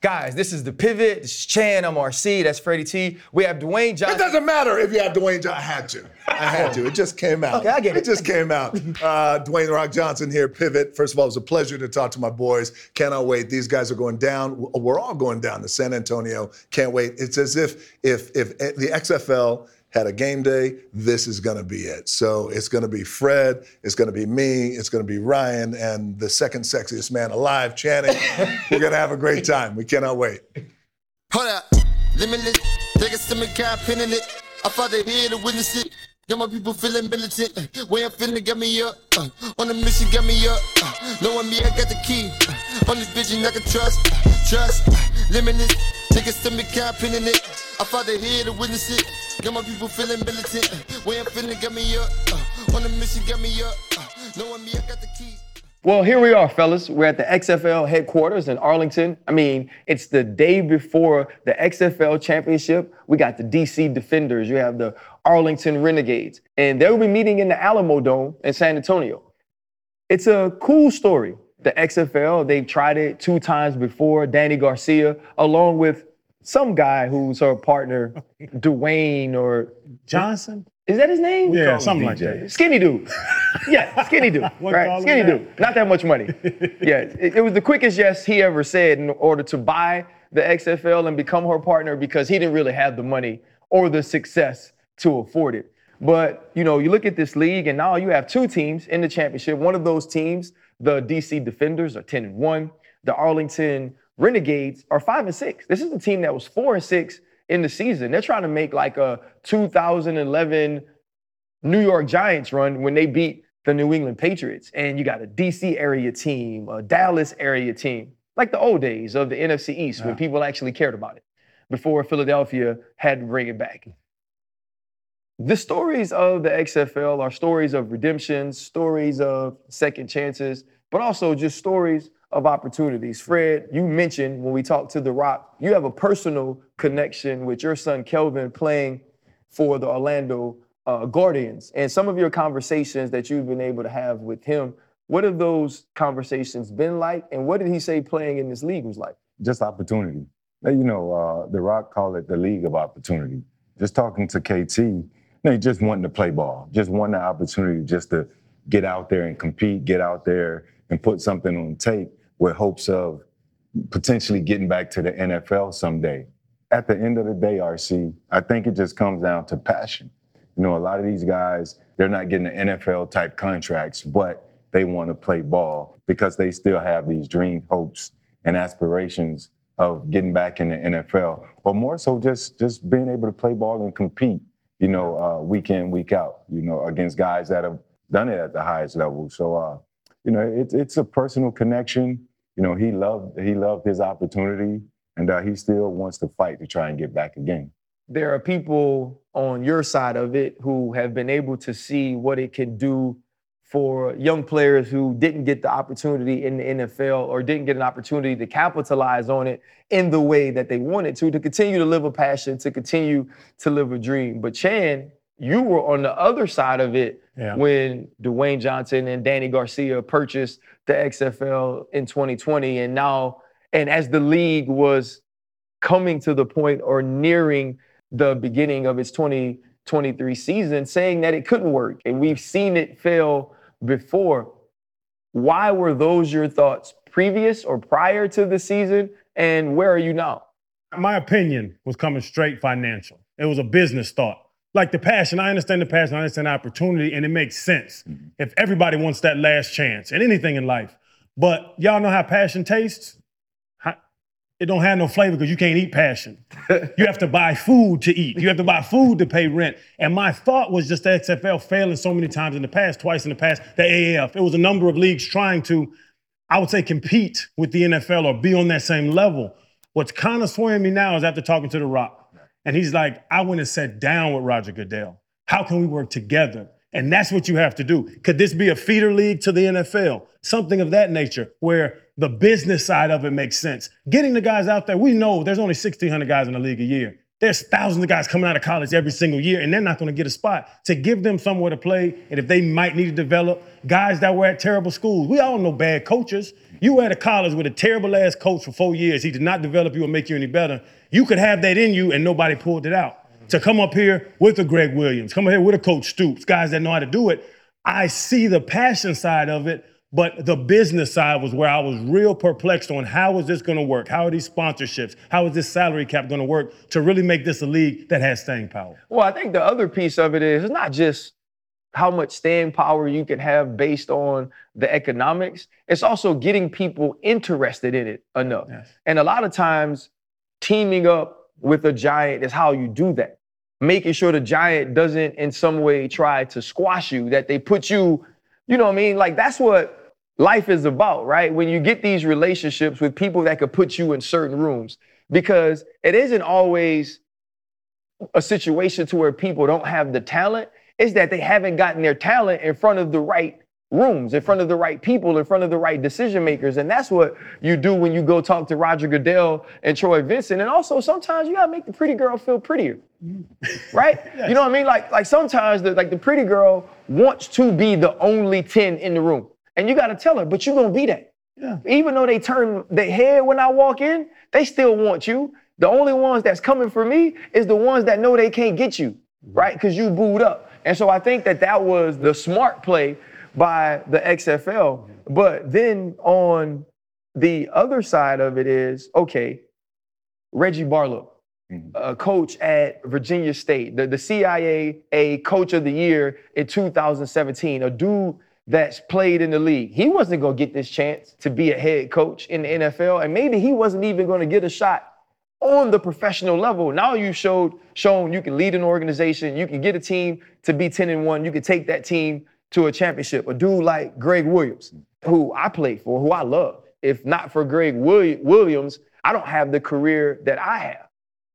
Guys, this is the pivot. This is Chan. I'm RC. That's Freddie T. We have Dwayne Johnson. It doesn't matter if you have Dwayne Johnson. I had to. I had to. It just came out. Okay, I get it. It just came out. Uh, Dwayne Rock Johnson here, Pivot. First of all, it was a pleasure to talk to my boys. Cannot wait. These guys are going down. We're all going down to San Antonio. Can't wait. It's as if if if the XFL had a game day, this is going to be it. So it's going to be Fred, it's going to be me, it's going to be Ryan, and the second sexiest man alive, Channing. We're going to have a great time. We cannot wait. Hold up, limitless. Take a stomach car, pinning it. I fought the here to witness it. Got my people feeling militant. Way I'm feeling got me up. Uh, on the mission got me up. Uh, knowing me, I got the key. Uh, on this vision, I can trust. Trust. Limitless. Take a stomach car, pinning it. I the here to witness it. Got my people feeling militant. Way I'm feeling got me up. On the mission got me up. Knowing me, I got the key. Well, here we are, fellas. We're at the XFL headquarters in Arlington. I mean, it's the day before the XFL championship. We got the DC Defenders. You have the Arlington Renegades. And they'll be meeting in the Alamodome in San Antonio. It's a cool story. The XFL, they've tried it two times before. Dani Garcia, along with some guy who's her partner, Dwayne or Johnson? Is that his name? Yeah, something like that. Skinny dude. Yeah, skinny dude. What right? Skinny that? dude. Not that much money. yeah, it, it was the quickest yes he ever said in order to buy the XFL and become her partner because he didn't really have the money or the success to afford it. But you know, you look at this league, and now you have two teams in the championship. One of those teams, the DC Defenders, are 10 and 1. The Arlington Renegades are 5 and 6. This is the team that was 4 and 6 in the season. They're trying to make like a 2011 New York Giants run when they beat the New England Patriots. And you got a DC area team, a Dallas area team, like the old days of the NFC East when people actually cared about it before Philadelphia had to bring it back. The stories of the XFL are stories of redemption, stories of second chances, but also just stories of opportunities. Fred, you mentioned when we talked to The Rock, you have a personal connection with your son Kelvin playing for the Orlando uh, Guardians. And some of your conversations that you've been able to have with him, what have those conversations been like? And what did he say playing in this league was like? just opportunity. You know, uh, The Rock called it the league of opportunity. Just talking to KT, you know, he just wanting to play ball, just wanting the opportunity just to get out there and compete, get out there and put something on tape with hopes of potentially getting back to the NFL someday. At the end of the day, RC, I think it just comes down to passion. You know, a lot of these guys, they're not getting the NFL type contracts, but they want to play ball because they still have these dream hopes and aspirations of getting back in the NFL, or more so just just being able to play ball and compete, you know, uh, week in week out, you know, against guys that have done it at the highest level. So, uh, you know, it's it's a personal connection. You know, he loved he loved his opportunity, and uh, he still wants to fight to try and get back again. there are people on your side of it who have been able to see what it can do for young players who didn't get the opportunity in the NFL or didn't get an opportunity to capitalize on it in the way that they wanted to, to continue to live a passion, to continue to live a dream. But Chan, you were on the other side of it Yeah. when Dwayne Johnson and Dani Garcia purchased the XFL in 2020. And now, and as the league was coming to the point or nearing the beginning of its 2023 season, saying that it couldn't work. And we've seen it fail before. Why were those your thoughts previous or prior to the season? And where are you now? My opinion was coming straight financial. It was a business thought. Like the passion, I understand the passion, I understand the opportunity, and it makes sense mm-hmm. if everybody wants that last chance and anything in life. But y'all know how passion tastes? How- It don't have no flavor because you can't eat passion. you have to buy food to eat. You have to buy food to pay rent. And my thought was just the XFL failing so many times in the past, twice in the past, the AAF. It was a number of leagues trying to, I would say, compete with the NFL or be on that same level. What's kind of swaying me now is after talking to The Rock. And he's like, I went and sat down with Roger Goodell. How can we work together? And that's what you have to do. Could this be a feeder league to the NFL? Something of that nature where the business side of it makes sense. Getting the guys out there, we know there's only 1,600 guys in the league a year. There's thousands of guys coming out of college every single year, and they're not going to get a spot. To give them somewhere to play, and if they might need to develop, guys that were at terrible schools. We all know bad coaches. You were at a college with a terrible ass coach for four years. He did not develop you or make you any better. You could have that in you, and nobody pulled it out. To come up here with a Gregg Williams, come up here with a Coach Stoops, guys that know how to do it. I see the passion side of it, but the business side was where I was real perplexed on how is this going to work? How are these sponsorships? How is this salary cap going to work to really make this a league that has staying power? Well, I think the other piece of it is it's not just how much staying power you can have based on the economics. It's also getting people interested in it enough. Yes. And a lot of times, teaming up with a giant is how you do that. Making sure the giant doesn't in some way try to squash you, that they put you, you know what I mean? Like that's what life is about, right? When you get these relationships with people that could put you in certain rooms, because it isn't always a situation to where people don't have the talent. It's that they haven't gotten their talent in front of the right rooms, in front of the right people, in front of the right decision makers. And that's what you do when you go talk to Roger Goodell and Troy Vincent. And also sometimes you gotta make the pretty girl feel prettier. Mm. Right? You know what I mean? Like, like sometimes the like the pretty girl wants to be the only 10 in the room. And you gotta tell her, but you're gonna be that. Yeah. Even though they turn their head when I walk in, they still want you. The only ones that's coming for me is the ones that know they can't get you, mm-hmm. right? Because you booed up. And so I think that that was the smart play by the XFL. But then on the other side of it is okay, Reggie Barlow, mm-hmm. a coach at Virginia State, the, the CIA a coach of the year in 2017, a dude that's played in the league. He wasn't going to get this chance to be a head coach in the NFL, and maybe he wasn't even going to get a shot on the professional level. Now you showed shown you can lead an organization, you can get a team to be 10 and 1, you can take that team to a championship. A dude like Gregg Williams, who I played for, who I love. If not for Gregg Willi- Williams, I don't have the career that I have.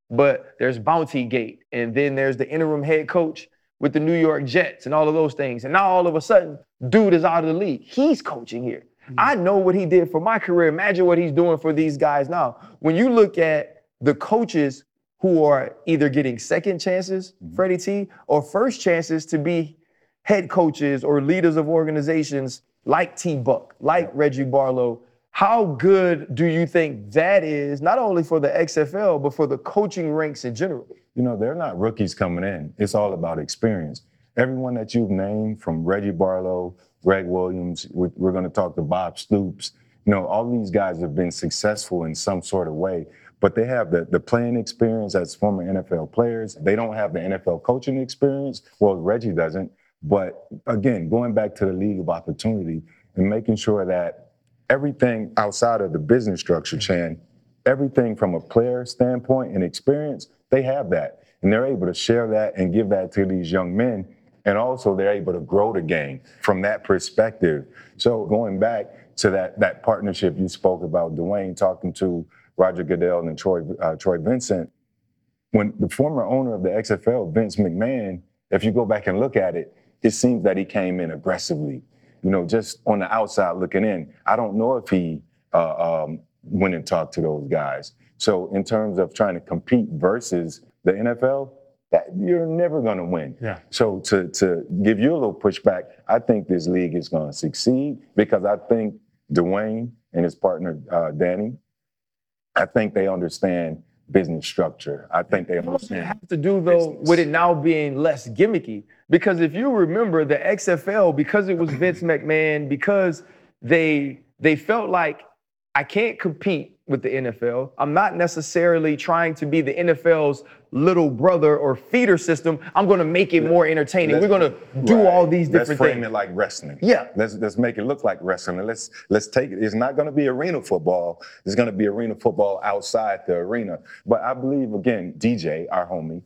But there's Bounty Gate, and then there's the interim head coach with the New York Jets and all of those things. And now all of a sudden, dude is out of the league. He's coaching here. Hmm. I know what he did for my career. Imagine what he's doing for these guys now. When you look at the coaches who are either getting second chances, hmm. Freddie T, or first chances to be head coaches or leaders of organizations like T Buck, like Reggie Barlow, how good do you think that is, not only for the XFL, but for the coaching ranks in general? You know, they're not rookies coming in. It's all about experience. Everyone that you've named, from Reggie Barlow, Gregg Williams, we- we're going to talk to Bob Stoops. You know, all these guys have been successful in some sort of way, but they have the, the playing experience as former NFL players. They don't have the NFL coaching experience. Well, Reggie doesn't. But again, going back to the league of opportunity and making sure that everything outside of the business structure, Chan, everything from a player standpoint and experience, they have that. And they're able to share that and give that to these young men. And also they're able to grow the game from that perspective. So going back to that that partnership you spoke about, Dwayne talking to Roger Goodell and Troy uh, Troy Vincent, when the former owner of the XFL, Vince McMahon, if you go back and look at it, it seems that he came in aggressively. You know, just on the outside looking in. I don't know if he uh, um, went and talked to those guys. So in terms of trying to compete versus the NFL, that you're never going to win. Yeah. So to to give you a little pushback, I think this league is going to succeed because I think Dwayne and his partner uh, Dani, I think they understand business structure. I think they What does it understand. have to do though business. with it now being less gimmicky? Because if you remember the XFL, because it was Vince McMahon, because they they felt like I can't compete with the NFL. I'm not necessarily trying to be the NFL's little brother or feeder system. I'm to make it more entertaining. We're going to do Right. all these different things. Let's frame things. it like wrestling. Yeah. Let's let's make it look like wrestling. Let's let's take it. It's not to be arena football. It's to be arena football outside the arena. But I believe again, DJ, our homie,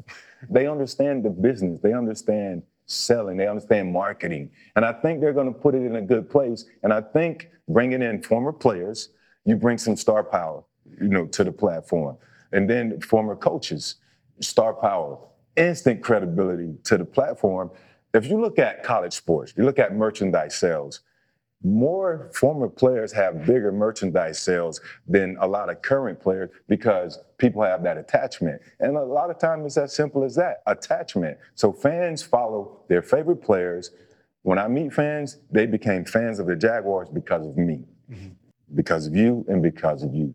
they understand the business. They understand selling. They understand marketing. And I think they're going to put it in a good place. And I think bringing in former players, you bring some star power, you know, to the platform, and then former coaches, star power, instant credibility to the platform. If you look at college sports, you look at merchandise sales, more former players have bigger merchandise sales than a lot of current players because people have that attachment. And a lot of times it's as simple as that attachment. So fans follow their favorite players. When I meet fans, they became fans of the Jaguars because of me, mm-hmm. because of you, and because of you.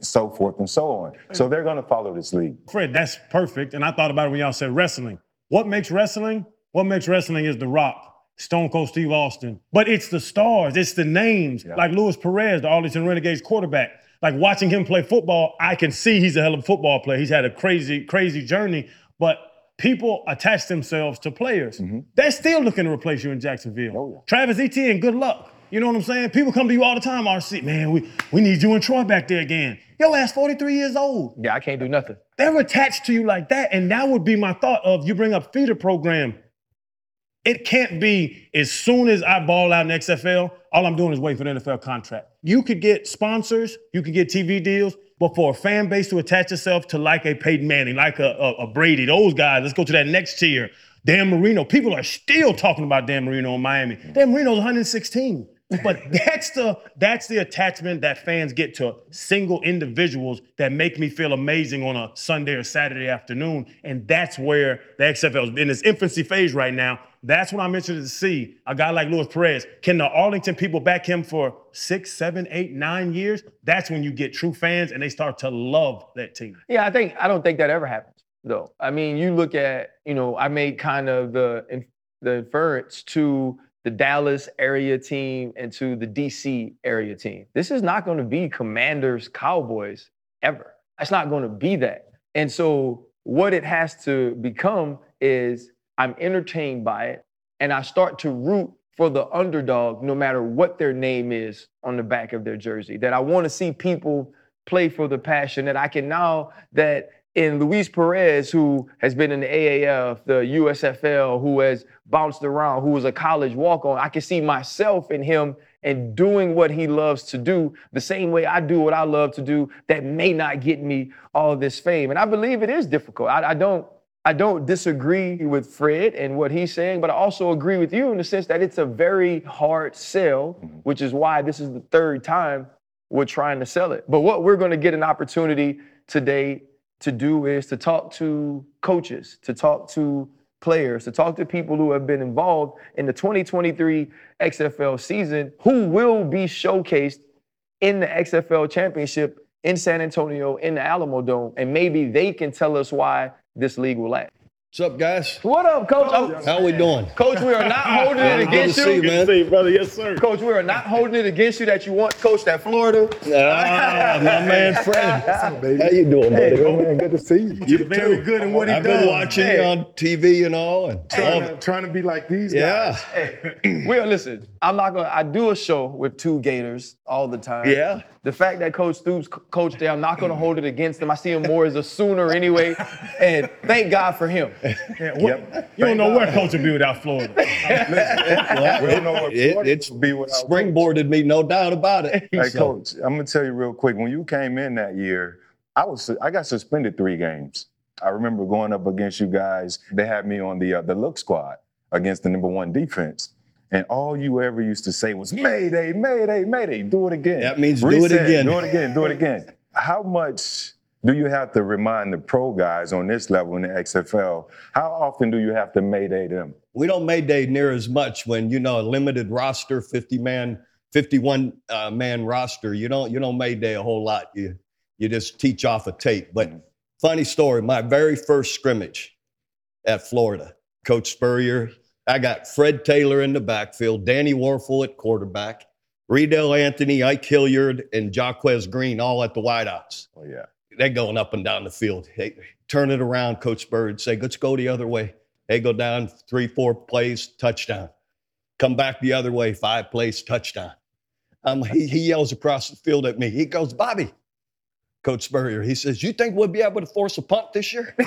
So forth and so on. So they're going to follow this lead. Fred, that's perfect. And I thought about it when y'all said wrestling. What makes wrestling? What makes wrestling is The Rock. Stone Cold Steve Austin. But it's the stars, it's the names, yeah. like Luis Perez, the Arlington Renegades quarterback. Like watching him play football, I can see he's a hell of a football player. He's had a crazy, crazy journey, but people attach themselves to players. Mm-hmm. They're still looking to replace you in Jacksonville. Oh, yeah. Travis Etienne, good luck. You know what I'm saying? People come to you all the time, oh, RC. Man, we, we need you and Troy back there again. Yo, ass 43 years old. Yeah, I can't do nothing. They're attached to you like that. And that would be my thought of you bring up feeder program. It can't be as soon as I ball out in XFL, all I'm doing is waiting for the NFL contract. You could get sponsors, you could get TV deals, but for a fan base to attach itself to like a Peyton Manning, like a, a, a Brady, those guys, let's go to that next tier. Dan Marino, people are still talking about Dan Marino in Miami. Dan Marino's 116. But that's the that's the attachment that fans get to single individuals that make me feel amazing on a Sunday or Saturday afternoon. And that's where the XFL is in its infancy phase right now. That's what I'm interested to see. A guy like Luis Perez. Can the Arlington people back him for six, seven, eight, nine years? That's when you get true fans and they start to love that team. Yeah, I think I don't think that ever happens though. I mean, you look at, you know, I made kind of the the inference to the Dallas area team and to the DC area team. This is not going to be Commanders Cowboys ever. It's not going to be that. And so what it has to become is I'm entertained by it and I start to root for the underdog no matter what their name is on the back of their jersey. That I want to see people play for the passion that I can now that in Luis Perez, who has been in the AAF, the USFL, who has bounced around, who was a college walk on, I can see myself in him and doing what he loves to do the same way I do what I love to do that may not get me all this fame. And I believe it is difficult. I, I don't. I don't disagree with Fred and what he's saying, but I also agree with you in the sense that it's a very hard sell, mm-hmm. which is why this is the third time we're trying to sell it. But what we're going to get an opportunity today to do is to talk to coaches, to talk to players, to talk to people who have been involved in the 2023 XFL season who will be showcased in the XFL championship in San Antonio in the Alamodome. And maybe they can tell us why this league will last. What's up, guys? What up, Coach? Oh, How we doing? Coach, we are not holding it against you. See, man. See, brother. Yes, sir. Coach, we are not holding it against you that you want coach at Florida. Ah, my man Fred. How you doing, buddy? Hey, man, good to see you. You're very good in what he I've does. been watching hey. you on TV and all, and trying, to, trying to be like these yeah. guys. Hey, well, listen. I'm not gonna. I do a show with two Gators all the time. Yeah. The fact that Coach Stoops coached there, I'm not going to hold it against him. I see him more as a Sooner anyway, and thank God for him. Yeah, yep. You don't know where Coach would be without Florida. well, we don't know where it, it's be without springboarded me, no doubt about it. Hey, so. Coach, I'm going to tell you real quick. When you came in that year, I was I got suspended three games. I remember going up against you guys. They had me on the uh, the look squad against the number one defense. And all you ever used to say was Mayday, Mayday, Mayday. Do it again. That means Reset, do it again. Do it again. Do it again. How much do you have to remind the pro guys on this level in the XFL? How often do you have to Mayday them? We don't Mayday near as much when you know a limited roster, 50 man, 51 uh, man roster. You don't you don't Mayday a whole lot. You you just teach off a tape. But mm-hmm. funny story, my very first scrimmage at Florida, Coach Spurrier, I got Fred Taylor in the backfield, Danny Wuerffel at quarterback, Reidel Anthony, Ike Hilliard, and Jaquez Green all at the wideouts. Oh, yeah. They're going up and down the field. Hey, turn it around, Coach Bird. Say, let's go the other way. They go down three, four plays, touchdown. Come back the other way, five plays, touchdown. Um, he, he yells across the field at me. He goes, Bobby, Coach Spurrier, he says, You think we'll be able to force a punt this year? they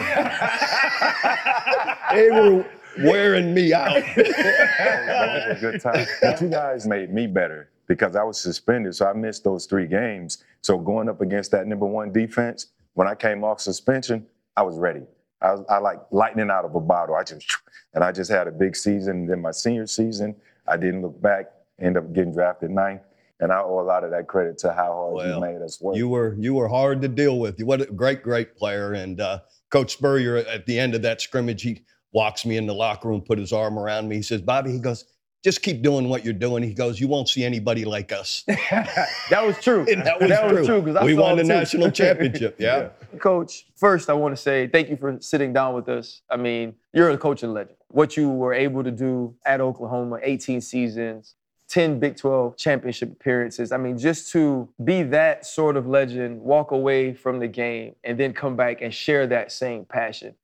were wearing me out. that was a good time. But you guys made me better because I was suspended, so I missed those three games. So going up against that number one defense, when I came off suspension, I was ready. I, was, I like lightning out of a bottle. I just and I just had a big season. Then my senior season, I didn't look back. end up getting drafted ninth. And I owe a lot of that credit to how hard Well, you made us work. You were you were hard to deal with. You what a great great player. And uh, Coach Spurrier at the end of that scrimmage, he walks me in the locker room, put his arm around me. He says, "Bobby," he goes, "just keep doing what you're doing." He goes, "You won't see anybody like us." that was true. And that was true. 'cause I we won the national championship. Yeah. Coach, first I want to say thank you for sitting down with us. I mean, you're a coaching legend. What you were able to do at Oklahoma, 18 seasons, 10 Big 12 championship appearances. I mean, just to be that sort of legend, walk away from the game, and then come back and share that same passion.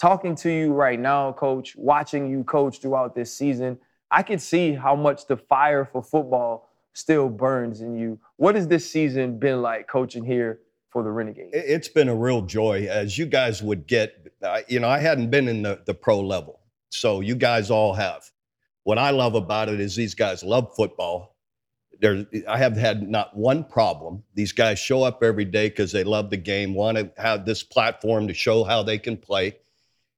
Talking to you right now, coach, watching you coach throughout this season, I can see how much the fire for football still burns in you. What has this season been like coaching here for the Renegades? It- It's been a real joy, as you guys would get. You know, I hadn't been in the, the pro level, so you guys all have. What I love about it is these guys love football. There, I have had not one problem. These guys show up every day because they love the game, want to have this platform to show how they can play.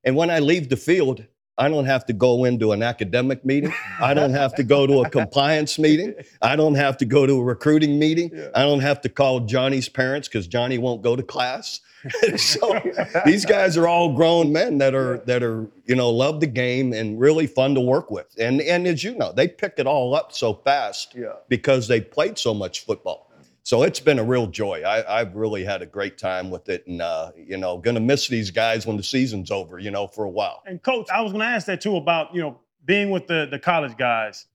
And when I leave the field, I don't have to go into an academic meeting. I don't have to go to a compliance meeting. I don't have to go to a recruiting meeting. I don't have to call Johnny's parents because Johnny won't go to class. so these guys are all grown men that are that are you know love the game and really fun to work with. And and as you know, they pick it all up so fast Yeah. because they played so much football. So it's been a real joy. I, I've really had a great time with it, and uh, you know, gonna miss these guys when the season's over. You know, for a while. And coach, I was going to ask that too about you know being with the the college guys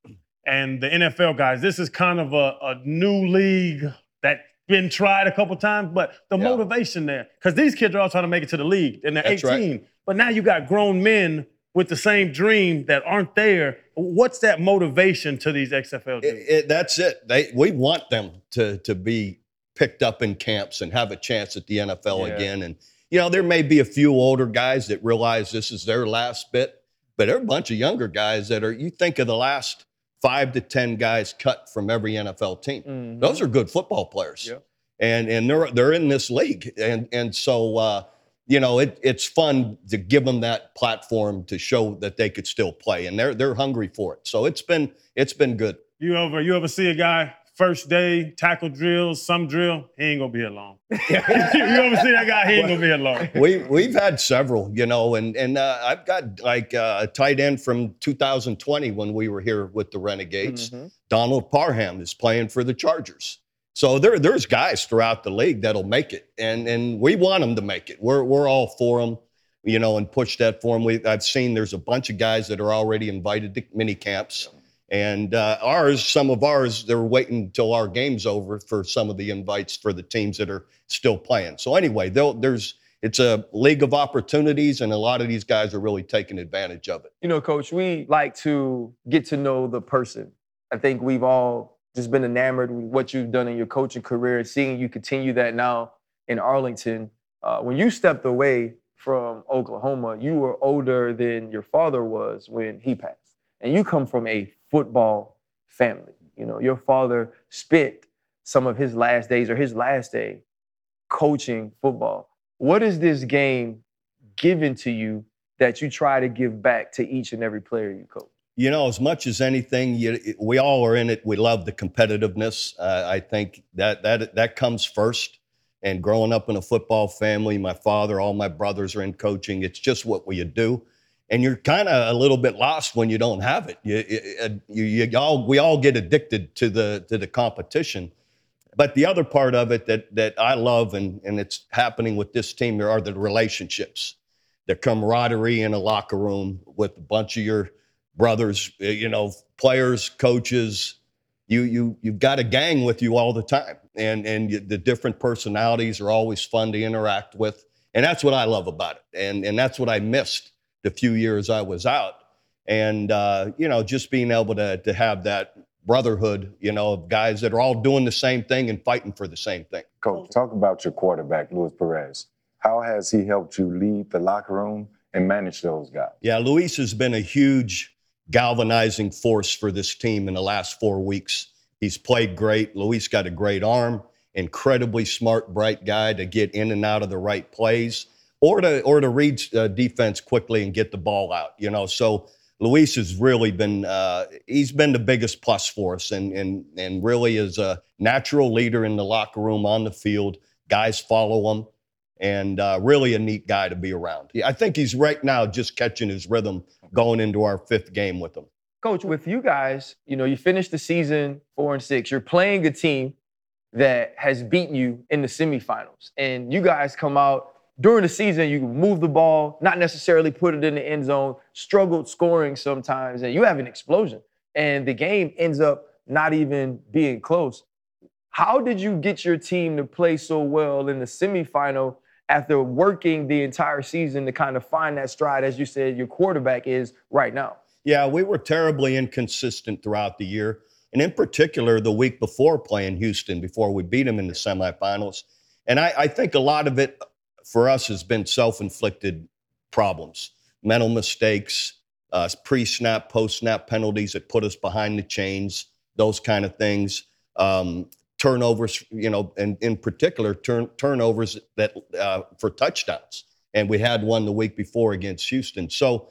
and the NFL guys. This is kind of a, a new league that been tried a couple times, but the Yeah. motivation there because these kids are all trying to make it to the league and they're That's 18. right. But now you got grown men with the same dream that aren't there. What's that motivation to these XFL dudes? it, that's it. They we want them to to be picked up in camps and have a chance at the NFL Yeah. again. And you know, there may be a few older guys that realize this is their last bit, but there are a bunch of younger guys that are. You think of the last five to ten guys cut from every NFL team. Mhm. Those are good football players, Yep. and and they're they're in this league, and and so. Uh, you know, it, it's fun to give them that platform to show that they could still play, and they're they're hungry for it. So it's been it's been good. You ever you ever see a guy first day tackle drills, some drill, he ain't gonna be here long. you ever see that guy? He ain't gonna be here long. we we've had several, you know, and and uh, I've got like uh, a tight end from 2020 when we were here with the Renegades. Mhm. Donald Parham is playing for the Chargers. So there there's guys throughout the league that'll make it, and and we want them to make it. We're we're all for them, you know, and push that for them. We I've seen there's a bunch of guys that are already invited to mini camps. And uh, ours, some of ours, they're waiting until our game's over for some of the invites for the teams that are still playing. So anyway, there's it's a league of opportunities, and a lot of these guys are really taking advantage of it. You know, coach, we like to get to know the person. I think we've all just been enamored with what you've done in your coaching career and seeing you continue that now in Arlington. Uh, when you stepped away from Oklahoma, you were older than your father was when he passed. And you come from a football family. You know, your father spent some of his last days or his last day coaching football. What is this game given to you that you try to give back to each and every player you coach? You know, as much as anything, you, we all are in it. We love the competitiveness. Uh, I think that that that comes first. And growing up in a football family, my father, all my brothers are in coaching. It's just what we do. And you're kind of a little bit lost when you don't have it. You, you, you, you all, we all get addicted to the to the competition. But the other part of it that that I love, and and it's happening with this team, are the relationships, the camaraderie in a locker room with a bunch of your brothers, uh, you know, players, coaches. You you you've got a gang with you all the time, and and you, the different personalities are always fun to interact with, and that's what I love about it, and and that's what I missed the few years I was out, and uh, you know, just being able to to have that brotherhood, you know, of guys that are all doing the same thing and fighting for the same thing. Coach, talk about your quarterback, Luis Perez. How has he helped you lead the locker room and manage those guys? Yeah, Luis has been a huge galvanizing force for this team in the last four weeks. He's played great. Luis got a great arm, incredibly smart, bright guy to get in and out of the right plays or to or to read uh, defense quickly and get the ball out. You know, so Luis has really been uh, he's been the biggest plus for us, and and and really is a natural leader in the locker room, on the field. Guys follow him, and uh, really a neat guy to be around. I think he's right now just catching his rhythm going into our fifth game with him. Coach, with you guys, you know, you finished the season four and six. You're playing a team that has beaten you in the semifinals, and you guys come out during the season. You move the ball, not necessarily put it in the end zone. Struggled scoring sometimes, and you have an explosion, and the game ends up not even being close. How did you get your team to play so well in the semifinal after working the entire season to kind of find that stride, as you said, your quarterback is right now? Yeah, we were terribly inconsistent throughout the year. And in particular, the week before playing Houston, before we beat them in the semifinals. And I, I think a lot of it for us has been self inflicted problems, mental mistakes, uh, pre snap, post snap penalties that put us behind the chains, those kind of things. Um, turnovers, you know, and in particular, turn, turnovers that uh, for touchdowns. And we had one the week before against Houston. So,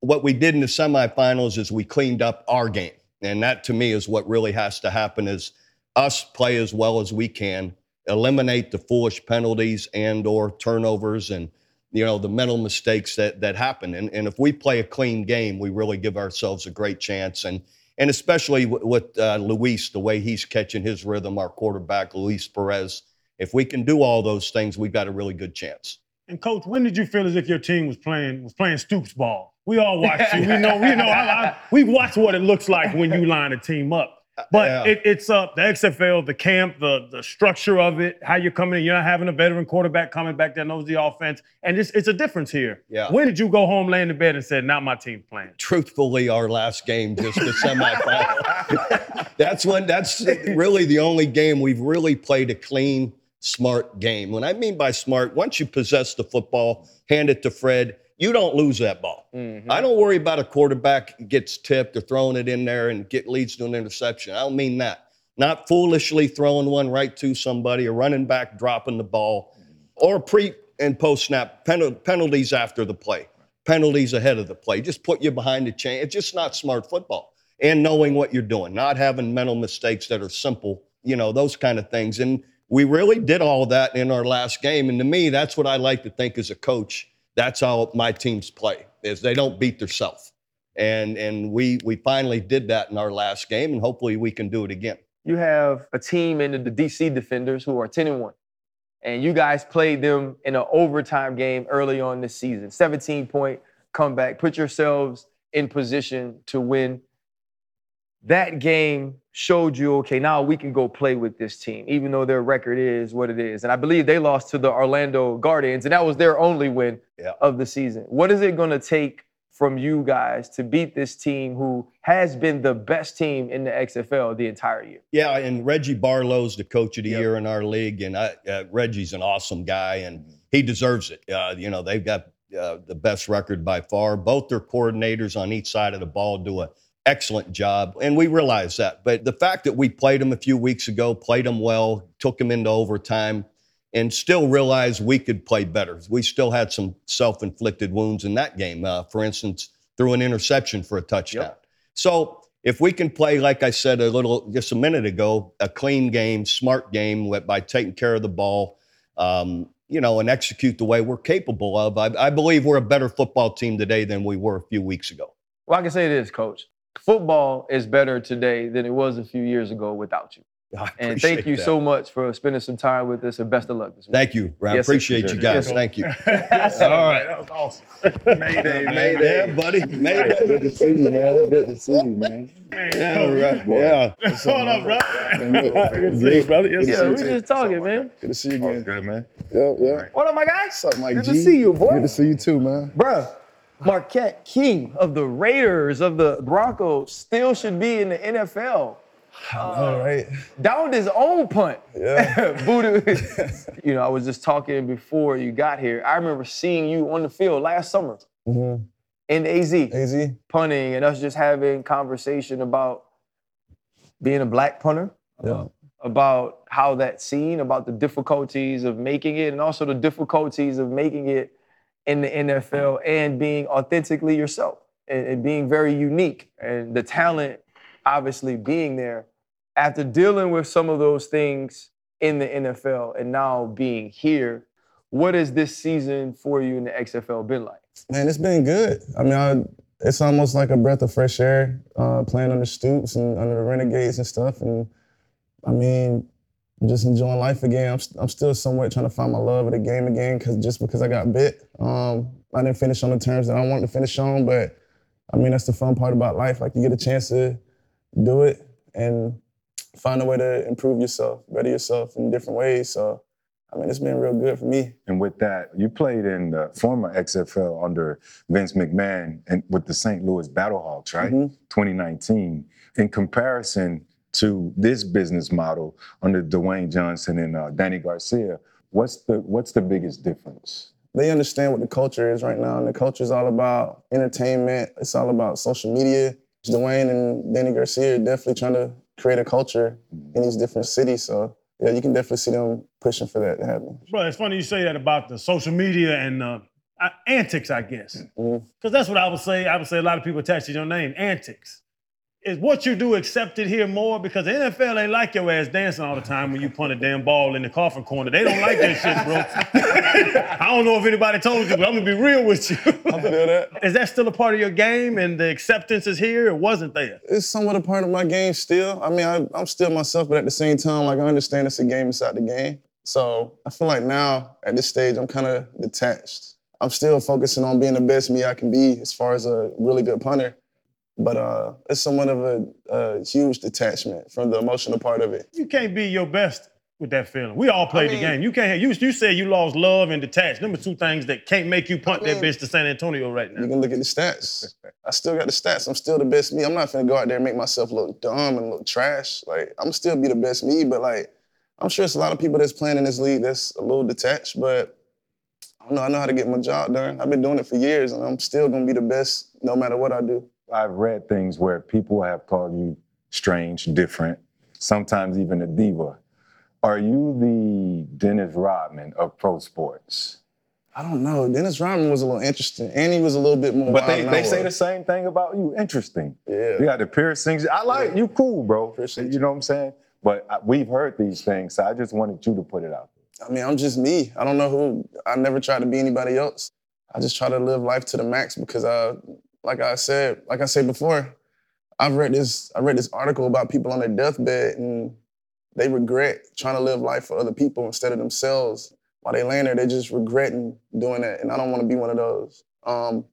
what we did in the semifinals is we cleaned up our game and that to me is what really has to happen is us play as well as we can eliminate the foolish penalties and or turnovers and you know the mental mistakes that that happen and, and if we play a clean game we really give ourselves a great chance and and especially with, with uh, luis the way he's catching his rhythm our quarterback luis perez if we can do all those things we've got a really good chance and coach when did you feel as if your team was playing was playing stoops ball we all watch you. We know. We know. I, I, we watch what it looks like when you line a team up. But yeah. it, it's up uh, the XFL, the camp, the the structure of it, how you're coming in. You're not having a veteran quarterback coming back that knows the offense, and it's it's a difference here. Yeah. When did you go home, lay in the bed, and said, "Not my team's playing"? Truthfully, our last game, just the semifinal. that's when. That's really the only game we've really played a clean, smart game. When I mean by smart, once you possess the football, hand it to Fred you don't lose that ball. Mm-hmm. I don't worry about a quarterback gets tipped or throwing it in there and get leads to an interception. I don't mean that. Not foolishly throwing one right to somebody, or running back dropping the ball, or pre and post snap penalties after the play, penalties ahead of the play. Just put you behind the chain. It's just not smart football. And knowing what you're doing, not having mental mistakes that are simple, you know, those kind of things. And we really did all that in our last game. And to me, that's what I like to think as a coach that's how my teams play is they don't beat themselves and and we we finally did that in our last game and hopefully we can do it again. You have a team in the dc defenders who are 10 and 1 and you guys played them in an overtime game early on this season. 17 point comeback. Put yourselves in position to win that game showed you, okay, now we can go play with this team, even though their record is what it is. And I believe they lost to the Orlando Guardians, and that was their only win yeah. of the season. What is it going to take from you guys to beat this team who has been the best team in the XFL the entire year? Yeah, and Reggie Barlow's the coach of the yep. year in our league, and I, uh, Reggie's an awesome guy, and he deserves it. Uh, you know, they've got uh, the best record by far. Both their coordinators on each side of the ball do a excellent job. And we realize that. But the fact that we played them a few weeks ago, played them well, took them into overtime, and still realized we could play better. We still had some self inflicted wounds in that game. Uh, for instance, through an interception for a touchdown. Yep. So if we can play, like I said a little just a minute ago, a clean game, smart game by taking care of the ball, um, you know, and execute the way we're capable of, I, I believe we're a better football team today than we were a few weeks ago. Well, I can say this, Coach football is better today than it was a few years ago without you. and thank you that. so much for spending some time with us and best of luck this week. Thank you. I yes, appreciate you guys. Yes, thank you. All right. That was awesome. Mayday, Mayday. Yeah, buddy. Mayday. Good to see you, man. Good to see you, man. Yeah, all right. Yeah. What's up, bro? Good to see you, brother. Yes, yeah, we're just talking, man. Good to see you again. Good, man. Yeah, yeah. What up, my guy? What's up, Mike Good G? to see you, boy. Good to see you too, man. Bruh. Marquette King of the Raiders of the Broncos still should be in the NFL. All right. Downed his own punt. Yeah. Buddha. you know, I was just talking before you got here. I remember seeing you on the field last summer mm-hmm. in AZ. AZ. Punting and us just having conversation about being a black punter. Yeah. About how that scene, about the difficulties of making it, and also the difficulties of making it in the NFL and being authentically yourself. and, and being very unique, and the talent obviously being there. After dealing with some of those things in the NFL and now being here, what has this season for you in the XFL been like? Man, it's been good. I mean, I, it's almost like a breath of fresh air uh, playing under Stoops and under the Renegades and stuff. And I mean, I'm just enjoying life again. I'm, st- I'm still somewhat trying to find my love of the game again because just because I got bit, um, I didn't finish on the terms that I wanted to finish on. But I mean, that's the fun part about life. Like you get a chance to do it and find a way to improve yourself, better yourself in different ways. So, I mean, it's been real good for me. And with that, you played in the former XFL under Vince McMahon and with the St. Louis Battlehawks, right? Mhm. 2019. In comparison to this business model under Dwayne Johnson and uh, Dani Garcia, what's the what's the biggest difference? they understand what the culture is right now, and the culture is all about entertainment. It's all about social media. Dwayne and Dani Garcia are definitely trying to create a culture in these different cities. So yeah, you can definitely see them pushing for that to happen. Bro, it's funny you say that about the social media and uh, uh, antics, I guess. Mhm. Because that's what I would say. I would say a lot of people attach to your name, antics. Is what you do accepted here more? Because the NFL ain't like your ass dancing all the time when you punt a damn ball in the coffin corner. They don't like that shit, bro. I don't know if anybody told you, but I'm gonna be real with you. I feel that. is that still a part of your game and the acceptance is here? It wasn't there. It's somewhat a part of my game still. I mean, I, I'm still myself, but at the same time, like I understand it's a game inside the game. So I feel like now at this stage, I'm kind of detached. I'm still focusing on being the best me I can be as far as a really good punter. But uh, it's somewhat of a, a huge detachment from the emotional part of it. You can't be your best with that feeling. We all played the mean- game. You can't. You you said you lost love and detached. Number two things that can't make you punt that mean- bitch to San Antonio right now. You now. can look at the stats. I still got the stats. I'm still the best me. I'm not gonna go out there and make myself look dumb and look trash. Like I'm still be the best me, but like I'm sure it's a lot of people that's playing in this league that's a little detached, but I don't know. I know how to get my job done. I've been doing it for years, and I'm still gonna be the best no matter what I do. I've read things where people have called you strange, different, sometimes even a diva. Are you the Dennis Rodman of pro sports? I don't know. Dennis Rodman was a little interesting, and he was a little bit more. But they, they say the same thing about you. Interesting. Yeah. You got the piercings. I like you. Cool, bro. Appreciate you know what I'm saying? But I, we've heard these things, so I just wanted you to put it out there. I mean, I'm just me. I don't know who. I never tried to be anybody else. I just try to live life to the max because, uh, like I said, like I said before, I've read this. I read this article about people on their deathbed and they regret trying to live life for other people instead of themselves. While they laying there, they're just regretting doing that, and I don't want to be one of those. Um,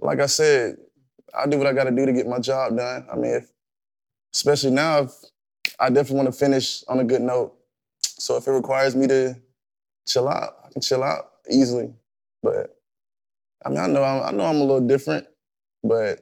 like I said, I do what I got to do to get my job done. I mean, if, especially now, if I definitely want to finish on a good note. So if it requires me to chill out, I can chill out easily. But I mean, I know I'm, I know I'm a little different, but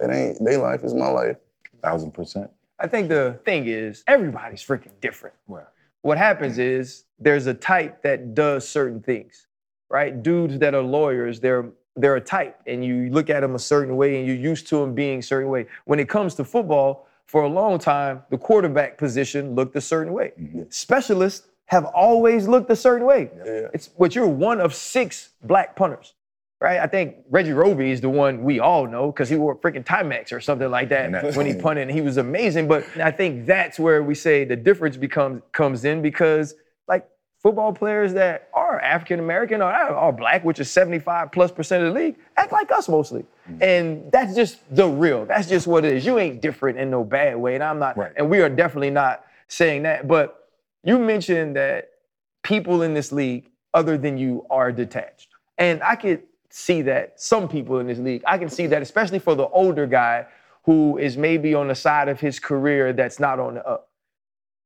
it ain't their life. is my life. Thousand percent. I think the thing is, everybody's freaking different. Well, What happens is there's a type that does certain things, right? Dudes that are lawyers, they're they're a type, and you look at them a certain way, and you're used to them being a certain way. When it comes to football, for a long time, the quarterback position looked a certain way. Mm-hmm. Specialists have always looked a certain way. Yeah. It's what you're one of six black punters, right? I think Reggie Roby is the one we all know because he wore freaking Timex or something like that when he punted, and he was amazing. But I think that's where we say the difference becomes comes in because like football players that are African American or are black, which is 75 plus percent of the league, act like us mostly. Mm. And that's just the real. That's just what it is. You ain't different in no bad way. And I'm not, Right. and we are definitely not saying that. But you mentioned that people in this league, other than you, are detached. And I could see that some people in this league, I can see that, especially for the older guy who is maybe on the side of his career that's not on the up.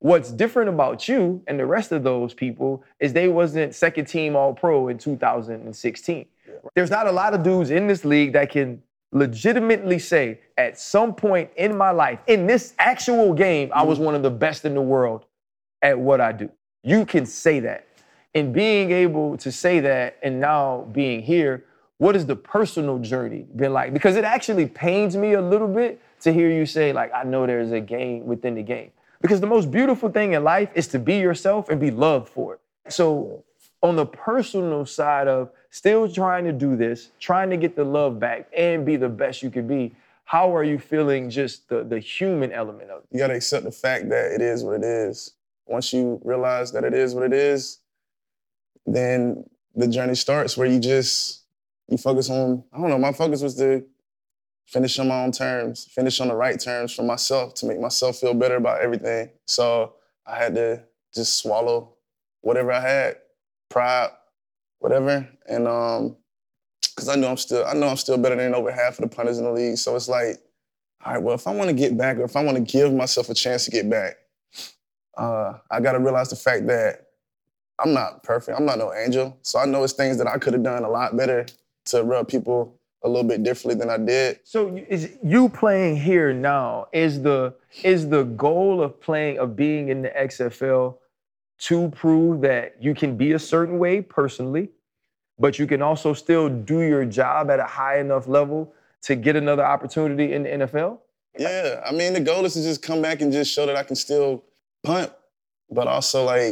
What's different about you and the rest of those people is they wasn't second team all pro in 2016. There's not a lot of dudes in this league that can legitimately say at some point in my life, in this actual game, I was one of the best in the world at what I do. You can say that. And being able to say that and now being here, what has the personal journey been like? Because it actually pains me a little bit to hear you say, like, I know there's a game within the game. Because the most beautiful thing in life is to be yourself and be loved for it. So on the personal side of still trying to do this, trying to get the love back and be the best you can be, how are you feeling just the, the human element of it? You gotta accept the fact that it is what it is. Once you realize that it is what it is, then the journey starts where you just you focus on, I don't know, my focus was to finish on my own terms, finish on the right terms for myself to make myself feel better about everything. So I had to just swallow whatever I had, pride, whatever. And um, cause I know I'm still, I know I'm still better than over half of the punters in the league. So it's like, all right, well, if I want to get back or if I want to give myself a chance to get back, uh, I gotta realize the fact that I'm not perfect. I'm not no angel. So I know it's things that I could have done a lot better to rub people a little bit differently than I did. So is you playing here now is the is the goal of playing of being in the XFL to prove that you can be a certain way personally, but you can also still do your job at a high enough level to get another opportunity in the NFL? Yeah, I mean, the goal is to just come back and just show that I can still punt, but also like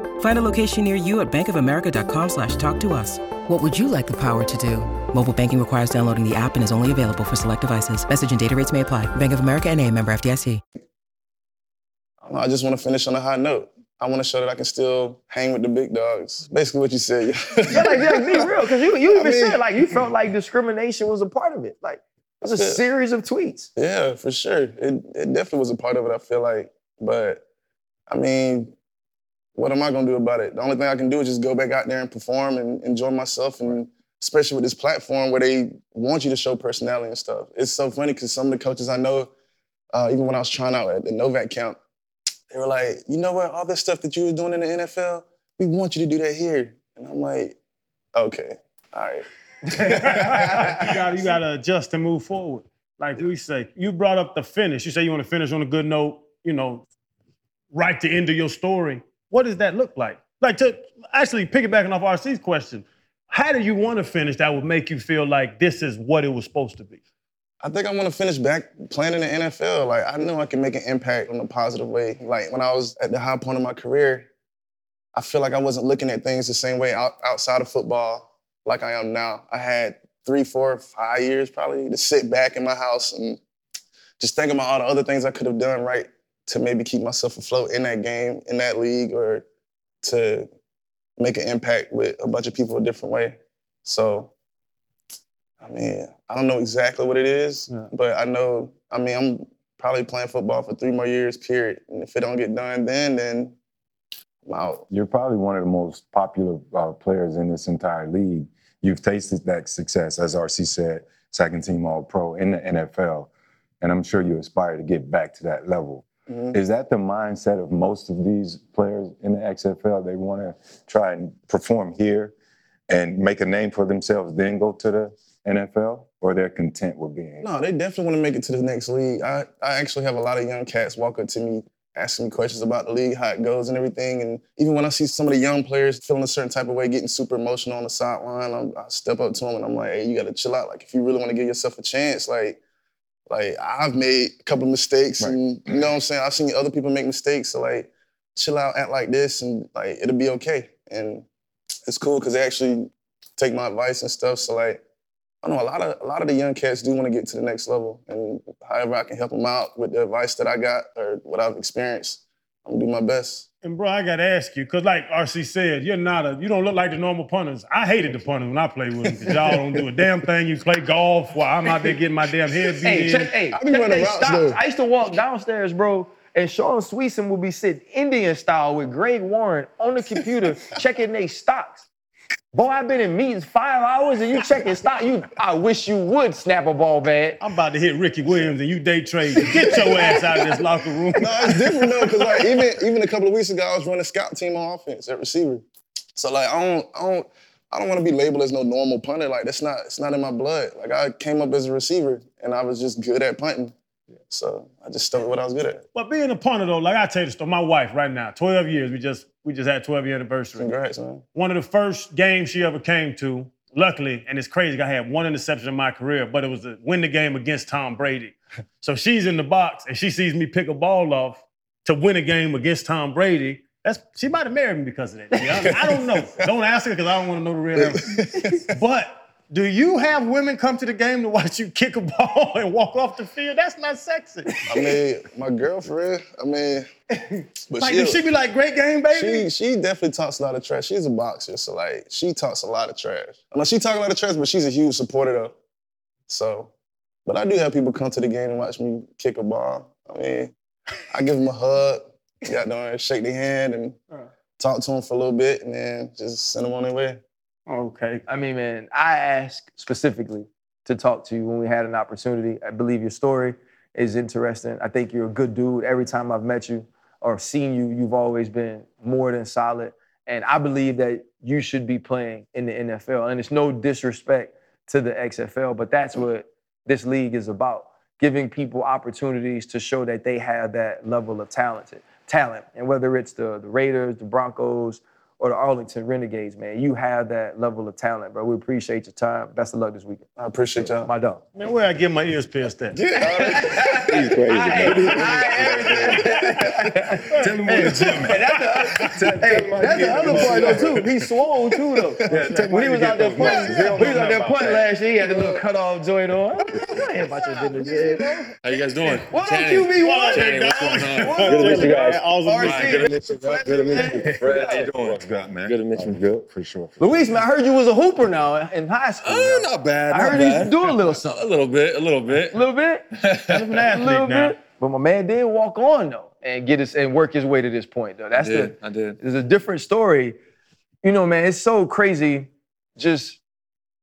Find a location near you at bankofamerica.com slash talk to us. What would you like the power to do? Mobile banking requires downloading the app and is only available for select devices. Message and data rates may apply. Bank of America and a member FDIC. I don't know, I just want to finish on a high note. I want to show that I can still hang with the big dogs. Basically, what you said. Yeah, like, yeah, be real, because you, you even I mean- said like you felt like discrimination was a part of it. Like it was a That's it. series of tweets. Yeah, for sure. It, it definitely was a part of it, I feel like. But I mean, what am I gonna do about it? The only thing I can do is just go back out there and perform and enjoy myself and especially with this platform where they want you to show personality and stuff. It's so funny because some of the coaches I know, uh, even when I was trying out at the Novak camp, they were like, you know what, all this stuff that you were doing in the NFL, we want you to do that here. And I'm like, okay, all right. you got you got to adjust and move forward. Like we say, you brought up the finish. You say you want to finish on a good note. You know, right to end of your story. What does that look like? Like to actually piggybacking off RC's question, how do you want to finish that would make you feel like this is what it was supposed to be? I think I want to finish back playing in the NFL. Like I know I can make an impact in a positive way. Like when I was at the high point of my career, I feel like I wasn't looking at things the same way out, outside of football like I am now. I had three, four, five years probably to sit back in my house and just think about all the other things I could have done right to maybe keep myself afloat in that game, in that league, or to make an impact with a bunch of people a different way. So I mean, I don't know exactly what it is, Yeah. but I know, I mean, I'm probably playing football for three more years, period. And if it don't get done then, then I'm out. You're probably one of the most popular uh, players in this entire league. You've tasted that success, as RC said, second team All Pro in the NFL. And I'm sure you aspire to get back to that level. Mhm. Is that the mindset of most of these players in the XFL? They want to try and perform here and make a name for themselves, then go to the NFL, or they're content with being No, they definitely want to make it to the next league. I, I actually have a lot of young cats walk up to me asking me questions about the league, how it goes and everything. And even when I see some of the young players feeling a certain type of way, getting super emotional on the sideline, I'm, I step up to them and I'm like, hey, you got to chill out. Like, if you really want to give yourself a chance, like, like I've made a couple of mistakes and you know mm. what I'm saying? I've seen other people make mistakes. So like, chill out, act like this and like, it'll be okay. And it's cool because they actually take my advice and stuff. So like, I know a lot of a lot of the young cats do want to get to the next level, and however I can help them out with the advice that I got or what I've experienced, I'm gonna do my best. And bro, I gotta ask you, cause like RC said, you're not a, you don't look like the normal punters. I hated the punters when I played with them, cause y'all don't do a damn thing. You play golf while I'm out there getting my damn head beat Hey, in. check, hey, I be check running they routes, stops. though. I used to walk downstairs, bro, and Shaun Suisham would be sitting Indian style with Greg Warren on the computer checking their stocks. Boy, I've been in meetings five hours and you checking stock. You, I wish you would snap a ball bad. I'm about to hit Ricky Williams and you day trade. Get your ass out of this locker room. No, it's different though, because like even even a couple of weeks ago, I was running scout team on offense at receiver. So like I don't I don't I don't want to be labeled as no normal punter. Like that's not it's not in my blood. Like I came up as a receiver and I was just good at punting. So I just stuck with what I was good at. But being a punter though, like I tell you the story, my wife right now, 12 years, we just we just had 12 year anniversary. Congrats, man. One of the first games she ever came to, luckily, and it's crazy, I had one interception in my career, but it was to win the game against Tom Brady. So she's in the box and she sees me pick a ball off to win a game against Tom Brady. That's she might have married me because of that. I don't know. Don't ask her because I don't want to know the real answer. but do you have women come to the game to watch you kick a ball and walk off the field? That's not sexy. I mean, my girlfriend, I mean, but Like, she, do she be like, great game, baby? she she definitely talks a lot of trash. She's a boxer, so like she talks a lot of trash. I know she talks a lot of trash, but she's a huge supporter though. So, but I do have people come to the game and watch me kick a ball. I mean, I give them a hug, get down there, shake their hand, and talk to them for a little bit, and then just send them on their way. Okay. I mean, man, I asked specifically to talk to you when we had an opportunity. I believe your story is interesting. I think you're a good dude. Every time I've met you or seen you, you've always been more than solid. And I believe that you should be playing in the NFL. And it's no disrespect to the XFL, but that's what this league is about. Giving people opportunities to show that they have that level of talented talent. And whether it's the, the Raiders, the Broncos, or the Arlington Renegades, man, you have that level of talent, bro. We appreciate your time. Best of luck this weekend. I appreciate y'all. My dog. Man, where I get my ears pierced at? He's crazy. Tell him what the gym. Hey, that's the other part though too. He swole too though. when he was out there punting, he was out there punting last year. He had a little cut off joint on. I ain't about your business. man. How you guys doing? What up, QB one? What's going on? Good to meet you guys. RC. Good to meet you. Good to meet you. Fred, How you doing? What's good, man? Good to meet you. Good, for sure. Luis, man, I heard you was a hooper now in high school. Uh, not bad. I not heard you bad. do a little something. A something. little bit. A little bit. A little bit. A little bit. But my man did walk on though and get his and work his way to this point though. That's I did. the I did. It's a different story. You know, man, it's so crazy just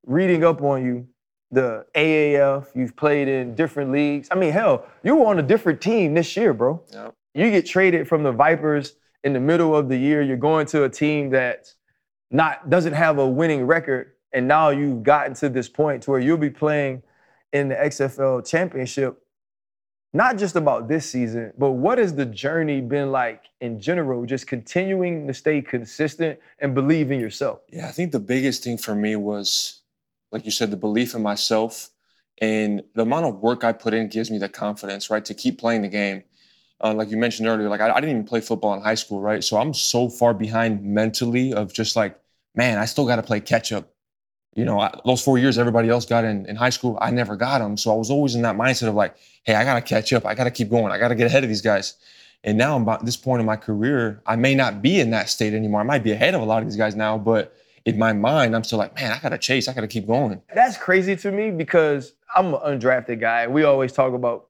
reading up on you. The AAF, you've played in different leagues. I mean, hell, you were on a different team this year, bro. Yep. You get traded from the Vipers in the middle of the year. You're going to a team that not doesn't have a winning record, and now you've gotten to this point to where you'll be playing in the XFL championship. Not just about this season, but what has the journey been like in general? Just continuing to stay consistent and believe in yourself. Yeah, I think the biggest thing for me was, like you said, the belief in myself and the amount of work I put in gives me the confidence, right, to keep playing the game. Uh, like you mentioned earlier, like I, I didn't even play football in high school, right? So I'm so far behind mentally of just like, man, I still got to play catch up. You know, I, those four years everybody else got in, in high school, I never got them. So I was always in that mindset of like, hey, I got to catch up. I got to keep going. I got to get ahead of these guys. And now I'm about this point in my career, I may not be in that state anymore. I might be ahead of a lot of these guys now, but in my mind, I'm still like, man, I got to chase. I got to keep going. That's crazy to me because I'm an undrafted guy. We always talk about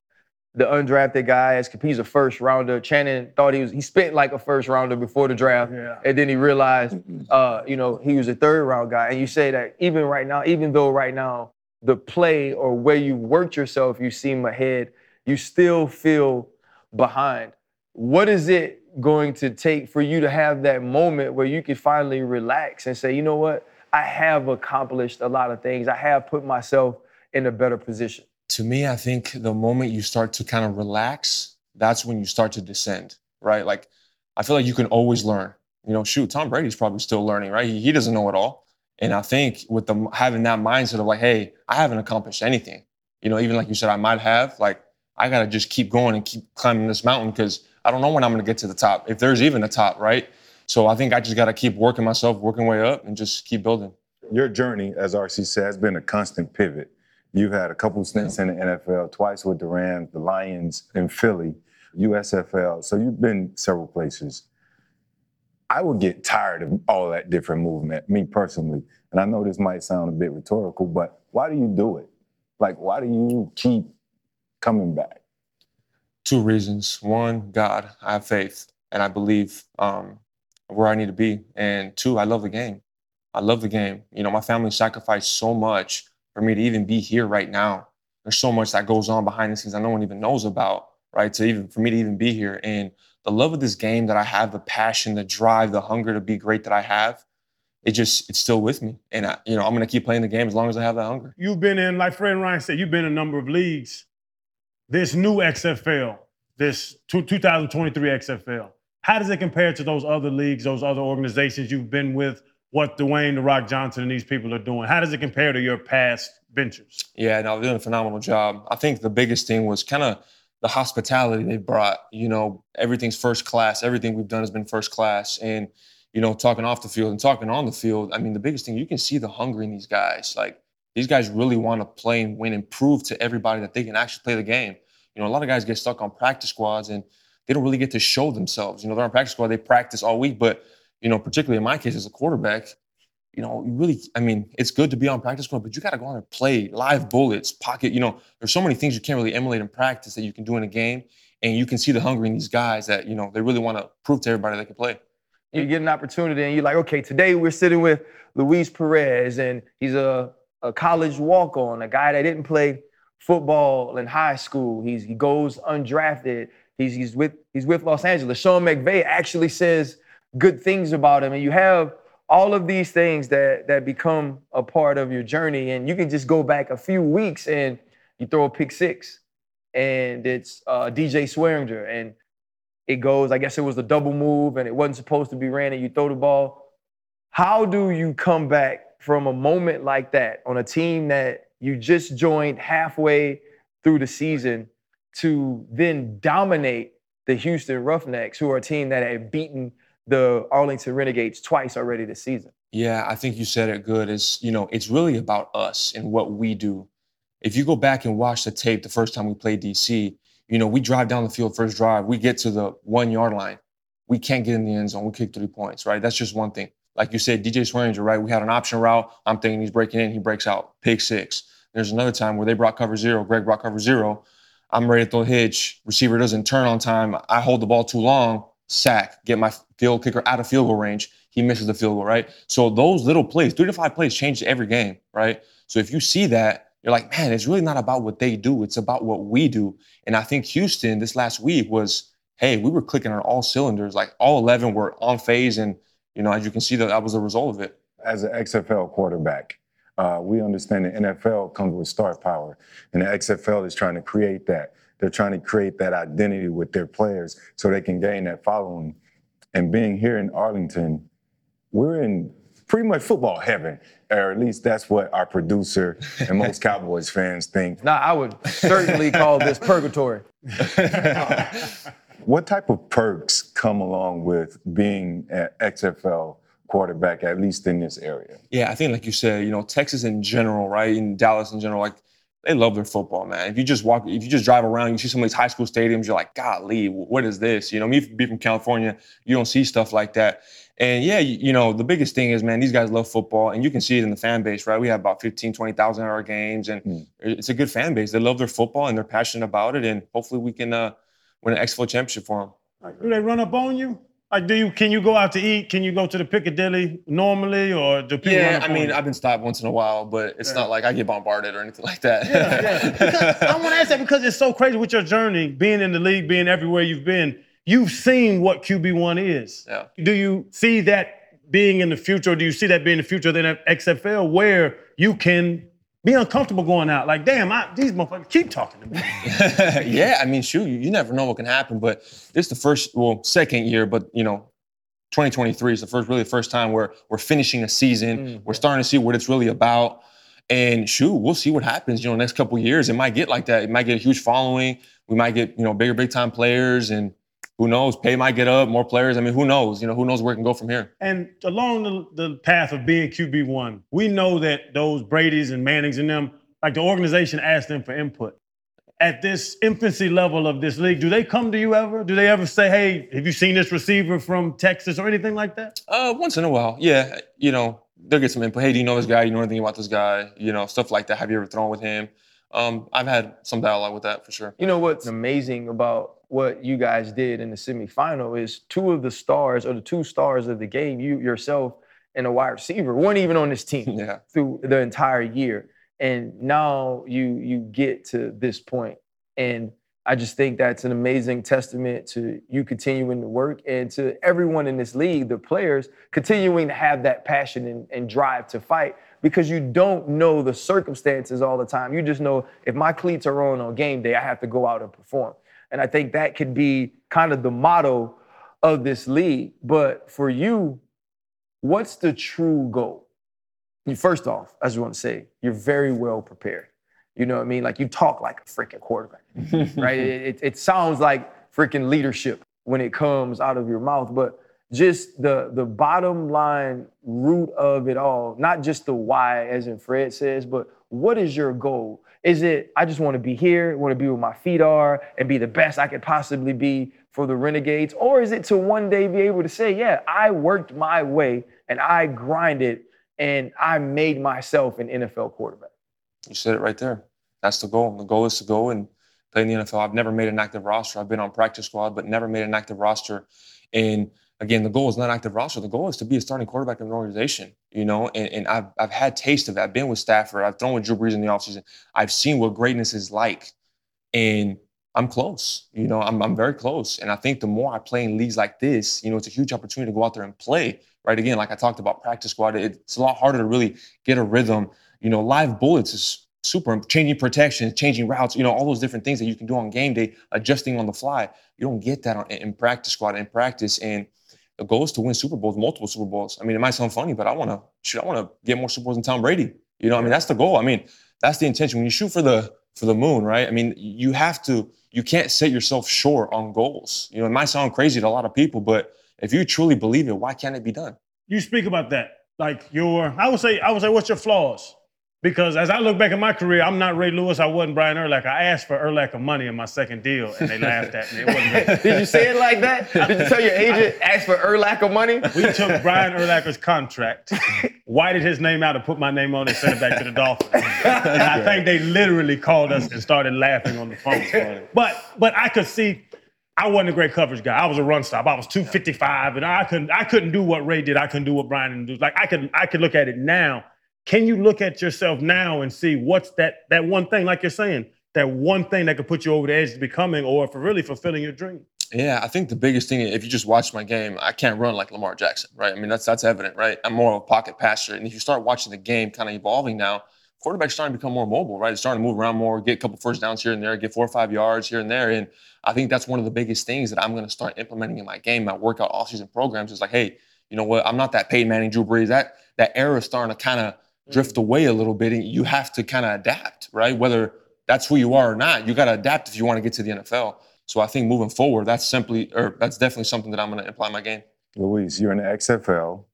the undrafted guy as he's a first rounder. Channing thought he was he spent like a first rounder before the draft, Yeah. and then he realized, uh, you know, he was a third round guy. And you say that even right now, even though right now the play or where you worked yourself, you seem ahead, you still feel behind. What is it going to take for you to have that moment where you can finally relax and say, you know what, I have accomplished a lot of things. I have put myself in a better position. To me, I think the moment you start to kind of relax, that's when you start to descend, right? Like, I feel like you can always learn. You know, shoot, Tom Brady's probably still learning, right? He, he doesn't know it all. And I think with the having that mindset of like, hey, I haven't accomplished anything. You know, even like you said, I might have. Like, I gotta just keep going and keep climbing this mountain because I don't know when I'm gonna get to the top, if there's even a top, right? So I think I just gotta keep working myself, working way up, and just keep building. Your journey, as RC said, has been a constant pivot. You've had a couple stints in the NFL, twice with the Rams, the Lions, and Philly, USFL. So you've been several places. I would get tired of all that different movement, me personally. And I know this might sound a bit rhetorical, but why do you do it? Like, why do you keep coming back? two reasons. One, God, I have faith and I believe um, where I need to be. And two, I love the game. I love the game. You know, my family sacrificed so much for me to even be here right now. There's so much that goes on behind the scenes that no one even knows about, right? To even for me to even be here. And the love of this game that I have, the passion, the drive, the hunger to be great that I have, it just it's still with me. And I, you know, I'm gonna keep playing the game as long as I have that hunger. You've been in, like Fred Ryan said, you've been in a number of leagues. this new XFL, this two- 2023 XFL, how does it compare to those other leagues, those other organizations you've been with? What Dwayne the Rock Johnson and these people are doing? How does it compare to your past ventures? Yeah, no, they're doing a phenomenal job. I think the biggest thing was kind of the hospitality they brought. You know, everything's first class. Everything we've done has been first class. And, you know, talking off the field and talking on the field, I mean, the biggest thing, you can see the hunger in these guys. Like, these guys really want to play and win and prove to everybody that they can actually play the game. You know, a lot of guys get stuck on practice squads and they don't really get to show themselves. You know, they're on practice squad, they practice all week, but you know, particularly in my case as a quarterback, you know, you really, I mean, it's good to be on practice squad, but you got to go on and play live bullets, pocket. You know, there's so many things you can't really emulate in practice that you can do in a game, and you can see the hunger in these guys that you know they really want to prove to everybody they can play. You get an opportunity, and you're like, okay, today we're sitting with Luis Perez, and he's a, a college walk-on, a guy that didn't play football in high school. He's he goes undrafted. He's he's with he's with Los Angeles. Sean McVay actually says good things about him, and you have all of these things that that become a part of your journey, and you can just go back a few weeks and you throw a pick six, and it's uh, DJ Swearinger, and it goes. I guess it was a double move, and it wasn't supposed to be ran, and you throw the ball. How do you come back from a moment like that on a team that you just joined halfway through the season to then dominate the Houston Roughnecks, who are a team that had beaten the Arlington Renegades twice already this season. Yeah, I think you said it good. It's you know, it's really about us and what we do. If you go back and watch the tape the first time we played DC, you know, we drive down the field first drive, we get to the one yard line. We can't get in the end zone. We kick three points, right? That's just one thing. Like you said, DJ Swearinger, right? We had an option route. I'm thinking he's breaking in, he breaks out, pick six. There's another time where they brought cover zero, Gregg brought cover zero. I'm ready to throw a hitch. Receiver doesn't turn on time. I hold the ball too long, sack, get my field kicker out of field goal range. He misses the field goal, right? So those little plays, three to five plays, change every game, right? So if you see that, you're like, man, it's really not about what they do. It's about what we do. And I think Houston this last week was, hey, we were clicking on all cylinders. Like all 11 were on phase. And, you know, as you can see, that, that was a result of it. As an XFL quarterback, uh, we understand the NFL comes with star power, and the XFL is trying to create that. They're trying to create that identity with their players so they can gain that following. And being here in Arlington, we're in pretty much football heaven, or at least that's what our producer and most Cowboys fans think. Now, I would certainly call this purgatory. What type of perks come along with being an XFL quarterback, at least in this area? Yeah, I think like you said, you know, Texas in general, right? In Dallas in general, like they love their football, man. If you just walk, if you just drive around, you see some of these high school stadiums, you're like, golly, what is this? You know, me be from California, you don't see stuff like that. And yeah, you, you know, the biggest thing is, man, these guys love football, and you can see it in the fan base, right? We have about 15, 20,000 at our games, and Mm. it's a good fan base. They love their football, and they're passionate about it, and hopefully we can uh, win an XFL championship for them. Do they run up on you? Like, do you can you go out to eat? Can you go to the Piccadilly normally, or do people? Yeah, I mean. I've been stopped once in a while, but it's Yeah. not like I get bombarded or anything like that. Yeah, yeah. Because I want to ask that because it's so crazy with your journey, being in the league, being everywhere you've been. You've seen what QB one is. Yeah. Do you see that being in the future, or do you see that being the future of the XFL, where you can be uncomfortable going out? Like, damn, I, these motherfuckers keep talking to me. yeah, I mean, shoot, you, you never know what can happen. But this is the first, well, second year, but you know, 2023 is the first, really the first time where we're finishing a season. Mm, we're starting to see what it's really about. And shoot, we'll see what happens. You know, next couple of years, it might get like that. It might get a huge following. We might get you know bigger, big time players, and who knows? Pay might get up, more players. I mean, who knows? You know, who knows where it can go from here? And along the, the path of being QB1, we know that those Brady's and Mannings and them, like the organization asked them for input. At this infancy level of this league, do they come to you ever? Do they ever say, hey, have you seen this receiver from Texas or anything like that? Uh, once in a while, yeah. You know, they'll get some input. Hey, do you know this guy? You know anything about this guy? You know, stuff like that. Have you ever thrown with him? Um, I've had some dialogue with that for sure. You know what's amazing about what you guys did in the semifinal is two of the stars or the two stars of the game, you yourself and a wide receiver, weren't even on this team Yeah. through the entire year. And now you you get to this point. And I just think that's an amazing testament to you continuing to work and to everyone in this league, the players, continuing to have that passion and, and drive to fight because you don't know the circumstances all the time. You just know if my cleats are on on game day, I have to go out and perform. And I think that could be kind of the motto of this league. But for you, what's the true goal? You, first off, I just want to say you're very well prepared. You know what I mean? Like you talk like a freaking quarterback, right? It, it, it sounds like freaking leadership when it comes out of your mouth, but just the the bottom line root of it all, not just the why, as in Fred says, but what is your goal? Is it I just want to be here, want to be where my feet are, and be the best I could possibly be for the Renegades, or is it to one day be able to say, yeah, I worked my way and I grinded and I made myself an NFL quarterback? You said it right there. That's the goal. The goal is to go and play in the NFL. I've never made an active roster. I've been on practice squad, but never made an active roster. And again, the goal is not active roster. The goal is to be a starting quarterback in an organization, you know, and, and I've, I've had taste of that. I've been with Stafford. I've thrown with Drew Brees in the offseason. I've seen what greatness is like. And I'm close, you know, I'm, I'm very close. And I think the more I play in leagues like this, you know, it's a huge opportunity to go out there and play, right? Again, like I talked about practice squad, it's a lot harder to really get a rhythm. You know, live bullets is super changing protection, changing routes, you know, all those different things that you can do on game day, adjusting on the fly. You don't get that on, in practice squad in practice. And the goal is to win Super Bowls, multiple Super Bowls. I mean, it might sound funny, but I want to shoot. I want to get more Super Bowls than Tom Brady. You know, I mean, that's the goal. I mean, that's the intention. When you shoot for the for the moon, right? I mean, you have to. You can't set yourself short on goals. You know, it might sound crazy to a lot of people, but if you truly believe it, why can't it be done? You speak about that, like your. I would say, I would say, what's your flaws? Because as I look back at my career, I'm not Ray Lewis. I wasn't Brian Urlacher. I asked for Urlacher money in my second deal, and they laughed at me. It wasn't Did you say it like that? Did you tell your agent ask for Urlacher money? We took Brian Urlacher's contract, whited his name out, and put my name on it, sent it back to the Dolphins. And I think they literally called us and started laughing on the phone. But but I could see. I wasn't a great coverage guy. I was a run stop. I was 255, and I couldn't I couldn't do what Ray did. I couldn't do what Brian did. Like I could I could look at it now can you look at yourself now and see what's that that one thing, like you're saying, that one thing that could put you over the edge to becoming or for really fulfilling your dream? Yeah, I think the biggest thing, if you just watch my game, I can't run like Lamar Jackson, right? I mean, that's that's evident, right? I'm more of a pocket passer. And if you start watching the game kind of evolving now, quarterback's starting to become more mobile, right? It's starting to move around more, get a couple first downs here and there, get four or five yards here and there. And I think that's one of the biggest things that I'm going to start implementing in my game, my workout off-season programs is like, hey, you know what? I'm not that Peyton Manning, Drew Brees. That that era is starting to kind of drift away a little bit and you have to kind of adapt, right? Whether that's who you are or not, you got to adapt if you want to get to the NFL. So I think moving forward, that's simply, or that's definitely something that I'm going to apply in my game. Luis, you're in the XFL.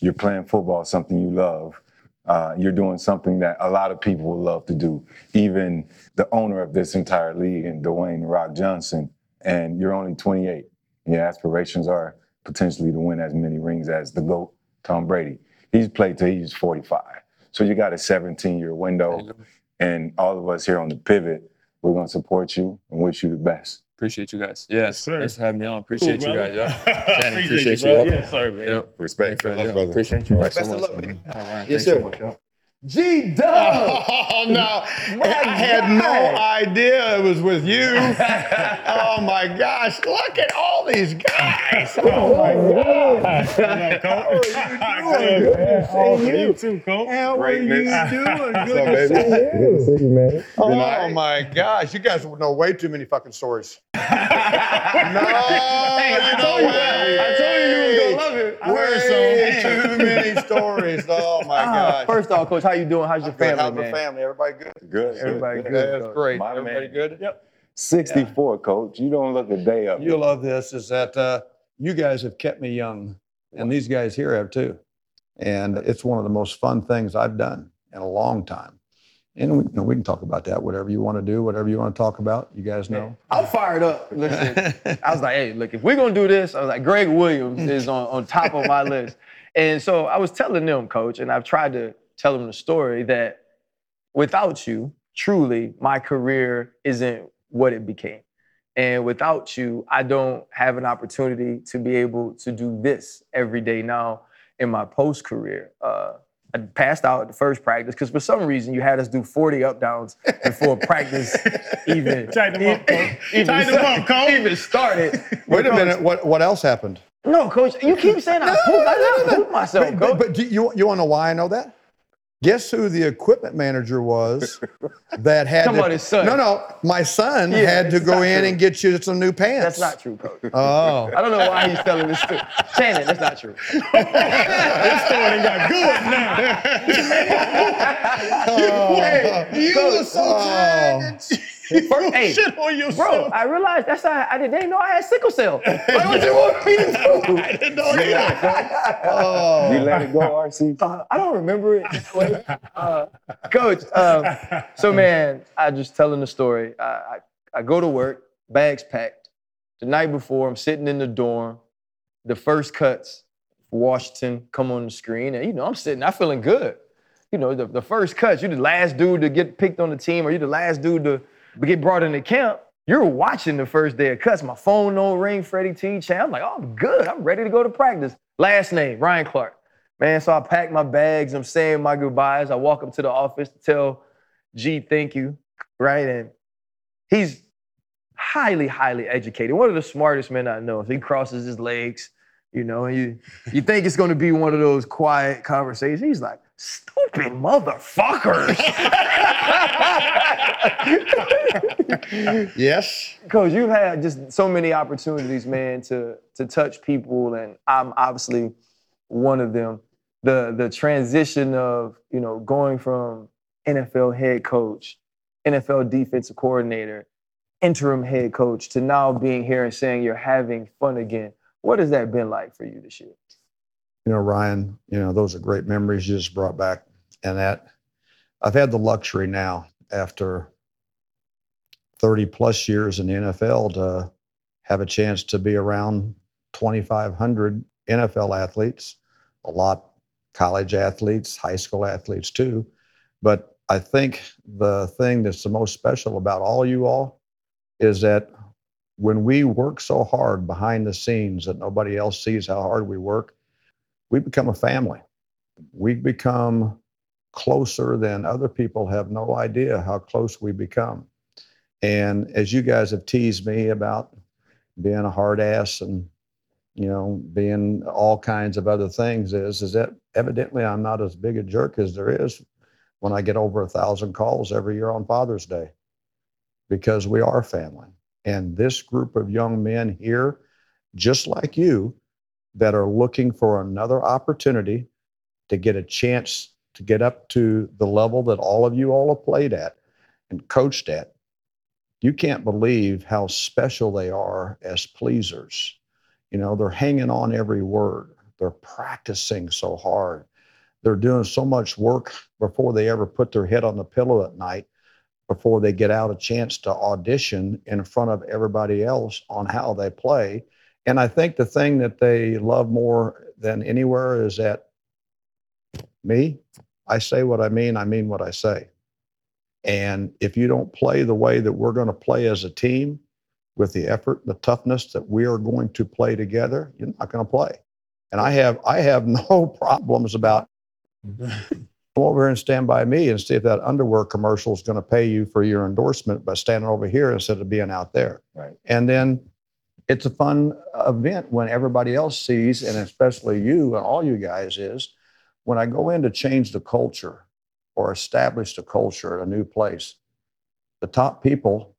You're playing football, something you love. Uh, you're doing something that a lot of people would love to do. Even the owner of this entire league, and Dwayne Rock Johnson, and you're only 28. Your aspirations are potentially to win as many rings as the GOAT, Tom Brady. He's played till he's 45. So you got a 17 year window, and all of us here on the pivot, we're gonna support you and wish you the best. Appreciate you guys. Yes, sir. thanks for having me on. Appreciate Cool, you guys. brother. Yeah. Appreciate appreciate you, you. bro. Yes, man. Yep. Respect. Yeah, Love, brother. Appreciate you guys so Best of luck, man. man. All right. Yes, Thanks so much, y'all. G Dub! Oh no! I had no idea it was with you. oh my gosh! Look at all these guys. Oh my God! What up, Coach? Oh, Good, man. Awesome. Oh, you too, Coach. How are you doing? Good What's to see you. Good to see you, man. Oh my gosh! You guys know way too many fucking stories. No, Hey, I told you, I told you you was gonna love it. I Way some. too many stories. Oh my Ah, gosh! First off, Coach, how you doing? How's your Good. family, How's the man? family? Everybody good? Good. Everybody good. That's Coach. great. My Everybody man. good? Yep. 64, coach. You don't look a day up. You'll love this is that uh, you guys have kept me young, and these guys here have too. And it's one of the most fun things I've done in a long time. And we, you know, we can talk about that, whatever you want to do, whatever you want to talk about. You guys know. I'm fired up. Listen, I was like, hey, look, if we're gonna do this, I was like, Gregg Williams is on, on top of my list. And so I was telling them, coach, and I've tried to tell them the story that without you, truly, my career isn't what it became. And without you, I don't have an opportunity to be able to do this every day now in my post career. Uh, I passed out at the first practice because for some reason you had us do 40 up downs before practice even, Tighten them up, Coach. even, Tighten them up, Coach. even started. Wait a minute. What what else happened? No, coach, you keep saying I pooped. I never pooped myself, But, coach. but, but do you you want to know why I know that? Guess who the equipment manager was that had Come to, on, his son. No, no, my son Yeah, had to it's go not in true. and get you some new pants. That's not true, coach. Oh. I don't know why he's telling this story. Shannon, that's not true. This story done got good now. Oh. hey, you coach, were so oh. tired. First, hey, Shit on bro. I realized that's how I didn't even know I had sickle cell. Like, what you want me to do? I didn't know either. Oh. You let it go, RC. Uh, I don't remember it. Uh, Coach, um, so man, I just telling the story. I, I, I go to work, bags packed. The night before, I'm sitting in the dorm. The first cuts, Washington, come on the screen, and you know I'm sitting, I'm feeling good. You know, the, the first cuts, you're the last dude to get picked on the team, or you're the last dude to get brought into camp. You're watching the first day of cuts. My phone don't ring, Freddie T. Chan. I'm like, oh, I'm good. I'm ready to go to practice. Last name, Ryan Clark. Man, so I pack my bags. I'm saying my goodbyes. I walk up to the office to tell G thank you, right? And he's highly, highly educated. One of the smartest men I know. If he crosses his legs, you know, and you you think it's gonna be one of those quiet conversations. He's like, stupid motherfuckers. Yes. Coach, you've had just so many opportunities, man, to to touch people, and I'm obviously one of them. The the transition of you know going from NFL head coach, NFL defensive coordinator, interim head coach to now being here and saying you're having fun again. What has that been like for you this year? You know, Ryan, you know, those are great memories you just brought back. And that I've had the luxury now after 30 plus years in the NFL to have a chance to be around 2,500 NFL athletes, a lot college athletes, high school athletes too. But I think the thing that's the most special about all you all is that when we work so hard behind the scenes that nobody else sees how hard we work, we become a family. We become closer than other people have no idea how close we become. And as you guys have teased me about being a hard ass and you know being all kinds of other things is is that evidently I'm not as big a jerk as there is when I get over a thousand calls every year on Father's Day because we are family. And this group of young men here, just like you, that are looking for another opportunity to get a chance to get up to the level that all of you all have played at and coached at. You can't believe how special they are as pleasers. You know, they're hanging on every word. They're practicing so hard. They're doing so much work before they ever put their head on the pillow at night, before they get out a chance to audition in front of everybody else on how they play. And I think the thing that they love more than anywhere is that me, I say what I mean, I mean what I say. And if you don't play the way that we're going to play as a team, with the effort, the toughness that we are going to play together, you're not going to play. And I have I have no problems about come over here and stand by me and see if that underwear commercial is going to pay you for your endorsement by standing over here instead of being out there. Right. And then it's a fun event when everybody else sees, and especially you and all you guys, is when I go in to change the culture or establish the culture at a new place, the top people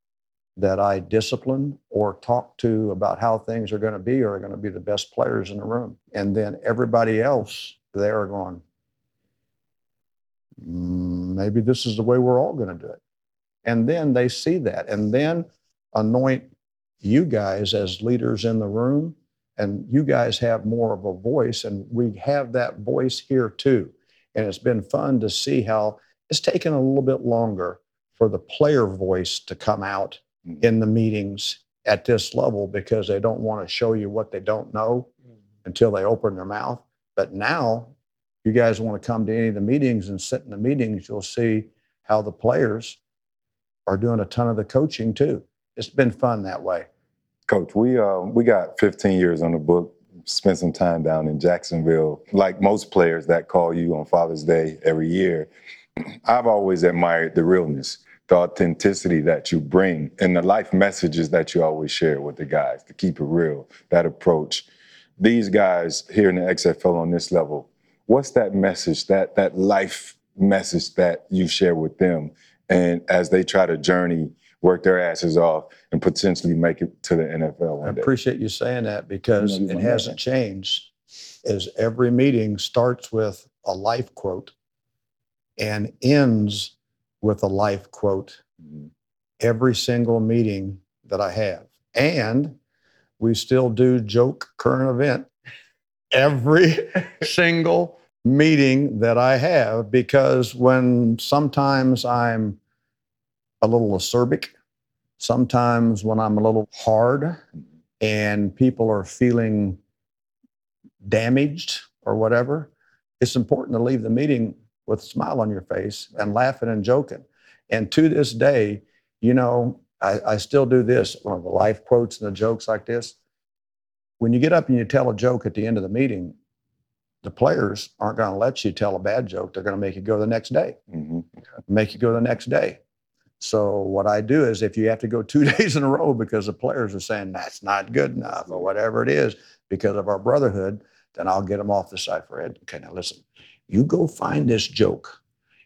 that I discipline or talk to about how things are going to be are going to be the best players in the room. And then everybody else, they are going, "Mm, maybe this is the way we're all going to do it. And then they see that and then anoint you guys as leaders in the room. And you guys have more of a voice, and we have that voice here too. And it's been fun to see how it's taken a little bit longer for the player voice to come out mm-hmm. in the meetings at this level because they don't want to show you what they don't know mm-hmm. until they open their mouth. But now, you guys want to come to any of the meetings and sit in the meetings, you'll see how the players are doing a ton of the coaching too. It's been fun that way. Coach, we uh, we got 15 years on the book. Spent some time down in Jacksonville. Like most players that call you on Father's Day every year, I've always admired the realness, the authenticity that you bring, and the life messages that you always share with the guys to keep it real. That approach. These guys here in the XFL on this level, what's that message? That that life message that you share with them, and as they try to journey, work their asses off, and potentially make it to the NFL I one day. appreciate you saying that because You know, it hasn't changed. Is every meeting starts with a life quote and ends with a life quote Mhm. every single meeting that I have. And we still do joke current event every single meeting that I have because when sometimes I'm a little acerbic, sometimes when I'm a little hard and people are feeling damaged or whatever, it's important to leave the meeting with a smile on your face and laughing and joking. And to this day, you know, I, I still do this one of the life quotes and the jokes like this. When you get up and you tell a joke at the end of the meeting, the players aren't going to let you tell a bad joke. They're going to make you go the next day Mhm. make you go the next day. So what I do is if you have to go two days in a row because the players are saying that's not good enough or whatever it is because of our brotherhood, then I'll get them off the side for it. Okay, now listen, you go find this joke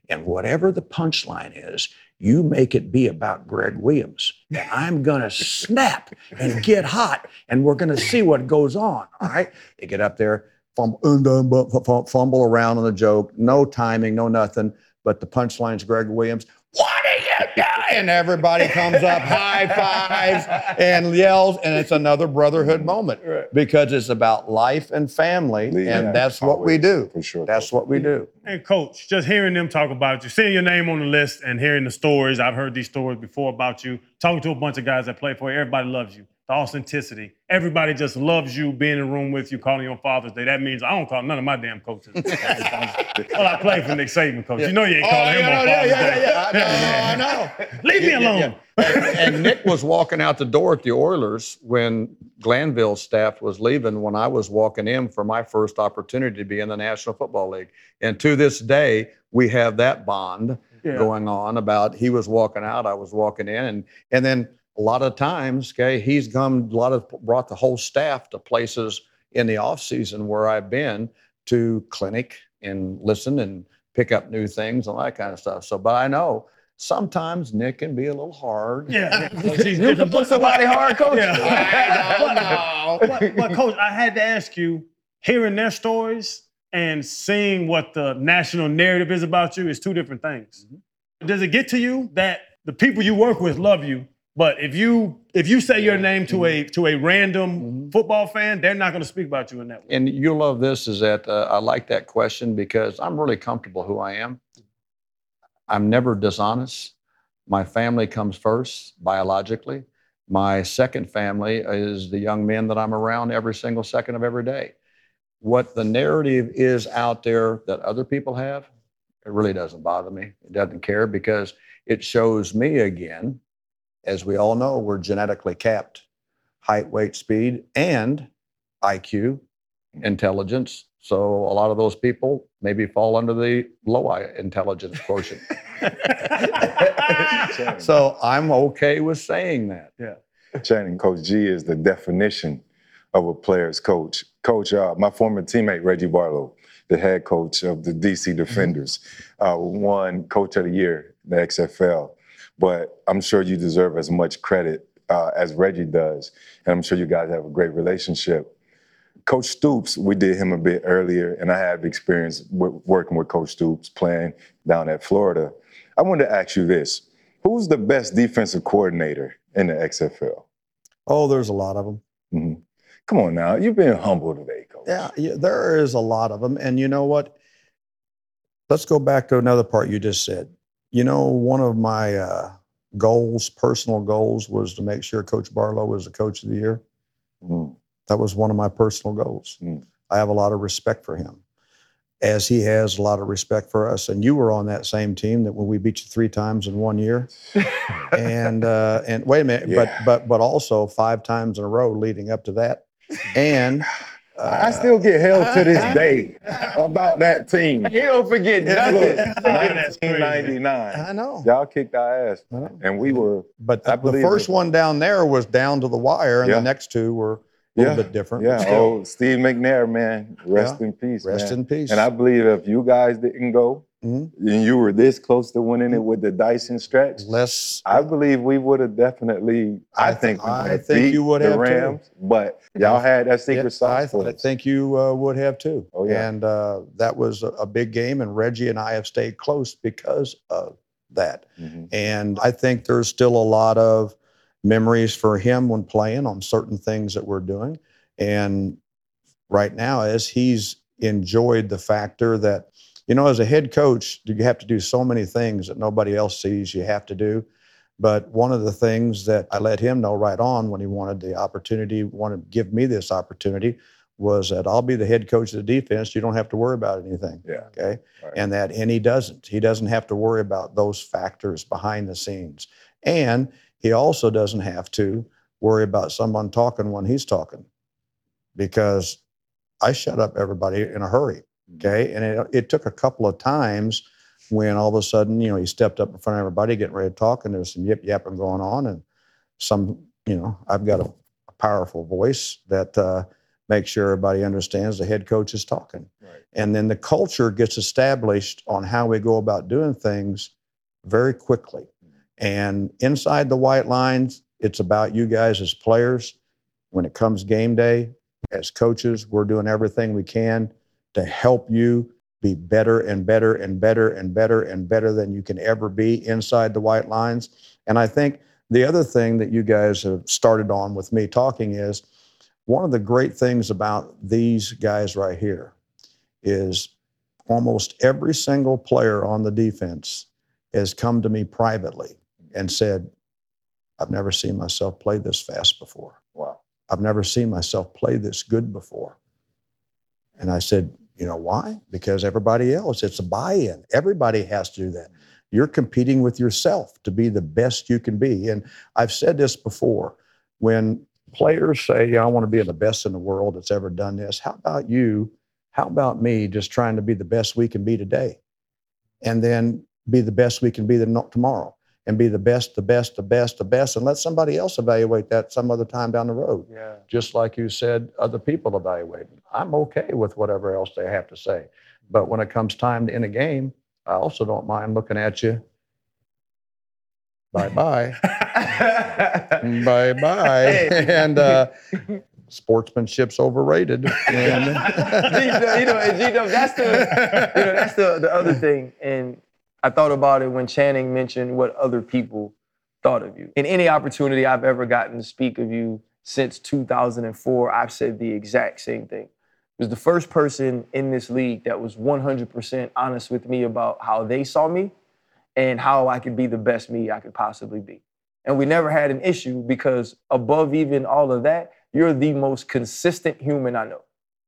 and whatever the punchline is, you make it be about Gregg Williams. And I'm gonna snap and get hot and we're gonna see what goes on. All right. They get up there, fumble, um, um, um, fumble around on the joke, no timing, no nothing. But the punchline's Gregg Williams. What are you? And everybody comes up, high fives, and yells, and it's another brotherhood mm-hmm. moment Right. because it's about life and family, Yeah, and that's what we do. For sure. That's what we do. And coach, just hearing them talk about you, seeing your name on the list and hearing the stories, I've heard these stories before about you, talking to a bunch of guys that play for you, everybody loves you. The authenticity. Everybody just loves you, being in the room with you, calling you on Father's Day. That means I don't call none of my damn coaches. well, I play for Nick Saban, coach. You know you ain't calling oh, him on Father's Day. I know, I know. Leave me Yeah, yeah, alone. yeah. And, and Nick was walking out the door at the Oilers when Glanville's staff was leaving. When I was walking in for my first opportunity to be in the National Football League, and to this day we have that bond Yeah. going on about he was walking out, I was walking in, and and then a lot of times, okay, he's come a lot of brought the whole staff to places in the off season where I've been to clinic and listen and pick up new things and that kind of stuff. So, but I know sometimes Nick can be a little hard. Yeah. You can put somebody hard, coach. Yeah. but, but, but, coach, I had to ask you, hearing their stories and seeing what the national narrative is about you is two different things. Mm-hmm. Does it get to you that the people you work with love you, but if you if you say your name to a to a random football fan, they're not going to speak about you in that way. And you'll love this is that uh, I like that question because I'm really comfortable who I am. I'm never dishonest. My family comes first biologically. My second family is the young men that I'm around every single second of every day. What the narrative is out there that other people have, it really doesn't bother me. It doesn't care because it shows me again, as we all know, we're genetically capped height, weight, speed, and IQ, intelligence. So a lot of those people maybe fall under the low intelligence quotient. so I'm okay with saying that. Yeah. Channing, Coach G is the definition of a player's coach. Coach, uh, my former teammate Reggie Barlow, the head coach of the DC Defenders, uh, won Coach of the Year in the XFL. But I'm sure you deserve as much credit uh, as Reggie does, and I'm sure you guys have a great relationship. Coach Stoops, we did him a bit earlier, and I have experience w- working with Coach Stoops playing down at Florida. I wanted to ask you this: Who's the best defensive coordinator in the XFL? Oh, there's a lot of them. Mhm. Come on now, you've been humble today, Coach. Yeah, yeah, there is a lot of them. And you know what? Let's go back to another part you just said. You know, one of my uh, goals, personal goals, was to make sure Coach Barlow was the coach of the year. Mm. That was one of my personal goals. Mm. I have a lot of respect for him, as he has a lot of respect for us. And you were on that same team that when we beat you three times in one year. and uh, and wait a minute, Yeah. but but but also five times in a row leading up to that. And I still get held to this day about that team. He don't forget nothing. That's 1999. I know. Y'all kicked our ass, I know. and we were. But I the, the believe first it. one down there was down to the wire, and Yeah. the next two were a little Yeah. bit different. but Yeah. still, Oh, Steve McNair, man, rest in peace. rest man. in peace. And I believe if you guys didn't go, Mhm. and you were this close to winning it with the Dyson stretch, Less. I believe we would have definitely. I, I think I think you would the have, too. But y'all had that secret Yeah, sauce. I, I think you uh, would have too. Oh, yeah. And uh, that was a, a big game, and Reggie and I have stayed close because of that. Mhm. And I think there's still a lot of memories for him when playing on certain things that we're doing. And right now, as he's enjoyed the factor that, you know, as a head coach, you have to do so many things that nobody else sees you have to do. But one of the things that I let him know right on when he wanted the opportunity, wanted to give me this opportunity, was that I'll be the head coach of the defense. You don't have to worry about anything. Yeah. Okay. Right. And that, and he doesn't. He doesn't have to worry about those factors behind the scenes. And he also doesn't have to worry about someone talking when he's talking because I shut up everybody in a hurry. Okay. And it, it took a couple of times when all of a sudden, you know, he stepped up in front of everybody getting ready to talk and there's some yip yapping going on. And some, you know, I've got a, a powerful voice that uh, makes sure everybody understands the head coach is talking. Right. And then the culture gets established on how we go about doing things very quickly. And inside the white lines, it's about you guys as players. When it comes game day, as coaches, we're doing everything we can to help you be better and better and better and better and better than you can ever be inside the white lines. And I think the other thing that you guys have started on with me talking is one of the great things about these guys right here is almost every single player on the defense has come to me privately and said, I've never seen myself play this fast before. Wow. I've never seen myself play this good before. And I said, you know why? Because everybody else, it's a buy in. Everybody has to do that. You're competing with yourself to be the best you can be. And I've said this before when players say, yeah, I want to be the best in the world that's ever done this, how about you? How about me just trying to be the best we can be today? And then be the best we can be the, tomorrow and be the best, the best, the best, the best, and let somebody else evaluate that some other time down the road Yeah. just like you said, other people evaluate. I'm okay with whatever else they have to say. But when it comes time to end a game, I also don't mind looking at you. Bye bye. bye bye. Hey. And uh, sportsmanship's overrated. And you know, and G-Dub, that's the you know that's the the other thing. And I thought about it when Channing mentioned what other people thought of you. In any opportunity I've ever gotten to speak of you since 2004, I've said the exact same thing. It was the first person in this league that was 100% honest with me about how they saw me and how I could be the best me I could possibly be. And we never had an issue because above even all of that, you're the most consistent human I know.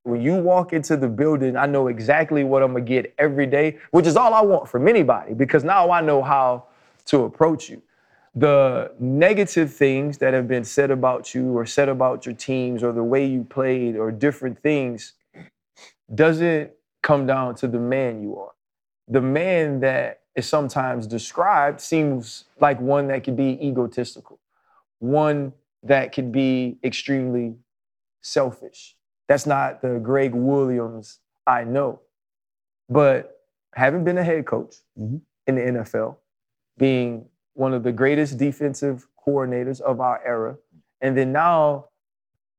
When you walk into the building, I know exactly what I'm gonna get every day, which is all I want from anybody because now I know how to approach you. The negative things that have been said about you or said about your teams or the way you played or different things doesn't come down to the man you are. The man that is sometimes described seems like one that could be egotistical, one that could be extremely selfish. That's not the Gregg Williams I know. But having been a head coach Mhm. in the NFL, being one of the greatest defensive coordinators of our era, and then now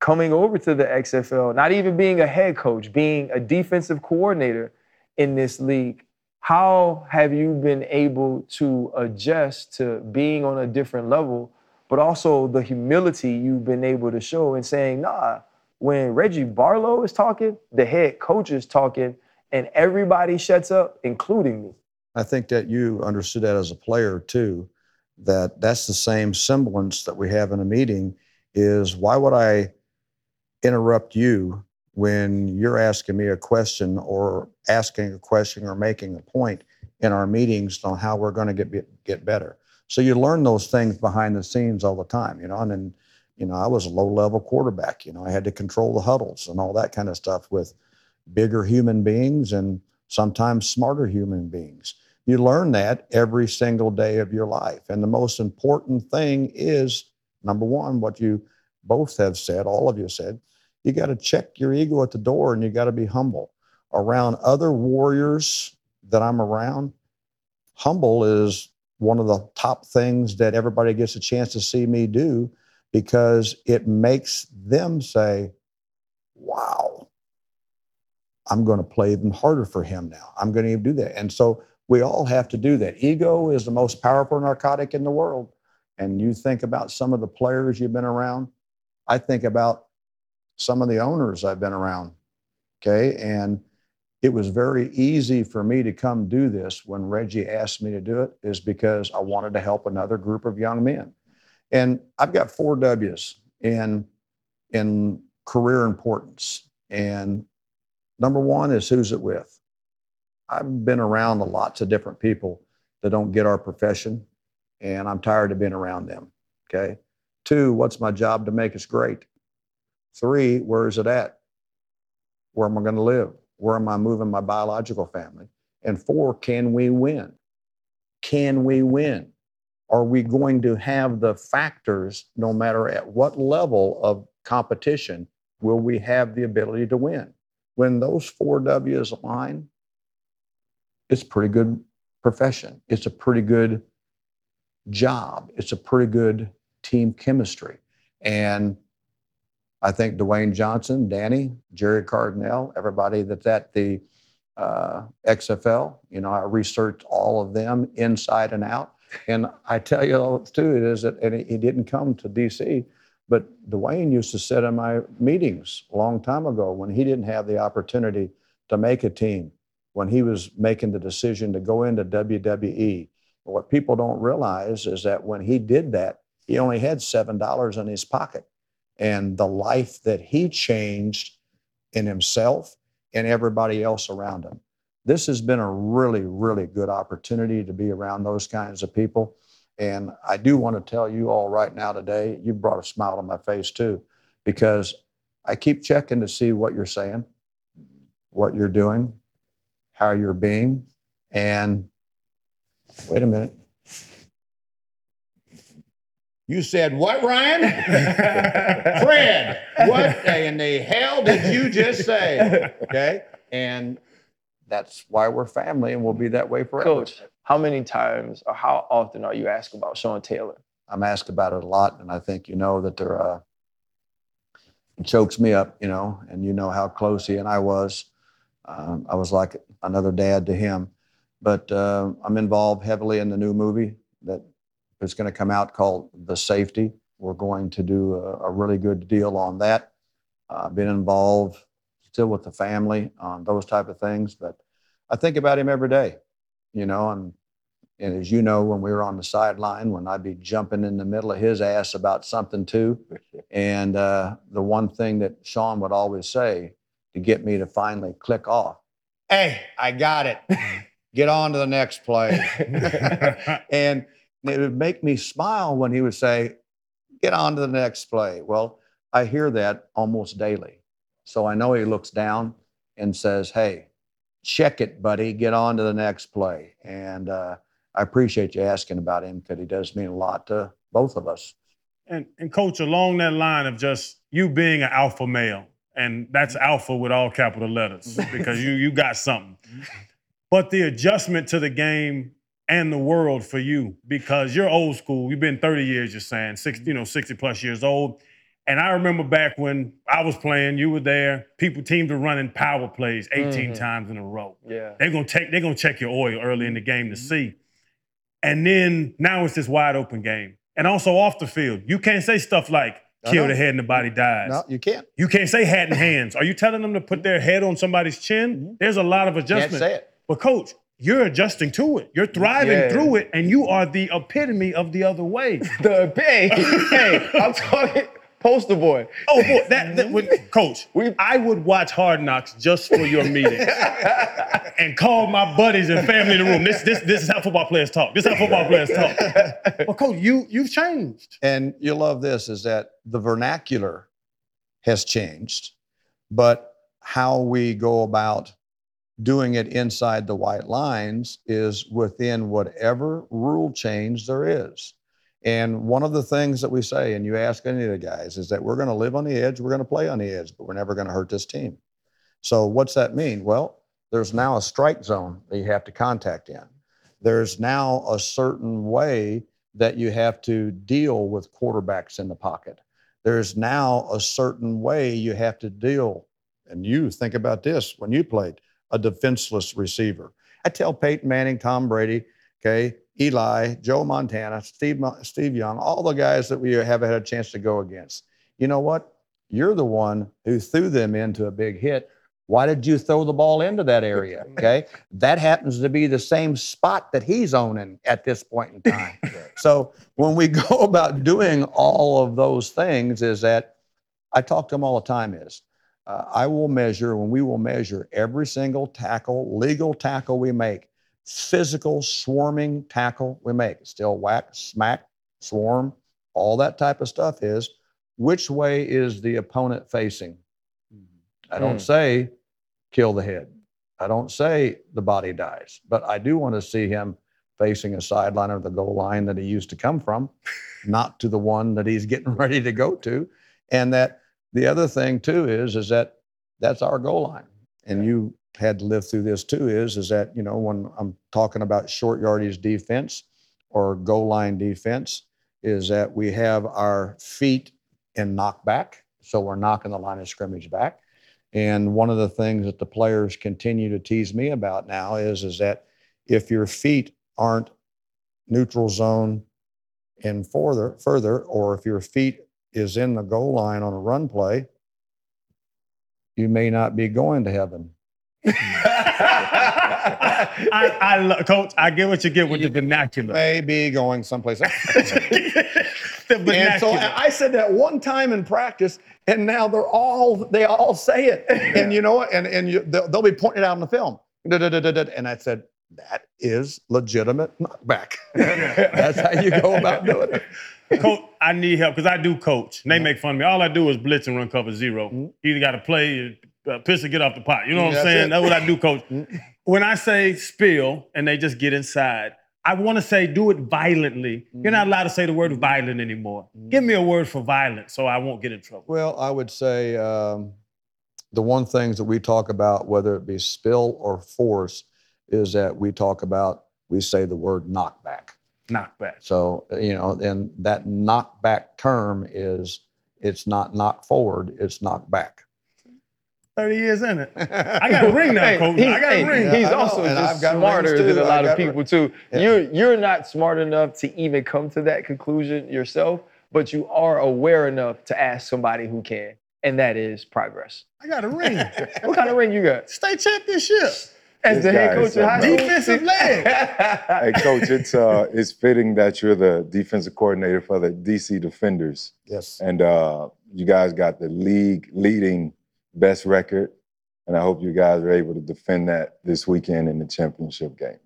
coming over to the XFL, not even being a head coach, being a defensive coordinator in this league, how have you been able to adjust to being on a different level, but also the humility you've been able to show in saying, nah, when Reggie Barlow is talking, the head coach is talking, and everybody shuts up, including me. I think that you understood that as a player too, that that's the same semblance that we have in a meeting is why would I interrupt you when you're asking me a question or asking a question or making a point in our meetings on how we're going to get get better. So you learn those things behind the scenes all the time, you know, and then you know, I was a low level quarterback, you know, I had to control the huddles and all that kind of stuff with bigger human beings and sometimes smarter human beings. You learn that every single day of your life. And the most important thing is number one, what you both have said, all of you said, you got to check your ego at the door and you got to be humble around other warriors that I'm around, humble is one of the top things that everybody gets a chance to see me do because it makes them say, wow, I'm going to play even harder for him now. I'm going to do that. And so we all have to do that. Ego is the most powerful narcotic in the world. And you think about some of the players you've been around. I think about some of the owners I've been around. Okay. And it was very easy for me to come do this when Reggie asked me to do it, is because I wanted to help another group of young men. And I've got four W's in, in career importance. And number one is who's it with? I've been around a lots of different people that don't get our profession, and I'm tired of being around them. Okay. Two, what's my job to make us great? Three, where is it at? Where am I going to live? Where am I moving my biological family? And four, can we win? Can we win? Are we going to have the factors, no matter at what level of competition, will we have the ability to win? When those four W's align, it's a pretty good profession. It's a pretty good job. It's a pretty good team chemistry. And I think Dwayne Johnson, Dani, Jerry Cardinale, everybody that's at the uh, XFL, you know, I researched all of them inside and out. And I tell you all too, it is that, and he didn't come to DC, but Dwayne used to sit in my meetings a long time ago when he didn't have the opportunity to make a team, when he was making the decision to go into WWE. But what people don't realize is that when he did that, he only had $7 in his pocket. And the life that he changed in himself and everybody else around him. This has been a really, really good opportunity to be around those kinds of people. And I do want to tell you all right now today, you brought a smile on my face too, because I keep checking to see what you're saying, what you're doing, how you're being. And wait a minute. You said what, Ryan? Fred, what in the hell did you just say? Okay. And that's why we're family and we'll be that way forever. Coach, how many times or how often are you asked about Sean Taylor? I'm asked about it a lot, and I think you know that there uh, it chokes me up, you know, and you know how close he and I was. Um, I was like another dad to him. But uh, I'm involved heavily in the new movie that is going to come out called The Safety. We're going to do a, a really good deal on that. I've uh, been involved still with the family on those type of things, but I think about him every day, you know, and and as you know, when we were on the sideline, when I'd be jumping in the middle of his ass about something too, and uh, the one thing that Sean would always say to get me to finally click off, "Hey, I got it. Get on to the next play," and it would make me smile when he would say, Get on to the next play. Well, I hear that almost daily. So I know he looks down and says, Hey, check it, buddy. Get on to the next play. And uh, I appreciate you asking about him because he does mean a lot to both of us. And, and coach, along that line of just you being an alpha male, and that's alpha with all capital letters because you you got something. But the adjustment to the game and the world for you because you're old school. You've been 30 years, you're saying, 60, you know, 60 plus years old. And I remember back when I was playing, you were there. People, teams were running power plays 18 mm-hmm. times in a row. Yeah, they're gonna take, they're gonna check your oil early in the game to mm-hmm. see. And then now it's this wide open game, and also off the field, you can't say stuff like "kill the head and the body dies." No, you can't. You can't say "hat and hands." Are you telling them to put their head on somebody's chin? Mm-hmm. There's a lot of adjustment. Can't say it. But coach, you're adjusting to it. You're thriving yeah. through it, and you are the epitome of the other way. the hey, hey, I'm talking poster boy. Oh boy, that, that would, coach. We, I would watch Hard Knocks just for your meeting, and call my buddies and family in the room. This this this is how football players talk. This is how football players talk. well, coach, you you've changed. And you love this is that the vernacular has changed, but how we go about doing it inside the white lines is within whatever rule change there is. And one of the things that we say, and you ask any of the guys, is that we're going to live on the edge, we're going to play on the edge, but we're never going to hurt this team. So what's that mean? Well, there's now a strike zone that you have to contact in. There's now a certain way that you have to deal with quarterbacks in the pocket. There's now a certain way you have to deal. And you think about this when you played a defenseless receiver. I tell Peyton Manning, Tom Brady, okay, Eli, Joe Montana, Steve, Steve Young, all the guys that we have had a chance to go against. You know what? You're the one who threw them into a big hit. Why did you throw the ball into that area? Okay. that happens to be the same spot that he's owning at this point in time. so when we go about doing all of those things, is that I talk to them all the time is uh, I will measure, when we will measure every single tackle, legal tackle we make, physical swarming tackle we make, still whack, smack, swarm, all that type of stuff is which way is the opponent facing? I don't Mm. say kill the head. I don't say the body dies, but I do want to see him facing a sideline or the goal line that he used to come from, not to the one that he's getting ready to go to. And that the other thing too is is that that's our goal line. And you had to live through this too is is that, you know, when I'm talking about short yardage defense or goal line defense, is that we have our feet in knockback. So we're knocking the line of scrimmage back. And one of the things that the players continue to tease me about now is, is that if your feet aren't neutral zone and further, further, or if your feet is in the goal line on a run play, you may not be going to heaven. I, I lo- coach, I get what you get with the vernacular. May be going someplace else. the And so vernacular. I I said that one time in practice, and now they're all they all say it. And you know what? And and you, they'll, they'll be pointing it out in the film. And I said that is legitimate knockback. That's how you go about doing it. coach, I need help because I do coach. And they mm-hmm. make fun of me. All I do is blitz and run cover 0 mm-hmm. You either got to play, uh, piss or get off the pot. You know what I'm saying? it. That's what I do, coach. when I say spill and they just get inside, I want to say do it violently. You're not allowed to say the word violent anymore. Give me a word for violent so I won't get in trouble. Well, I would say um, the one things that we talk about, whether it be spill or force, is that we talk about we say the word knockback. Knockback. So, you know, and that knockback term is it's not knock forward, it's knock back. 30 years in it. I got a ring now, Hey, coach. I got hey, a ring. he's I also and just I've got smarter too. than a lot of people too. Yeah. You're you're not smart enough to even come to that conclusion yourself, but you are aware enough to ask somebody who can, and that is progress. I got a ring. What kind of ring you got? State championship. As the head coach of high school? Defensive leg. Hey, coach, it's uh, it's fitting that you're the defensive coordinator for the DC Defenders, Yes. and uh, you guys got the league leading best record, and I hope you guys are able to defend that this weekend in the championship game.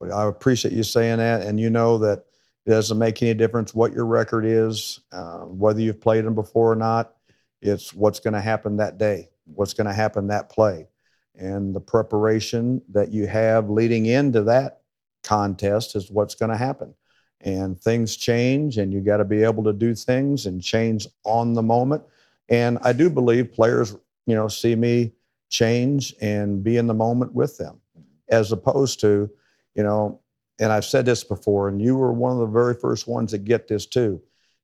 Well, I appreciate you saying that. And you know that it doesn't make any difference what your record is, uh, whether you've played them before or not. It's what's going to happen that day, what's going to happen that play. And the preparation that you have leading into that contest is what's going to happen. And things change, and you got to be able to do things and change on the moment. And I do believe players, you know, see me change and be in the moment with them, as opposed to, you know, and I've said this before, and you were one of the very first ones to get this too.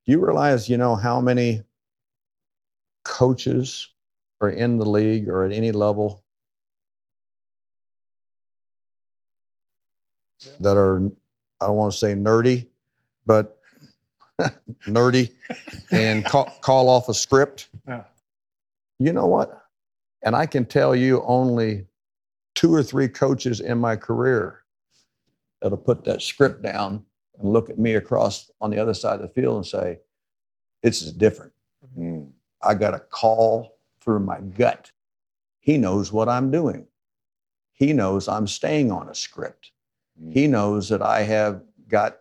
Do you realize, you know, how many coaches are in the league or at any level that are, I don't want to say nerdy, but nerdy and call, call off a script? Yeah. You know what? And I can tell you only two or three coaches in my career that'll put that script down and look at me across on the other side of the field and say, This is different. Mm. I got a call through my gut. He knows what I'm doing. He knows I'm staying on a script. Mm. He knows that I have got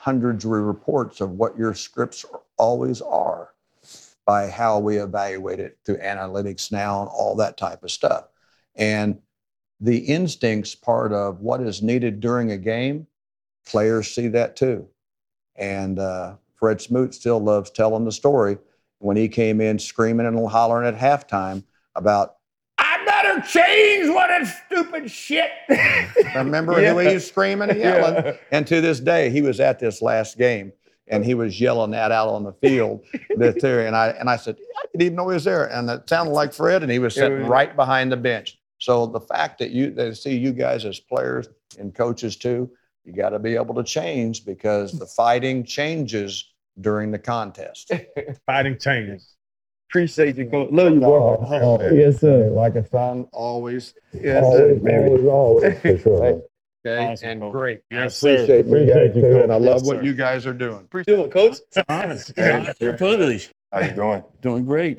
hundreds of reports of what your scripts always are by how we evaluate it through analytics now and all that type of stuff. And the instincts part of what is needed during a game, players see that too. And uh, Fred Smoot still loves telling the story when he came in screaming and hollering at halftime about, gotta change what is stupid shit. I remember Yeah. he was screaming and yelling. Yeah. And to this day, he was at this last game and he was yelling that out on the field. that there, and I and I said, I didn't even know he was there. And it sounded like Fred, and he was sitting Yeah. right behind the bench. So the fact that you they see you guys as players and coaches too, you got to be able to change because the fighting changes during the contest. Fighting changes. Appreciate you, coach. Love you, bro. Oh, oh yes, sir. Like a son, always. Yes, sir. always, for sure. Okay, Awesome, and coach. great. Yes, sir. appreciate you guys and I love Yes, what you guys are doing. Appreciate it, coach. Honest. Privilege. How you doing? Doing great.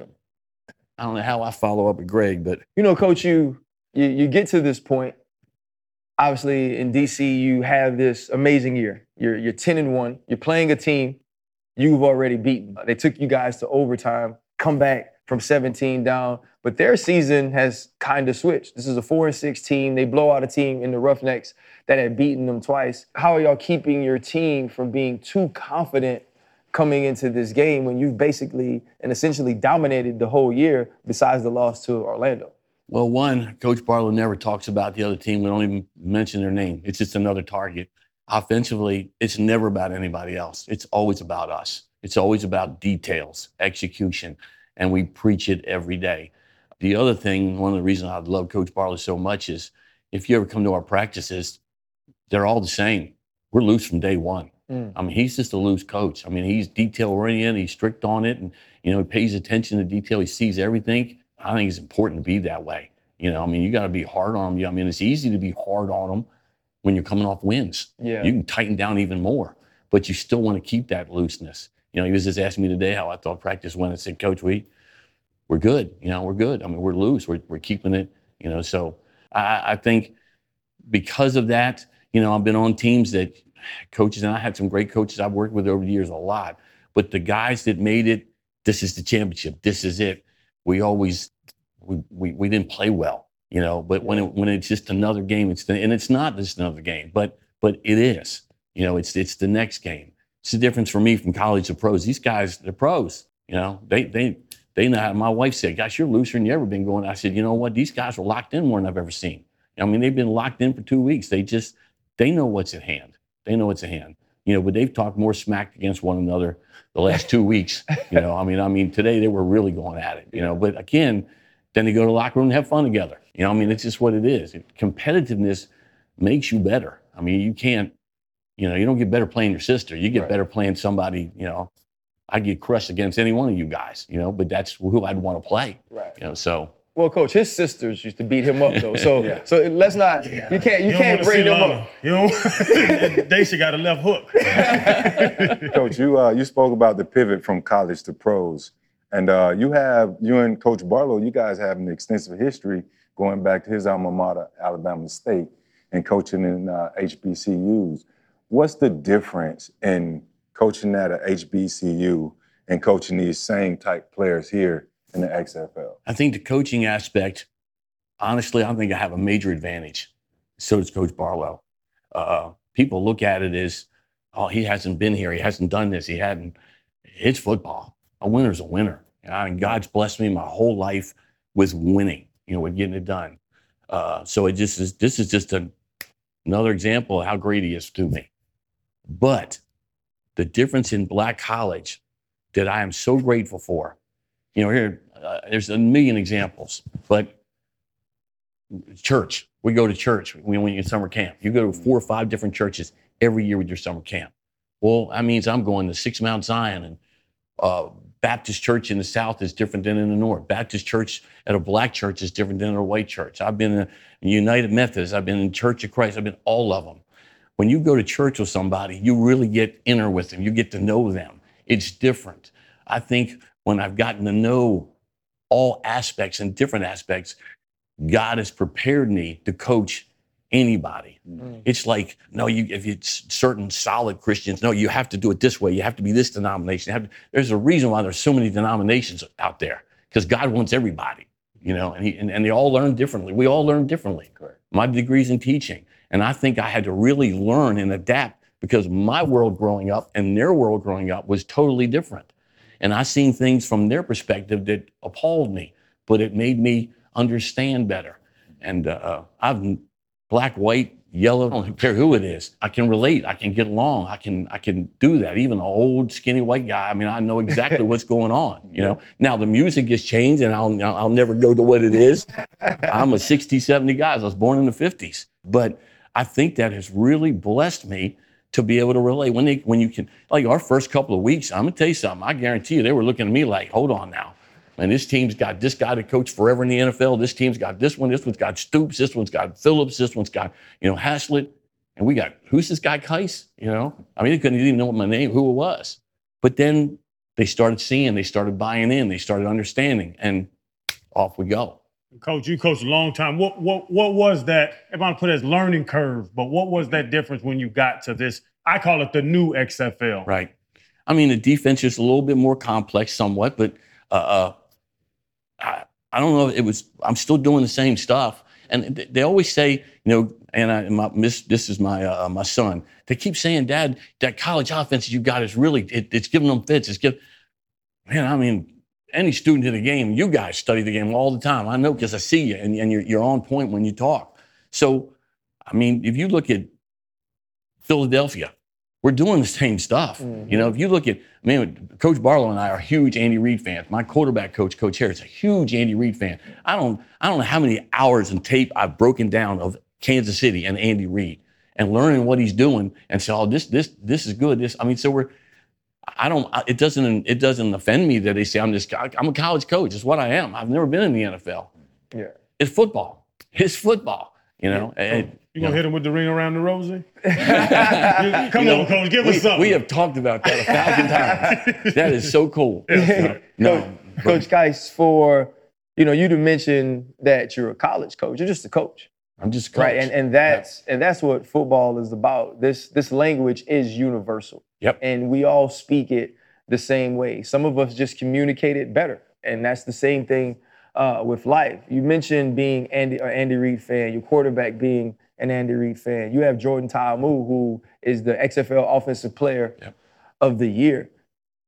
I don't know how I follow up with Gregg, but You know, coach, you you you get to this point. Obviously, in DC, you have this amazing year. You're you're 10 and 1. You're playing a team you've already beaten. They took you guys to overtime, come back from 17 down, but their season has kind of switched. This is a 4 and 6 team. They blow out a team in the Roughnecks that had beaten them twice. How are y'all keeping your team from being too confident coming into this game when you've basically and essentially dominated the whole year besides the loss to Orlando? well, one, Coach Barlow never talks about the other team. We don't even mention their name. It's just another target. Offensively, it's never about anybody else. It's always about us. It's always about details, execution, and we preach it every day. The other thing, one of the reasons I love Coach Barlow so much is if you ever come to our practices, they're all the same. We're loose from day one. Mm. I mean, he's just a loose coach. I mean, he's detail oriented. He's strict on it, and you know, he pays attention to detail. He sees everything. I think it's important to be that way. You know, I mean, you got to be hard on them. I mean, it's easy to be hard on them when you're coming off wins. Yeah. You can tighten down even more, but you still want to keep that looseness. You know, he was just asking me today how I thought practice went. I said, Coach, we we're good. You know, we're good. I mean, we're loose. We're we're keeping it. You know, so I, I think because of that, you know, I've been on teams that coaches, and I had some great coaches I've worked with over the years a lot. But the guys that made it, this is the championship. This is it. We always we we, we didn't play well, you know. But when it when it's just another game, it's the, and it's not just another game, but but it is. You know, it's it's the next game. It's the difference for me from college to pros. These guys, they're pros. You know, they they they know. How, my wife said, "Gosh, you're looser than you ever been going." I said, "You know what? These guys are locked in more than I've ever seen. I mean, they've been locked in for two weeks. They just they know what's at hand. They know what's at hand. You know, but they've talked more smack against one another the last two weeks. You know, I mean, I mean, today they were really going at it. You know, but again, then they go to the locker room and have fun together. You know, I mean, it's just what it is. Competitiveness makes you better. I mean, you can't, you know, you don't get better playing your sister. You get Right. better playing somebody. You know, I get crushed against any one of you guys. You know, but that's who I'd want to play. Right. You know, so Well, coach, his sisters used to beat him up though. So yeah. so let's not you can't you, don't can't wanna bring them up. You know, Daisy got a left hook. Coach, you uh, you spoke about the pivot from college to pros, and uh, you have you and Coach Barlow, you guys have an extensive history going back to his alma mater, Alabama State, and coaching in uh, HBCUs. What's the difference in coaching at a HBCU and coaching these same type players here in the XFL? I think the coaching aspect, honestly, I think I have a major advantage. So does Coach Barlow. Uh, people look at it as, oh, he hasn't been here. He hasn't done this. He hadn't. It's football. A winner's a winner. And God's blessed me my whole life with winning, you know, with getting it done. Uh, so it just is, this is just a, another example of how great he is to me. But the difference in black college that I am so grateful for, you know, here, uh, there's a million examples, but church, we go to church when we in summer camp. You go to four or five different churches every year with your summer camp. Well, that means I'm going to Six Mount Zion and uh, Baptist church in the South is different than in the North. Baptist church at a black church is different than at a white church. I've been in United Methodist. I've been in Church of Christ. I've been all of them. When you go to church with somebody, you really get inner with them. You get to know them. It's different. I think when I've gotten to know all aspects and different aspects, God has prepared me to coach anybody. Mm. It's like, no, you if it's certain solid Christians, no, you have to do it this way. You have to be this denomination. You have to- there's a reason why there's so many denominations out there because God wants everybody, you know, and, he, and and they all learn differently. We all learn differently. Correct. My degree's in teaching, and I think I had to really learn and adapt because my world growing up and their world growing up was totally different. And I seen things from their perspective that appalled me, but it made me understand better. And uh, I've black, white, yellow. I don't care who it is. I can relate. I can get along. I can I can do that. Even an old, skinny white guy. I mean, I know exactly what's going on. You know. Now the music has changed, and I'll I'll never go to what it is. I'm a 60, 70 guy. I was born in the 50s, but I think that has really blessed me to be able to relate. When they when you can like our first couple of weeks, I'm gonna tell you something. I guarantee you, they were looking at me like, hold on now. And this team's got this guy to coach forever in the NFL. This team's got this one. This one's got Stoops. This one's got Phillips. This one's got, you know, Haslett. And we got, who's this guy, Kaiss? You know, I mean, they couldn't even know what my name, who it was. But then they started seeing, they started buying in, they started understanding, and off we go. Coach, you coached a long time. What what what was that? If I put it as learning curve, but what was that difference when you got to this? I call it the new XFL. Right. I mean, the defense is a little bit more complex, somewhat, but uh, uh, I, I don't know. It was. I'm still doing the same stuff, and they always say, you know, and I, my miss, this is my uh, my son. They keep saying, Dad, that college offense you got is really it, it's giving them fits. It's give, man. I mean, any student in the game, you guys study the game all the time. I know because I see you, and, and you're you're on point when you talk. So, I mean, if you look at Philadelphia, we're doing the same stuff. Mm-hmm. You know, if you look at, I mean, Coach Barlow and I are huge Andy Reid fans. My quarterback coach, Coach Harris, a huge Andy Reid fan. I don't, I don't know how many hours and tape I've broken down of Kansas City and Andy Reid and learning what he's doing and say, oh, this, this, this is good. This, I mean, so we're, I don't, it doesn't, it doesn't offend me that they say I'm just, I'm a college coach. It's what I am. I've never been in the NFL. Yeah. It's football. It's football. You know, yeah. You gonna hit him with the ring around the rosy? Come you on, coach, give we, us something. We have talked about that a thousand times. that is so cool. Yeah. no, Coach Kaiss, for you know, you to mention that you're a college coach. You're just a coach. I'm just right, and and that's and that's what football is about. This this language is universal. Yep. And we all speak it the same way. Some of us just communicate it better, and that's the same thing uh, with life. You mentioned being Andy or Andy Reid fan. Your quarterback being an Andy Reid fan. You have Jordan Ta'amu, who is the XFL Offensive Player yep. of the Year.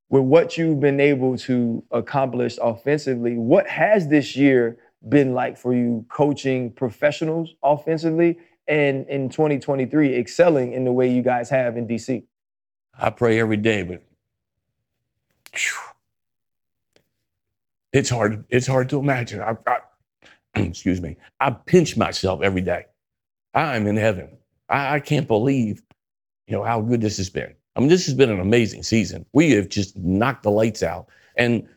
With what you've been able to accomplish offensively, what has this year been like for you coaching professionals offensively and in 2023 excelling in the way you guys have in DC? I pray every day, but it's hard. It's hard to imagine. I, I, excuse me. I pinch myself every day. I'm in heaven. I, I can't believe, you know, how good this has been. I mean, this has been an amazing season. We have just knocked the lights out, and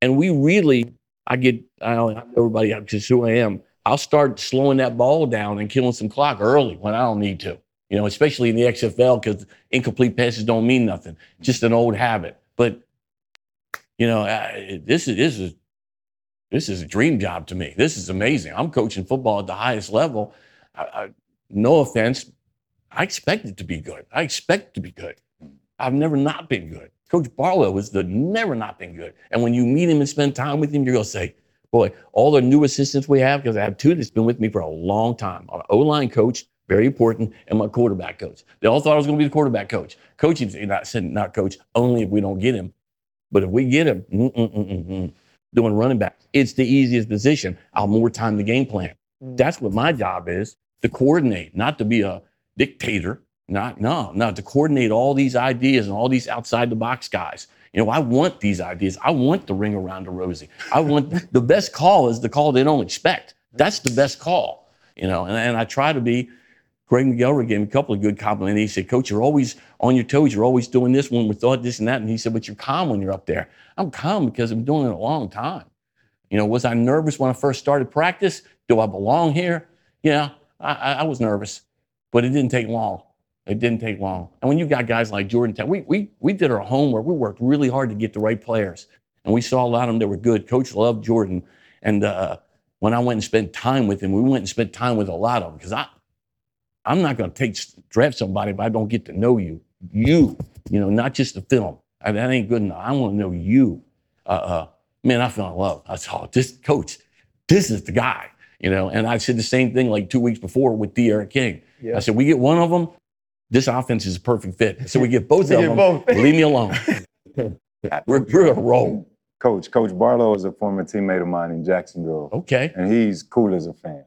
and we really, I get, I everybody, just who I am. I'll start slowing that ball down and killing some clock early when I don't need to. You know, especially in the XFL because incomplete passes don't mean nothing. Just an old habit. But you know, this is this is this is a dream job to me. This is amazing. I'm coaching football at the highest level. I, I, no offense, I expect it to be good. I expect to be good. I've never not been good. Coach Barlow has the never not been good. And when you meet him and spend time with him, you're gonna say, boy, all the new assistants we have, because I have two that's been with me for a long time. Our O-line coach, very important, and my quarterback coach. They all thought I was gonna be the quarterback coach. Coaching, not not coach, only if we don't get him. But if we get him, mm, mm, mm, doing running back, it's the easiest position. I'll more time the game plan. That's what my job is to coordinate, not to be a dictator. Not no, no, to coordinate all these ideas and all these outside the box guys. You know, I want these ideas. I want the ring around the rosy. I want the best call is the call they don't expect. That's the best call. You know, and, and I try to be. Greg McElroy gave me a couple of good compliments. He said, Coach, you're always on your toes. You're always doing this when we thought this and that. And he said, But you're calm when you're up there. I'm calm because I'm doing it a long time. You know, was I nervous when I first started practice? Do I belong here? Yeah, I, I was nervous, but it didn't take long. It didn't take long. And when you got guys like Jordan, we, we, we did our homework. We worked really hard to get the right players. And we saw a lot of them that were good. Coach loved Jordan. And uh, when I went and spent time with him, we went and spent time with a lot of them because I, I'm not going to take draft somebody if I don't get to know you. You, you know, not just the film. I, that ain't good enough. I want to know you. Uh, uh, man, I fell in love. I saw this coach. This is the guy. You know, and I said the same thing like two weeks before with D'Eriq King. Yeah. I said, we get one of them, this offense is a perfect fit. So we get both of them. Both. Leave me alone. we're, we're a roll. Coach, Coach Barlow is a former teammate of mine in Jacksonville. Okay. And he's cool as a fan.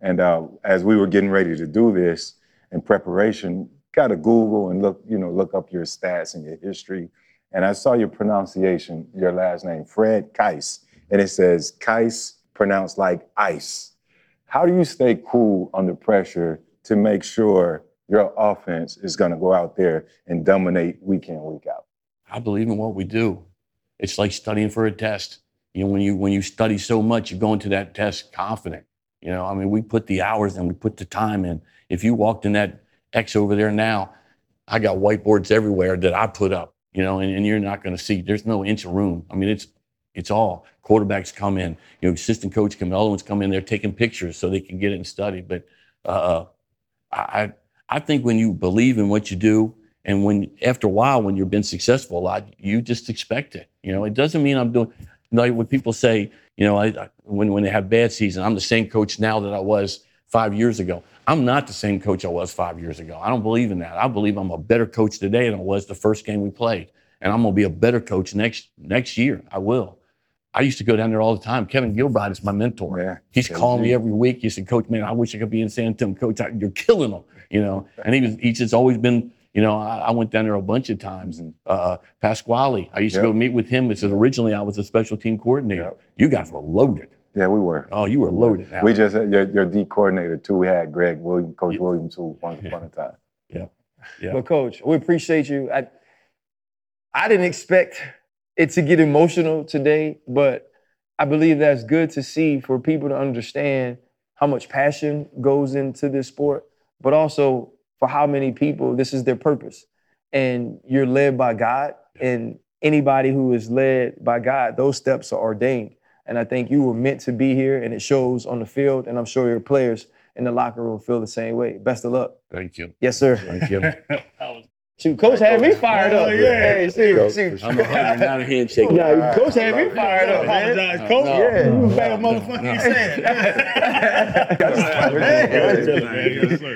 And uh, as we were getting ready to do this in preparation, got to Google and look, you know, look up your stats and your history. And I saw your pronunciation, your last name, Fred Kaiss. And it says Kaiss pronounced like ice. How do you stay cool under pressure to make sure your offense is going to go out there and dominate week in, week out? I believe in what we do. It's like studying for a test. You know, when you when you study so much, you go into that test confident. You know, I mean, we put the hours and we put the time in. If you walked in that X over there now, I got whiteboards everywhere that I put up. You know, and, and you're not going to see. There's no inch of room. I mean, it's it's all quarterbacks come in. You know, assistant coach come, other ones come in. They're taking pictures so they can get it and study. But uh, I I think when you believe in what you do, and when after a while, when you've been successful a lot, you just expect it. You know, it doesn't mean I'm doing like when people say, you know, I, I, when when they have bad season, I'm the same coach now that I was five years ago. I'm not the same coach I was five years ago. I don't believe in that. I believe I'm a better coach today than I was the first game we played, and I'm gonna be a better coach next next year. I will. I used to go down there all the time. Kevin Gilbride is my mentor. Yeah. He's calling me every week. He said, "Coach, man, I wish I could be in San Antonio. Coach, I, you're killing them." You know, and he was he's just always been. You know, I, I went down there a bunch of times. And uh, Pasquale, I used to go meet with him because originally I was a special team coordinator. Yep. You guys were loaded. Yeah, we were. Oh, you were loaded. Al. We just had your, your D coordinator too. We had Gregg Williams, Coach Yeah. Williams, too, once upon a time. yeah. Yeah. But coach, we appreciate you. I I didn't expect it to get emotional today, but I believe that's good to see for people to understand how much passion goes into this sport, but also for how many people this is their purpose. And you're led by God, and anybody who is led by God, those steps are ordained. And I think you were meant to be here, and it shows on the field. And I'm sure your players in the locker room feel the same way. Best of luck. Thank you. Yes, sir. Thank you. Shoot, coach had me fired up. Oh, yeah. Hey, shoot, shoot. I'm a hug, not a handshake. Nah, coach had me fired up. Apologize, coach. Yeah. You a bad motherfucker. You said.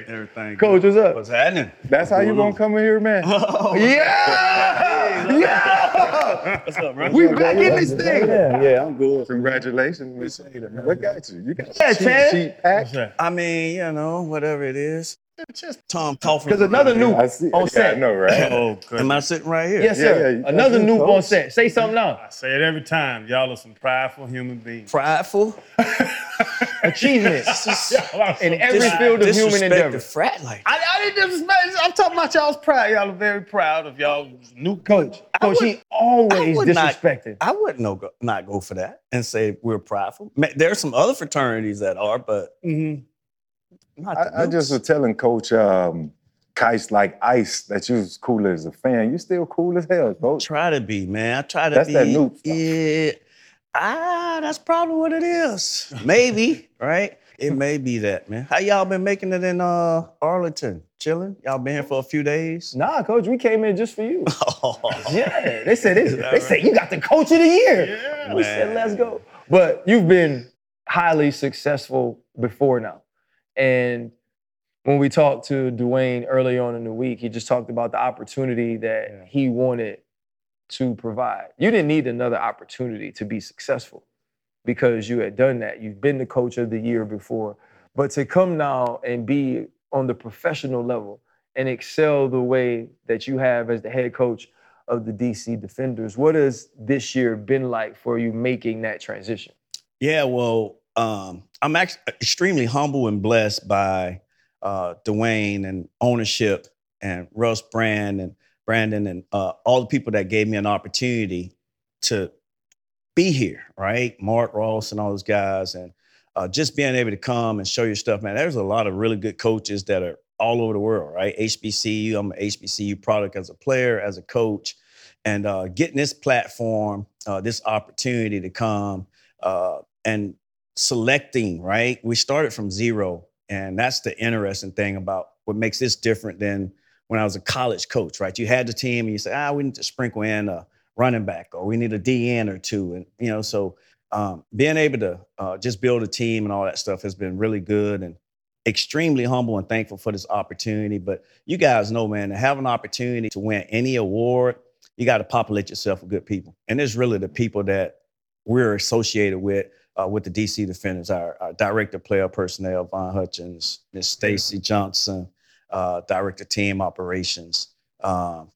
Everything. Coach, what's up? What's happening? That's how you gonna come in here, man? Oh. Yeah! Yeah! What's up, bro? We back in this thing. Yeah, yeah, I'm good. Congratulations, Miss What got you? You got Yeah, cheap Chad. pack. What's that? I mean, you know, whatever it is. Just Tom Coughlin. Because another new I see. on Yeah, I set. know, right? Oh, good. Am I sitting right here? Yes, sir. yeah, Another that's new on set. Say something now. I say it every time. Y'all are some prideful human beings. Prideful. Achievements in every pride- field of human endeavor. the frat like I, I didn't disrespect. I'm talking about y'all's pride. Y'all are very proud of y'all new Coach, I coach, would- he always would not- disrespected. I wouldn't no go, not go for that and say we're prideful. Ma- There's some other fraternities that are, but Mhm. Not I, I just was telling Coach um, Kaiss like ice that you was cool as a fan. You still cool as hell, Coach. try to be, man. I try to That's be. that Nuke stuff. Yeah. Ah, that's probably what it is. Maybe, right? It may be that, man. How y'all been making it in uh Arlington? Chilling? Y'all been here for a few days? Nah, coach, we came in just for you. Oh, Yeah, they said this. that They said you got the coach of the year. Yeah. we said let's go. But you've been highly successful before now, and when we talked to Dwayne early on in the week, he just talked about the opportunity that Yeah. he wanted to provide. You didn't need another opportunity to be successful because you had done that. You've been the coach of the year before. But to come now and be on the professional level and excel the way that you have as the head coach of the DC Defenders, what has this year been like for you making that transition? Yeah, well, um, I'm actually extremely humble and blessed by uh, Dwayne and ownership and Russ Brand and Brandon and uh, all the people that gave me an opportunity to be here, right? Mark Ross and all those guys, and uh, just being able to come and show your stuff, man. There's a lot of really good coaches that are all over the world, right? HBCU, I'm an HBCU product as a player, as a coach, and uh, getting this platform, uh, this opportunity to come uh, and selecting, right? We started from zero. And that's the interesting thing about what makes this different than when I was a college coach, right? You had the team and you say, ah, we need to sprinkle in a running back or we need a DN or two. And, you know, so um, being able to uh, just build a team and all that stuff has been really good and extremely humble and thankful for this opportunity. But you guys know, man, to have an opportunity to win any award, you got to populate yourself with good people. And it's really the people that we're associated with uh, with the DC Defenders, our, our director of player personnel, Von Hutchins, Miss Stacy Johnson, uh, director team operations. Um,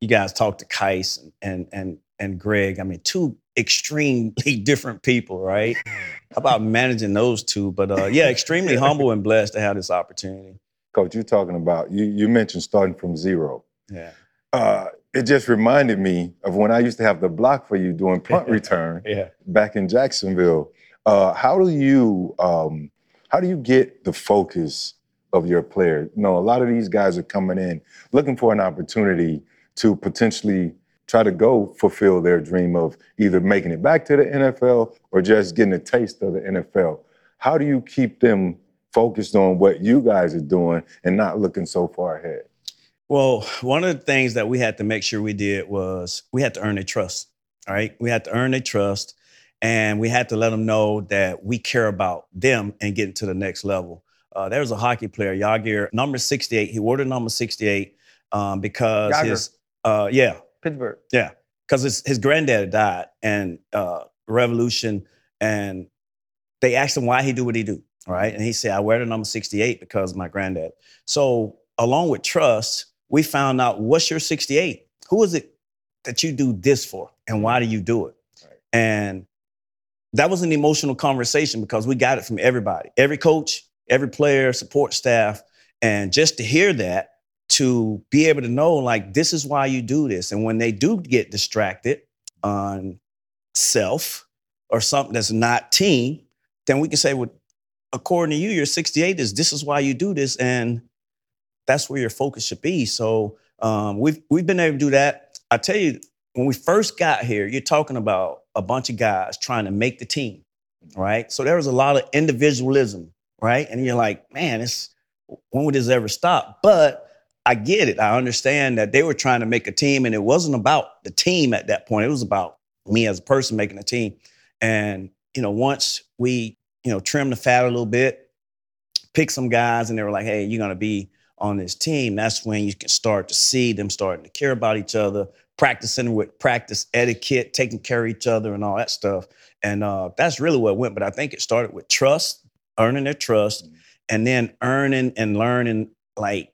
you guys talked to Kaiss and, and and and Gregg. I mean, two extremely different people, right? How about managing those two? But uh, yeah, extremely humble and blessed to have this opportunity. Coach, you're talking about you. You mentioned starting from zero. Yeah. Uh, it just reminded me of when I used to have the block for you doing punt return Yeah. back in Jacksonville. Uh, how do you um, how do you get the focus of your player? You know, a lot of these guys are coming in looking for an opportunity to potentially try to go fulfill their dream of either making it back to the NFL or just getting a taste of the NFL. How do you keep them focused on what you guys are doing and not looking so far ahead? Well, one of the things that we had to make sure we did was we had to earn their trust. All right. We had to earn their trust and we had to let them know that we care about them and getting to the next level. Uh, there was a hockey player, Jagr, number 68. He wore the number 68 um, because Jagr. his, uh, yeah, Pittsburgh. yeah, because his, his granddad died and uh, revolution, and they asked him why he do what he do, right? And he said, "I wear the number sixty-eight because of my granddad." So, along with trust, we found out what's your sixty-eight. Who is it that you do this for, and why do you do it? And that was an emotional conversation because we got it from everybody, every coach, every player, support staff, and just to hear that to be able to know like this is why you do this. And when they do get distracted on self or something that's not team then we can say well according to you your 68 is this is why you do this and that's where your focus should be. So um, we've we've been able to do that. I tell you when we first got here you're talking about a bunch of guys trying to make the team right so there was a lot of individualism right and you're like man it's when would this ever stop but I get it. I understand that they were trying to make a team, and it wasn't about the team at that point. It was about me as a person making a team. And you know, once we you know trim the fat a little bit, pick some guys, and they were like, "Hey, you're gonna be on this team." That's when you can start to see them starting to care about each other, practicing with practice etiquette, taking care of each other, and all that stuff. And uh, that's really what went. But I think it started with trust, earning their trust, and then earning and learning like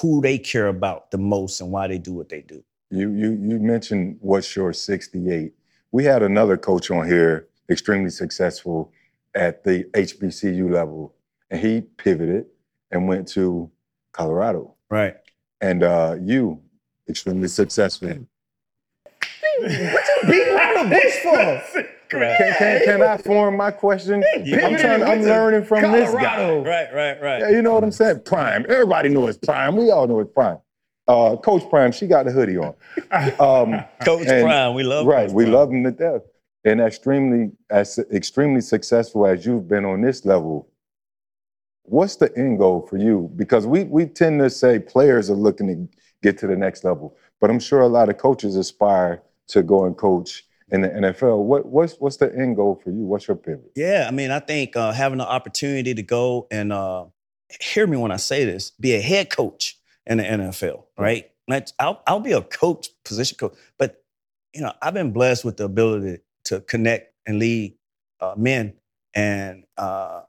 who they care about the most and why they do what they do. You you you mentioned what's your 68. We had another coach on here, extremely successful at the HBCU level, and he pivoted and went to Colorado. Right. And uh, you, extremely successful. What you beating around the bush for? Can, can, can I form my question? I'm trying. I'm learning from this guy. Right, right, right. Yeah, you know what I'm saying? Prime. Everybody knows it's Prime. We all know it's Prime. Uh, Coach Prime, she got the hoodie on. Um, Coach and- Prime, we love him. right. Coach we Prime. love him to death. And extremely as extremely successful as you've been on this level, what's the end goal for you? Because we we tend to say players are looking to get to the next level, but I'm sure a lot of coaches aspire to go and coach in the NFL. What what's what's the end goal for you? What's your pivot? Yeah, I mean, I think uh, having the opportunity to go and uh, hear me when I say this, be a head coach in the NFL, right? I'll, I'll be a coach, position coach, but you know, I've been blessed with the ability to connect and lead uh, men and uh,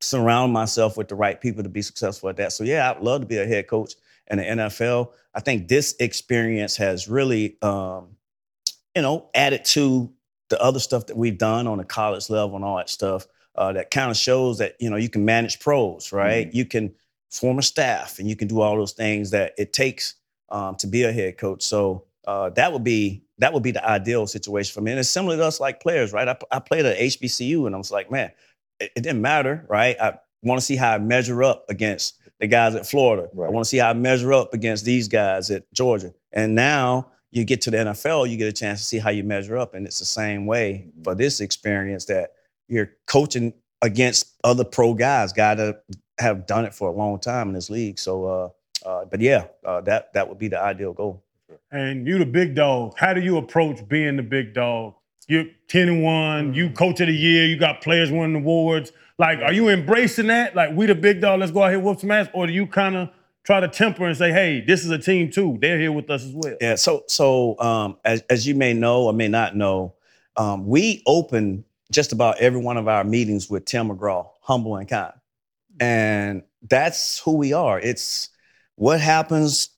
surround myself with the right people to be successful at that. So yeah, I'd love to be a head coach in the NFL. I think this experience has really, um, you know, added to the other stuff that we've done on the college level and all that stuff. Uh, that kind of shows that you know you can manage pros, right? You can form a staff and you can do all those things that it takes um, to be a head coach. So uh, that would be that would be the ideal situation for me. And it's similar to us like players, right? I, I played at HBCU and I was like, man, it, it didn't matter, right? I want to see how I measure up against the guys at Florida. I want to see how I measure up against these guys at Georgia. And now you get to the NFL, you get a chance to see how you measure up. And it's the same way for this experience that you're coaching against other pro guys, guys that have done it for a long time in this league. So, uh, uh, but yeah, uh, that that would be the ideal goal. And you the big dog. How do you approach being the big dog? You're 10 and 1, you coach of the year, you got players winning awards. Like, are you embracing that? Like, we the big dog, let's go out here whoop some ass? Or do you kind of try to temper and say, hey, this is a team too. They're here with us as well. Yeah. So so um, as as you may know or may not know, um, we open just about every one of our meetings with Tim McGraw, humble and kind. And that's who we are. It's what happens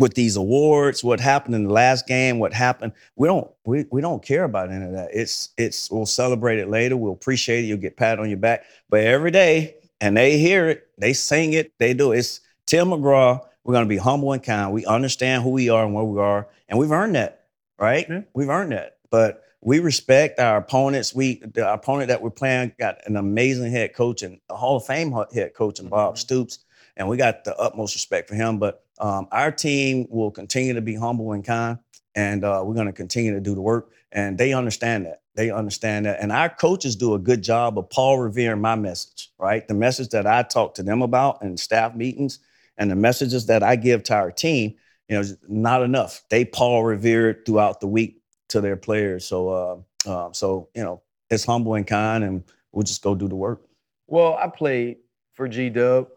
with these awards, what happened in the last game, what happened. We don't we, we don't care about any of that. It's it's we'll celebrate it later. We'll appreciate it. You'll get pat on your back. But every day, and they hear it, they sing it, they do it. It's Tim McGraw. We're gonna be humble and kind. We understand who we are and where we are, and we've earned that, right? Yeah. We've earned that. But we respect our opponents. We the opponent that we're playing got an amazing head coach and a Hall of Fame head coach and Bob mm-hmm. Stoops, and we got the utmost respect for him. But um, our team will continue to be humble and kind, and uh, we're going to continue to do the work. And they understand that. They understand that. And our coaches do a good job of Paul revering my message, right? The message that I talk to them about in staff meetings and the messages that I give to our team, you know, not enough. They Paul revered throughout the week to their players. So, uh, uh, so you know, it's humble and kind, and we'll just go do the work. Well, I played for G Dub.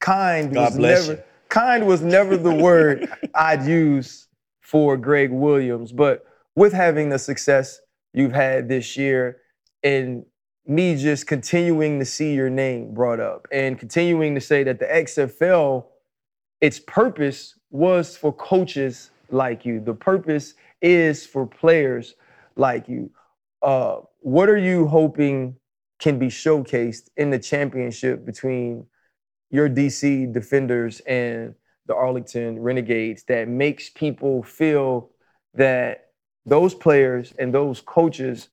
Kind God was bless never you. Kind was never the word I'd use for Gregg Williams. But with having the success you've had this year and me just continuing to see your name brought up and continuing to say that the XFL, its purpose was for coaches like you. The purpose is for players like you. Uh, what are you hoping can be showcased in the championship between your DC defenders and the Arlington Renegades that makes people feel that those players and those coaches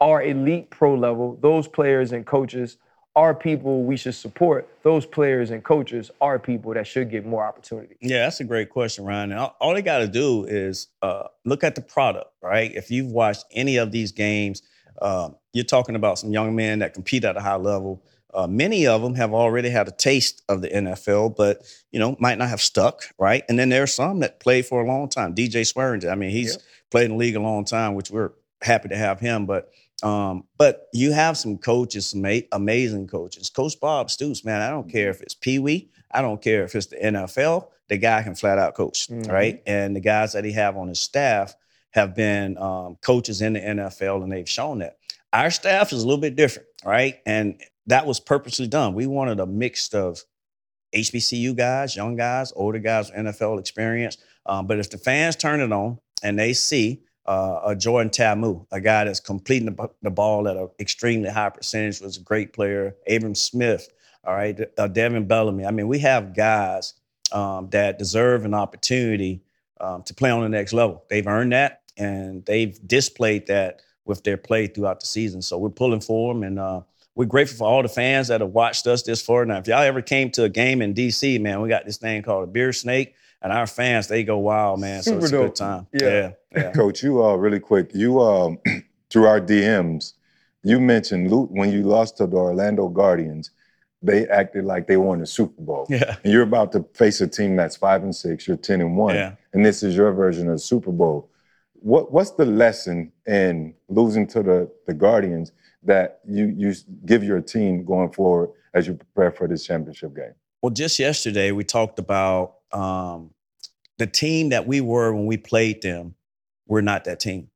are elite pro level. Those players and coaches are people we should support. Those players and coaches are people that should get more opportunity. Yeah, that's a great question, Ryan. And all, they got to do is uh, look at the product, right? If you've watched any of these games, uh, you're talking about some young men that compete at a high level. Uh, many of them have already had a taste of the NFL, but you know might not have stuck, right? And then there are some that played for a long time. DJ Swearinger, I mean, he's played in the league a long time, which we're happy to have him. But um, but you have some coaches, some ma- amazing coaches. Coach Bob Stoops, man, I don't care if it's Pee Wee, I don't care if it's the NFL. The guy can flat out coach, Mhm. right? And the guys that he have on his staff have been um, coaches in the NFL, and they've shown that. Our staff is a little bit different, right? And that was purposely done. We wanted a mix of HBCU guys, young guys, older guys, NFL experience. Um, but if the fans turn it on and they see uh, a Jordan Ta'amu, a guy that's completing the, the ball at an extremely high percentage, was a great player. Abram Smith, all right, uh, Devin Bellamy. I mean, we have guys um, that deserve an opportunity um, to play on the next level. They've earned that, and they've displayed that with their play throughout the season. So we're pulling for them, and uh, we're grateful for all the fans that have watched us this far. Now, if y'all ever came to a game in DC, man, we got this thing called a beer snake, and our fans they go wild, man. So Super it's a good time. Yeah. yeah. yeah. Coach, you uh, really quick. You um, through our DMs, you mentioned Lu- when you lost to the Orlando Guardians, they acted like they won the Super Bowl. Yeah. And you're about to face a team that's five and six. You're ten and one, Yeah. and this is your version of the Super Bowl. What What's the lesson in losing to the the Guardians that you you give your team going forward as you prepare for this championship game? Well, just yesterday we talked about um, the team that we were when we played them. We're not that team,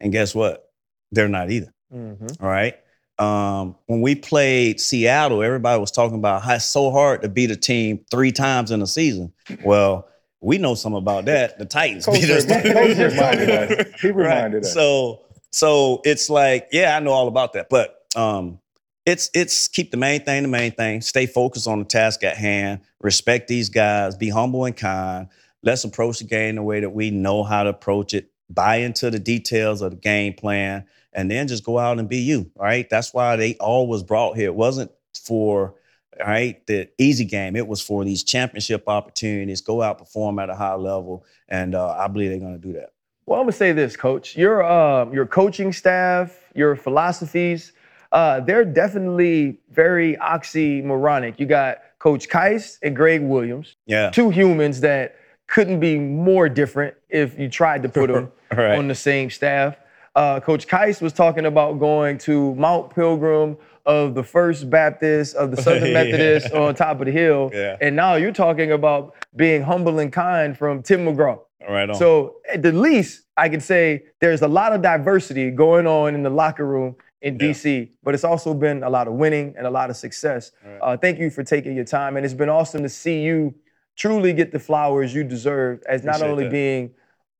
and guess what? They're not either. Mhm. All right. Um, when we played Seattle, everybody was talking about how it's so hard to beat a team three times in a season. Well, we know something about that. The Titans Coach beat us. remi- Coach reminded us. He reminded us. So, so it's like, yeah, I know all about that, but um, it's it's keep the main thing the main thing. Stay focused on the task at hand. Respect these guys. Be humble and kind. Let's approach the game the way that we know how to approach it. Buy into the details of the game plan, and then just go out and be you. Right? That's why they all was brought here. It wasn't for right the easy game. It was for these championship opportunities. Go out, perform at a high level, and uh, I believe they're going to do that. Well, I'm gonna say this, Coach. Your um, your coaching staff, your philosophies, uh, they're definitely very oxymoronic. You got Coach Kaiss and Gregg Williams, Yeah. two humans that couldn't be more different if you tried to put them Right. on the same staff. Uh, Coach Kaiss was talking about going to Mount Pilgrim of the First Baptist of the Southern Yeah. Methodist on top of the hill, Yeah. and now you're talking about being humble and kind from Tim McGraw. Right on. So at the least, I can say there's a lot of diversity going on in the locker room in DC, but it's also been a lot of winning and a lot of success. Uh, thank you for taking your time, and it's been awesome to see you truly get the flowers you deserve as not only that. being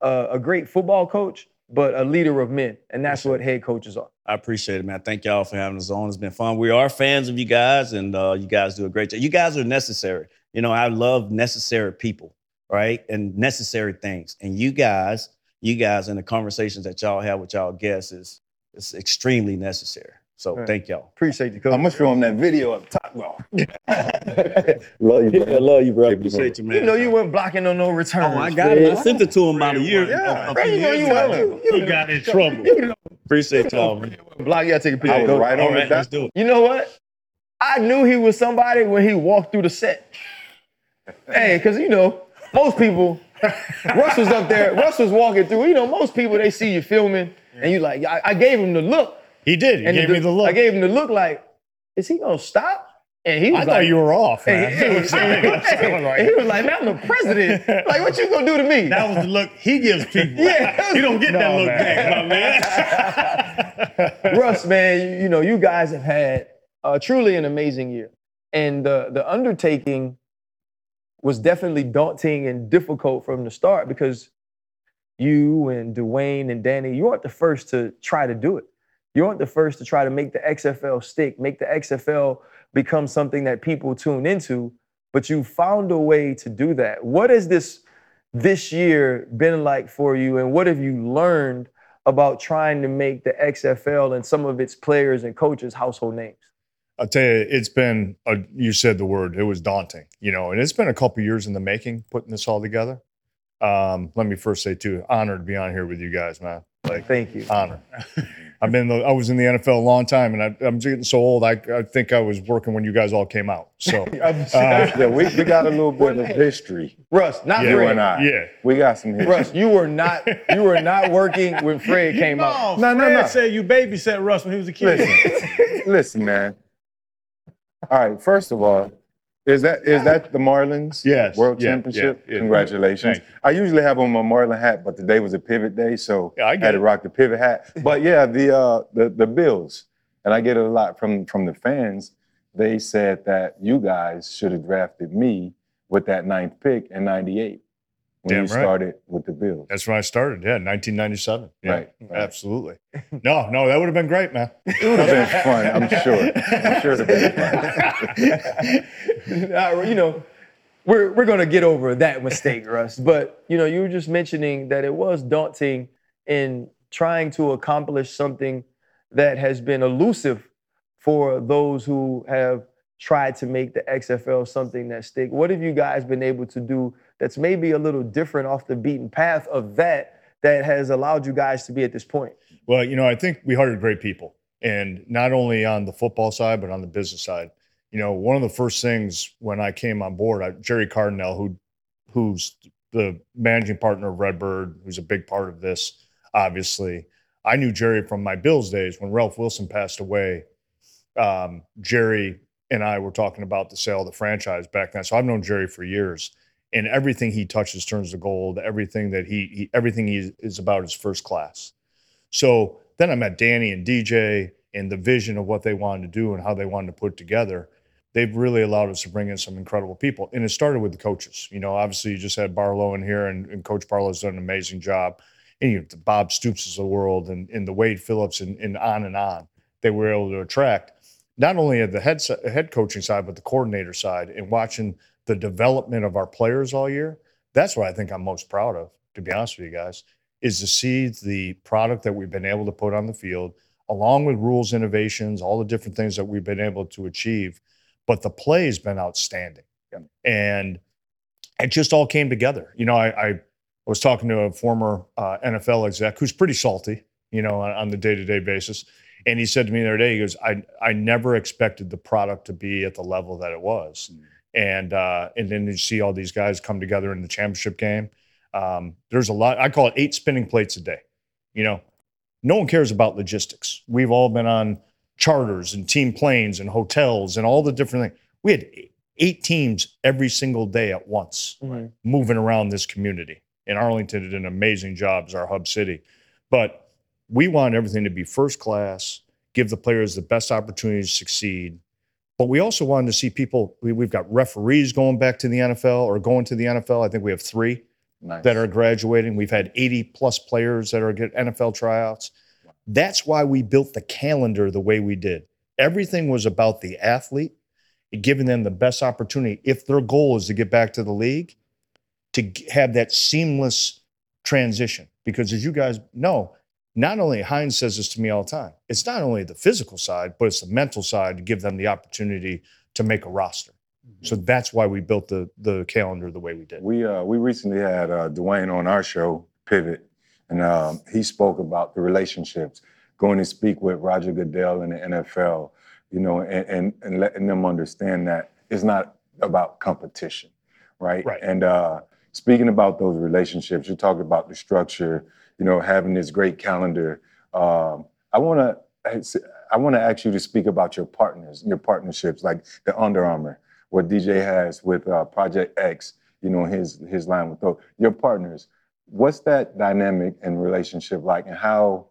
a, a great football coach, but a leader of men, and that's what head coaches are. I appreciate it, man. Thank y'all for having us on. It's been fun. We are fans of you guys, and uh, you guys do a great job. You guys are necessary. You know, I love necessary people, right? And necessary things. And you guys, you guys, and the conversations that y'all have with y'all guests is, is extremely necessary. So Right. thank y'all. Appreciate you, because I'm gonna show him that video up top. Well, Love you, bro. love you, bro. Appreciate you, man. You know you weren't blocking on no returns. Oh, I got it. I sent it to him about a year. Yeah, oh, a- a you know years you ago. weren't. You, He got in trouble. Appreciate y'all. man. block. You gotta take a picture. I was Coach. right All on right, let's do it. You know what? I knew he was somebody when he walked through the set. hey, because you know, most people, Russ was up there, Russ was walking through. You know, most people they see you filming and you like, I, I gave him the look. He did. He and gave me the look. I gave him the look like, is he gonna stop? And he was like, I like, thought you were off, man. And he was like, man, I'm the president. Like, what you gonna do to me? That was the look he gives people. Yeah. You don't get that look man. back, my man. Russ, man, you, you know, you guys have had uh, truly an amazing year. And the, the undertaking was definitely daunting and difficult from the start because you and Dwayne and Dani, you aren't the first to try to do it. You aren't the first to try to make the XFL stick, make the XFL become something that people tune into, but you found a way to do that. What has this this year been like for you, and what have you learned about trying to make the XFL and some of its players and coaches household names? I'll tell you, it's been, a, you said the word, it was daunting, you know, and it's been a couple years in the making putting this all together. Um, let me first say, too, honored to be on here with you guys, man. Like, Thank you. honor. I've been, the, I was in the NFL a long time, and I, I'm getting so old. I, I think I was working when you guys all came out. So, uh, yeah, we, we got a little bit of history. Russ, not Yeah, You Fred. and I. yeah. We got some history. Russ, you were not you were not working when Fred came out. No, No, no, Fred no. said you babysat Russ when he was a kid. Listen, listen, man. All right, first of all, is that is that the Marlins Yes, World yeah, Championship? yeah, yeah. Congratulations. I usually have on my Marlin hat, but today was a pivot day, so I get had to rock the pivot hat. But yeah, the uh the the Bills, and I get it a lot from from the fans. They said that you guys should have drafted me with that ninth pick in '98 when Damn you right. started with the Bills. that's when I started. Yeah, 1997. Yeah, Right, right. absolutely. No, no, that would have been great, man. It would have been fun, I'm sure. I'm sure it would have been fun. Uh, you know, we're we're gonna get over that mistake, Russ. But you know, you were just mentioning that it was daunting in trying to accomplish something that has been elusive for those who have tried to make the XFL something that stick. What have you guys been able to do that's maybe a little different off the beaten path of that that has allowed you guys to be at this point? Well, you know, I think we hired great people, and not only on the football side, but on the business side. You know, one of the first things when I came on board, I, Gerry Cardinale, who, who's the managing partner of Redbird, who's a big part of this, obviously. I knew Gerry from my Bills days when Ralph Wilson passed away. Um, Gerry and I were talking about the sale of the franchise back then, so I've known Gerry for years. And everything he touches turns to gold. Everything that he, he everything he is about is first class. So then I met Dani and DJ and the vision of what they wanted to do and how they wanted to put together. They've really allowed us to bring in some incredible people. And it started with the coaches. You know, obviously you just had Barlow in here and, and Coach Barlow's done an amazing job. And you know, the Bob Stoops of the world and, and the Wade Phillips and, and on and on. They were able to attract not only at the head head coaching side, but the coordinator side and watching the development of our players all year. That's what I think I'm most proud of, to be honest with you guys is to see the product that we've been able to put on the field, along with rules innovations, all the different things that we've been able to achieve. But the play has been outstanding. And it just all came together. You know, I, I was talking to a former uh, NFL exec who's pretty salty, you know, on, on the day to day basis. And he said to me the other day, he goes, I, I never expected the product to be at the level that it was. And uh, and then you see all these guys come together in the championship game. Um, there's a lot. I call it eight spinning plates a day. You know, no one cares about logistics. We've all been on charters and team planes and hotels and all the different things. We had eight teams every single day at once moving around this community. And Arlington did an amazing job as our hub city. But we want everything to be first class, give the players the best opportunity to succeed. But we also wanted to see people. We, we've got referees going back to the NFL or going to the NFL. I think we have three Nice. that are graduating. We've had 80 plus players that are getting NFL tryouts. That's why we built the calendar the way we did. Everything was about the athlete, giving them the best opportunity. If their goal is to get back to the league, to have that seamless transition. Because as you guys know, not only Hines says this to me all the time, it's not only the physical side, but it's the mental side to give them the opportunity to make a roster. So that's why we built the the calendar the way we did. We uh, we recently had uh, Dwayne on our show, Pivot, and um, he spoke about the relationships, going to speak with Roger Goodell in the NFL, you know, and, and and letting them understand that it's not about competition, right? Right. And uh, speaking about those relationships, you talked about the structure, you know, having this great calendar. Um, I want to I want to ask you to speak about your partners, your partnerships, like the Under Armour, what DJ has with uh, Project X, you know, his his line with those. Your partners, what's that dynamic and relationship like, and how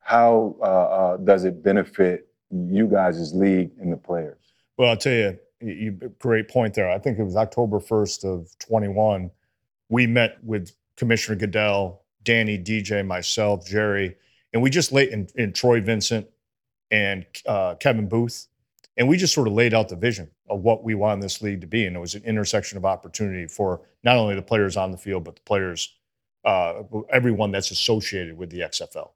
how uh, uh, does it benefit you guys as league and the players? Well, I'll tell you, you, great point there. I think it was October 1st of 21. We met with Commissioner Goodell, Dani, DJ, myself, Gerry, and we just laid in, in Troy Vincent and uh, Kevin Boothe, and we just sort of laid out the vision of what we want this league to be, and it was an intersection of opportunity for not only the players on the field, but the players, uh, everyone that's associated with the XFL.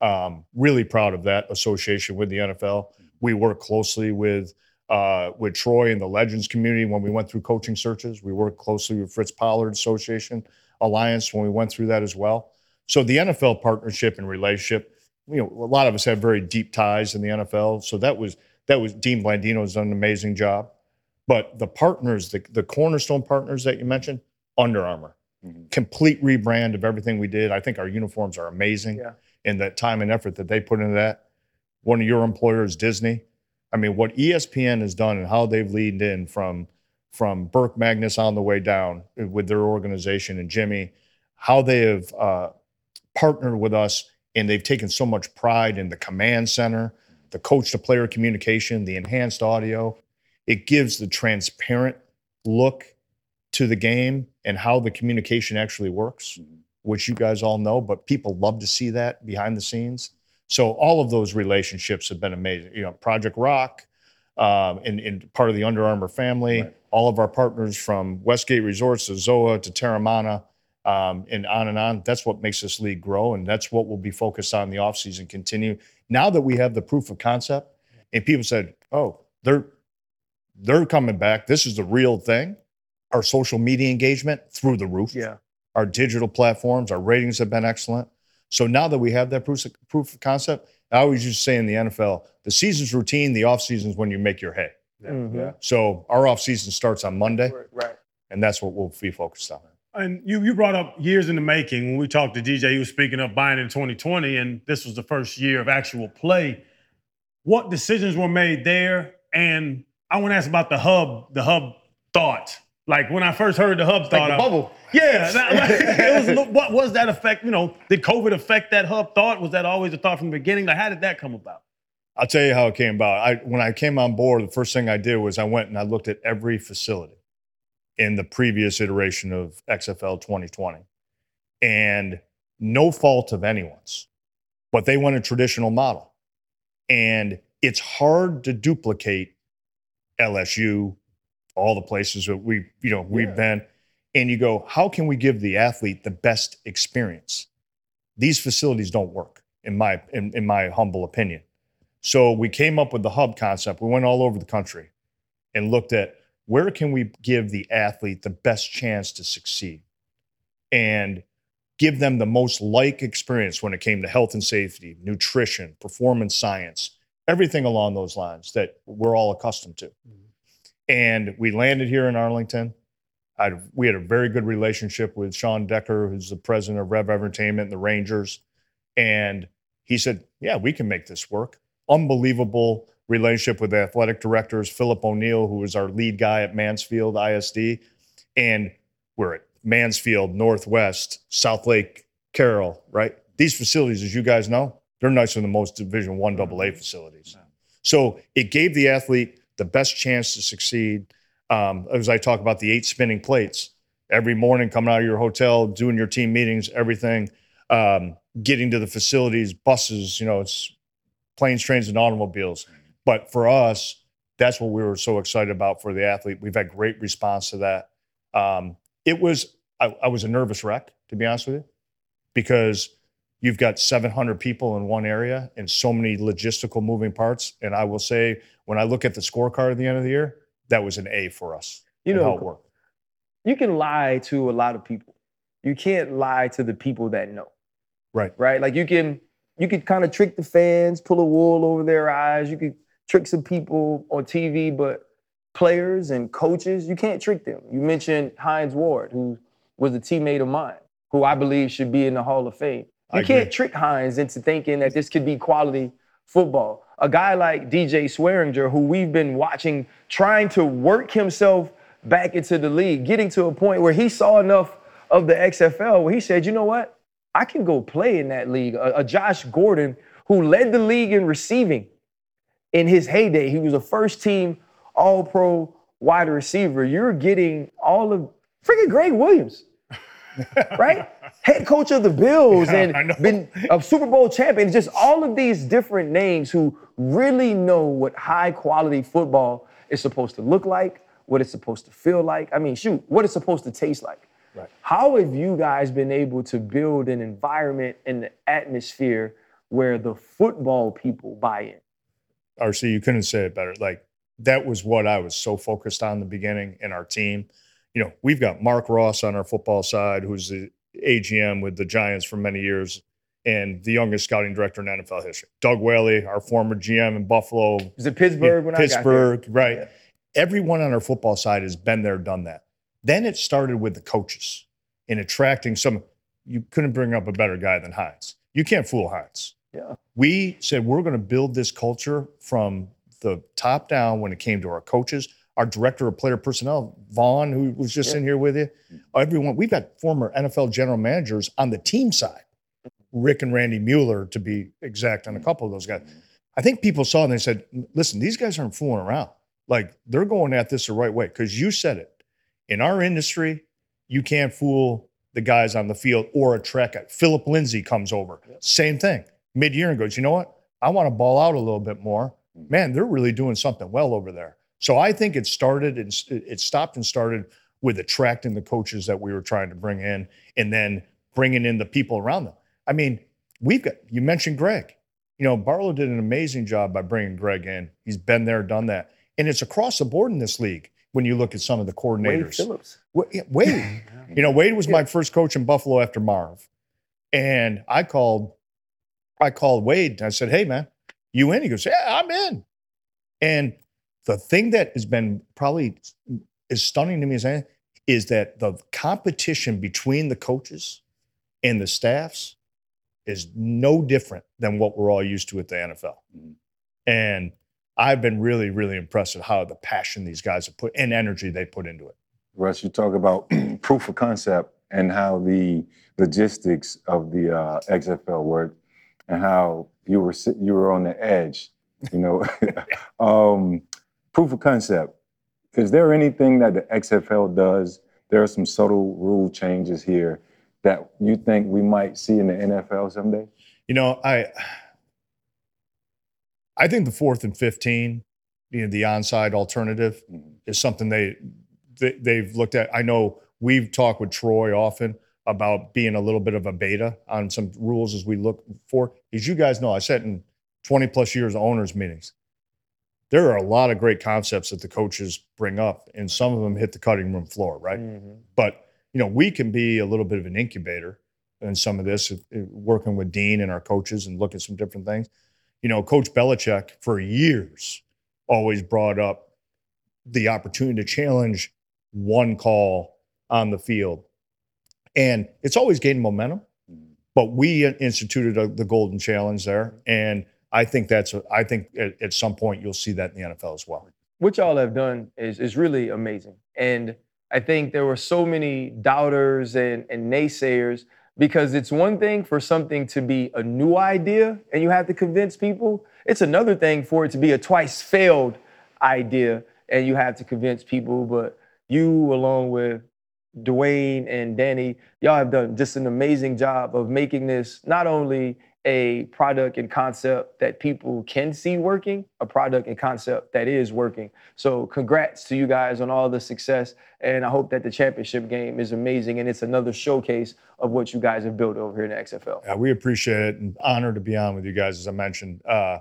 Um, really proud of that association with the NFL. We work closely with uh, with Troy and the Legends community when we went through coaching searches. We worked closely with Fritz Pollard Association Alliance when we went through that as well. So the NFL partnership and relationship, you know, a lot of us have very deep ties in the NFL. So that was that was Dean Blandino has done an amazing job. But the partners, the, the cornerstone partners that you mentioned, Under Armour, mm-hmm. complete rebrand of everything we did. I think our uniforms are amazing Yeah. and that time and effort that they put into that. One of your employers, Disney. I mean, what ESPN has done and how they've leaned in from from Burke Magnus on the way down with their organization and Jimmy, how they have uh, partnered with us and they've taken so much pride in the command center, the coach to player communication, the enhanced audio. It gives the transparent look to the game and how the communication actually works, which you guys all know, but people love to see that behind the scenes. So all of those relationships have been amazing. You know, Project Rock, um, and, and part of the Under Armour family, all of our partners from Westgate Resorts to Zoa to Teremana, um, and on and on. That's what makes this league grow, and that's what we'll be focused on in the offseason. Continue now that we have the proof of concept, and people said, "Oh, they're they're coming back. This is the real thing." Our social media engagement through the roof. Yeah. Our digital platforms, our ratings have been excellent. So now that we have that proof of, proof of concept, I always used to say in the NFL, the season's routine, the off season's when you make your hay. Mhm. So our off season starts on Monday, Right. and that's what we'll be focused on. And you you brought up years in the making. When we talked to DJ, he was speaking of buying in 2020, and this was the first year of actual play. What decisions were made there? And I want to ask about the hub, the hub thought. Like when I first heard the hub thought, the I- bubble. Yeah, that- like, it was what was that effect? You know, did COVID affect that hub thought? Was that always a thought from the beginning? Like, how did that come about? I'll tell you how it came about. I when I came on board, the first thing I did was I went and I looked at every facility in the previous iteration of XFL 2020. And no fault of anyone's, but they went a traditional model. And it's hard to duplicate LSU, all the places that we, you know, we've been. And you go, how can we give the athlete the best experience? These facilities don't work, in my in, in my humble opinion. So we came up with the hub concept. We went all over the country and looked at where can we give the athlete the best chance to succeed and give them the most like experience when it came to health and safety, nutrition, performance science, everything along those lines that we're all accustomed to. Mm-hmm. And we landed here in Arlington. I, we had a very good relationship with Sean Decker, who's the president of Rev Entertainment and the Rangers. And he said, Yeah, we can make this work. Unbelievable relationship with the athletic directors, Philip O'Neill, who was our lead guy at Mansfield ISD. And we're at Mansfield, Northwest, South Lake, Carroll, right? These facilities, as you guys know, They're nicer than most Division One AA Mm-hmm. facilities. So it gave the athlete the best chance to succeed. Um, as I talk about the eight spinning plates every morning, coming out of your hotel, doing your team meetings, everything, um, getting to the facilities, buses. You know, it's planes, trains, and automobiles. But for us, that's what we were so excited about for the athlete. We've had great response to that. Um, it was I, I was a nervous wreck to be honest with you, because you've got 700 people in one area and so many logistical moving parts. And I will say, when I look at the scorecard at the end of the year, that was an A for us. You know, how it worked. you can lie to a lot of people. You can't lie to the people that know. Right. Right? Like you can you could kind of trick the fans, pull a wool over their eyes. You could trick some people on TV, but players and coaches, you can't trick them. You mentioned Hines Ward, who was a teammate of mine, who I believe should be in the Hall of Fame. I You can't agree. trick Hines into thinking that this could be quality football. A guy like DJ Swearinger, who we've been watching trying to work himself back into the league, getting to a point where he saw enough of the XFL where he said, you know what? I can go play in that league. A, a Josh Gordon, who led the league in receiving in his heyday, he was a first team all pro wide receiver. You're getting all of freaking Gregg Williams right? Head coach of the Bills Yeah, and been a Super Bowl champion. Just all of these different names who really know what high quality football is supposed to look like, what it's supposed to feel like. I mean, shoot, what it's supposed to taste like. Right. How have you guys been able to build an environment and the atmosphere where the football people buy in? RC, you couldn't say it better. Like that was what I was so focused on in the beginning in our team. You know, we've got Marc Ross on our football side, who's the AGM with the Giants for many years and the youngest scouting director in NFL history. Doug Whaley, our former GM in Buffalo. Was it Pittsburgh when I got there? Pittsburgh, right. Everyone on our football side has been there, done that. Then it started with the coaches in attracting some. You couldn't bring up a better guy than Hines. You can't fool Hines Yeah. we said we're going to build this culture from the top down when it came to our coaches, our director of player personnel, Vaughn, who was just Yeah. in here with you, everyone. We've got former NFL general managers on the team side, Rick and Randy Mueller, to be exact, on a couple of those guys. I think people saw and they said, listen, these guys aren't fooling around. Like they're going at this the right way. Because you said it. In our industry, you can't fool the guys on the field or a track. Phillip Lindsay comes over. Same thing. Mid-year and goes, you know what? I want to ball out a little bit more. Mm. Man, they're really doing something well over there. So I think it started and it stopped and started with attracting the coaches that we were trying to bring in and then bringing in the people around them. I mean, we've got, you mentioned Gregg. You know, Barlow did an amazing job by bringing Gregg in. He's been there, done that. And it's across the board in this league when you look at some of the coordinators. Wade coordinators. Phillips. Wa- Wade. you know, Wade was my first coach in Buffalo after Marv. And I called, I called Wade and I said, Hey man, you in? He goes, Yeah, I'm in. And the thing that has been probably as stunning to me as anything is that the competition between the coaches and the staffs is no different than what we're all used to at the NFL. Mm. And I've been really, really impressed with how the passion these guys have put and energy they put into it. Russ, you talk about proof of concept and how the logistics of the uh, XFL work, and how you were sit- you were on the edge. You know, um, proof of concept. Is there anything that the XFL does? There are some subtle rule changes here that you think we might see in the NFL someday. You know, I I think the fourth and fifteen, you know, the onside alternative is something they, they they've looked at. I know we've talked with Troy often about being a little bit of a beta on some rules as we look for. As you guys know, I sat in twenty plus years of owners meetings. There are a lot of great concepts that the coaches bring up, and some of them hit the cutting room floor, right? Mm-hmm. But you know, we can be a little bit of an incubator in some of this, working with Dean and our coaches and look at some different things. You know, Coach Belichick for years always brought up the opportunity to challenge one call on the field, and it's always gained momentum. But we instituted a, the golden challenge there, and I think that's a, I think at, at some point you'll see that in the NFL as well. what y'all have done is is really amazing. And I think there were so many doubters and, and naysayers because it's one thing for something to be a new idea and you have to convince people. It's another thing for it to be a twice failed idea and you have to convince people. But you, along with Dwayne and Dani, y'all have done just an amazing job of making this not only a product and concept that people can see working, a product and concept that is working. So congrats to you guys on all the success. And I hope that the championship game is amazing and it's another showcase of what you guys have built over here in the XFL. Yeah, we appreciate it and honored to be on with you guys, as I mentioned. Uh,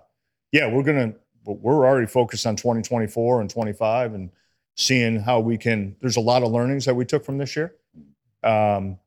yeah, we're gonna we're already focused on 2024 and 25 and seeing how we can. There's a lot of learnings that we took from this year, um,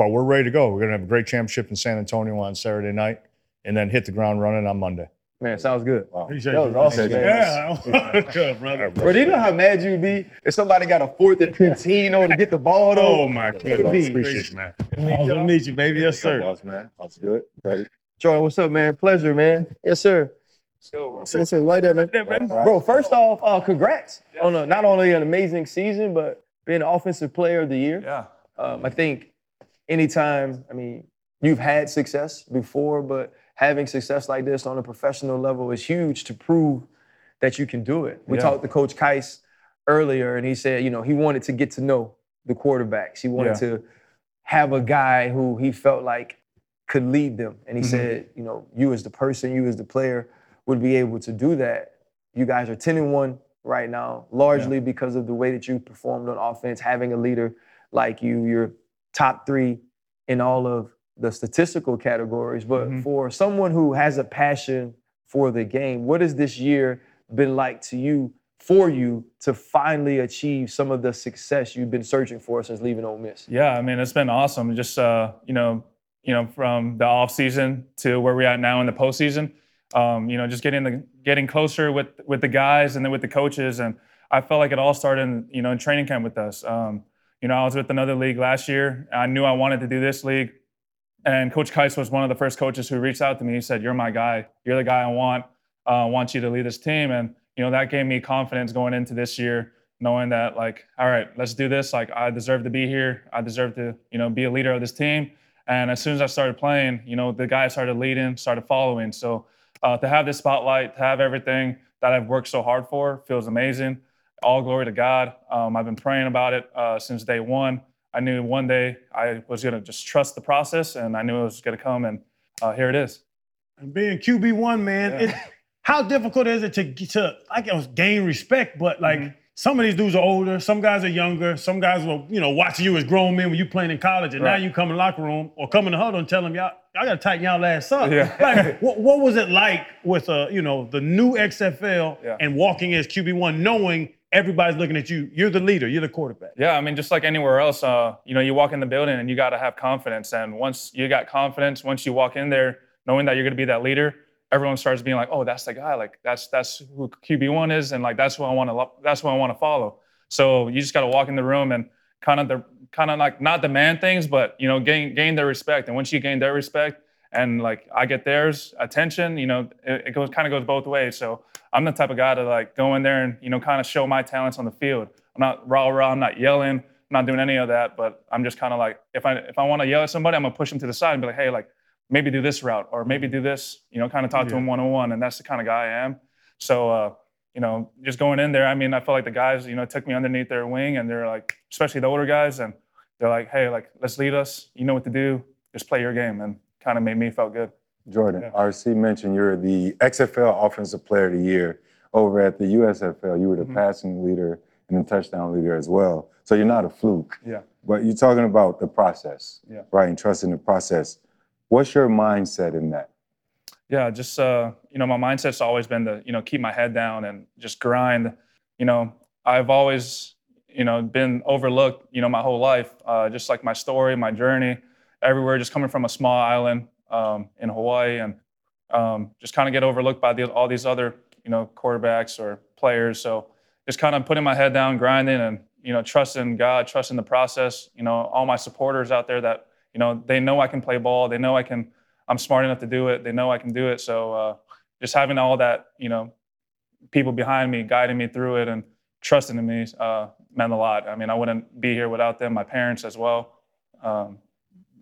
but we're ready to go. We're gonna have a great championship in San Antonio on Saturday night, and then hit the ground running on Monday. Man, sounds good. Appreciate That you. was awesome, man. Yeah. Good, brother. Bro, do you know how mad you'd be if somebody got a fourth and 15 on to get the ball though? Oh my Would goodness. be. Appreciate you, man. Awesome to meet you, baby. Yes, sir. Boss, man. That's good. Ready? Jordan, what's up, man? Pleasure, man. Yes, sir. Say, say, right there, man. Bro, first off, uh, congrats on a, not only an amazing season, but being offensive player of the year. Yeah. Um, I think anytime, I mean, you've had success before, but having success like this on a professional level is huge to prove that you can do it. We Yeah. talked to Coach Kaiss earlier, and he said, you know, he wanted to get to know the quarterbacks. He wanted Yeah. to have a guy who he felt like could lead them. And he Mhm. said, you know, you as the person, you as the player would be able to do that. You guys are 10 and 1 right now, largely because of the way that you performed on offense, having a leader like you. You're top three in all of the statistical categories. But Mhm. for someone who has a passion for the game, what has this year been like to you, for you, to finally achieve some of the success you've been searching for since leaving Ole Miss? Yeah, I mean it's been awesome. Just uh, you know, you know, from the off season to where we're at now in the postseason. Um, you know, just getting the getting closer with with the guys and then with the coaches, and I felt like it all started, in, you know, in training camp with us. Um, you know, I was with another league last year. I knew I wanted to do this league, and Coach Kaiss was one of the first coaches who reached out to me. He said, "You're my guy. You're the guy I want. Uh, I want you to lead this team." And you know, that gave me confidence going into this year, knowing that like, all right, let's do this. Like, I deserve to be here. I deserve to, you know, be a leader of this team. And as soon as I started playing, you know, the guys started leading, started following. So uh, to have this spotlight, to have everything that I've worked so hard for, feels amazing. All glory to God. Um, I've been praying about it uh, since day one. I knew one day I was going to just trust the process, and I knew it was going to come, and uh, here it is. And being QB one, man, it, how difficult is it to to I guess gain respect? But like Mm-hmm. some of these dudes are older, some guys are younger, some guys will you know watching you as grown men when you playing in college, and Right. now you come in the locker room or come in the huddle and tell them y'all y'all got to tighten y'all ass up. Yeah. Like what, what was it like with uh you know the new XFL Yeah. and walking as QB one, knowing everybody's looking at you, you're the leader, you're the quarterback. Yeah, I mean, just like anywhere else, uh, you know, you walk in the building and you got to have confidence. And once you got confidence, once you walk in there knowing that you're going to be that leader, everyone starts being like, "Oh, that's the guy. Like that's that's who QB one is, and like that's who I want to that's who I want to follow." So you just got to walk in the room and kind of the kind of like not demand things, but you know, gain gain their respect. And once you gain their respect, and like I get theirs attention, you know, it, it goes kind of goes both ways. So I'm the type of guy to like go in there and you know kind of show my talents on the field. I'm not rah rah. I'm not yelling. I'm not doing any of that. But I'm just kind of like if I if I want to yell at somebody, I'm gonna push them to the side and be like, hey, like maybe do this route or maybe do this. You know, kind of talk to Yeah. them one on one. And that's the kind of guy I am. So uh, you know, just going in there. I mean, I felt like the guys you know took me underneath their wing and they're like, especially the older guys, and they're like, hey, like let's lead us. You know what to do. Just play your game, and kind of made me feel good. Jordan, Yeah. RC mentioned you're the XFL Offensive Player of the Year. Over at the USFL, you were the Mhm. passing leader and the touchdown leader as well. So you're not a fluke. Yeah. But you're talking about the process, Yeah. right? And trusting the process. What's your mindset in that? yeah, just uh, you know, my mindset's always been to you know keep my head down and just grind. You know, I've always you know been overlooked. You know, my whole life, uh, just like my story, my journey, everywhere. Just coming from a small island um, in Hawaii and um, just kind of get overlooked by the, all these other you know quarterbacks or players. So just kind of putting my head down, grinding, and you know trusting God, trusting the process. You know, all my supporters out there that you know they know I can play ball. They know I can. I'm smart enough to do it. They know I can do it. So uh, just having all that, you know, people behind me guiding me through it and trusting in me uh, meant a lot. I mean, I wouldn't be here without them. My parents as well. Um,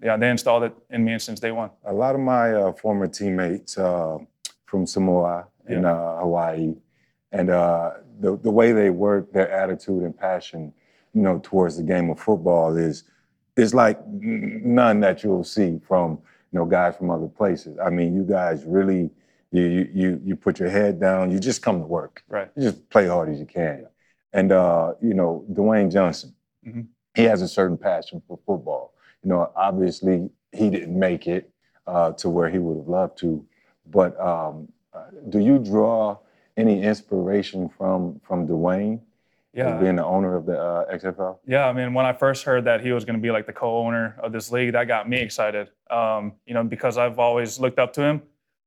yeah, they installed it in me since day one. A lot of my uh, former teammates uh, from Samoa in uh, Hawaii, and uh, the the way they work, their attitude and passion, you know, towards the game of football is is like none that you'll see from you know guys from other places. I mean, you guys really you you you, put your head down. You just come to work. Right. You just play hard as you can. And uh, you know, Dwayne Johnson, Mhm. he has a certain passion for football. You know, obviously he didn't make it uh, to where he would have loved to, but um, uh, do you draw any inspiration from from Dwayne, Yeah. being the owner of the uh, XFL? Yeah, I mean, when I first heard that he was going to be like the co-owner of this league, that got me excited. Um, you know, because I've always looked up to him,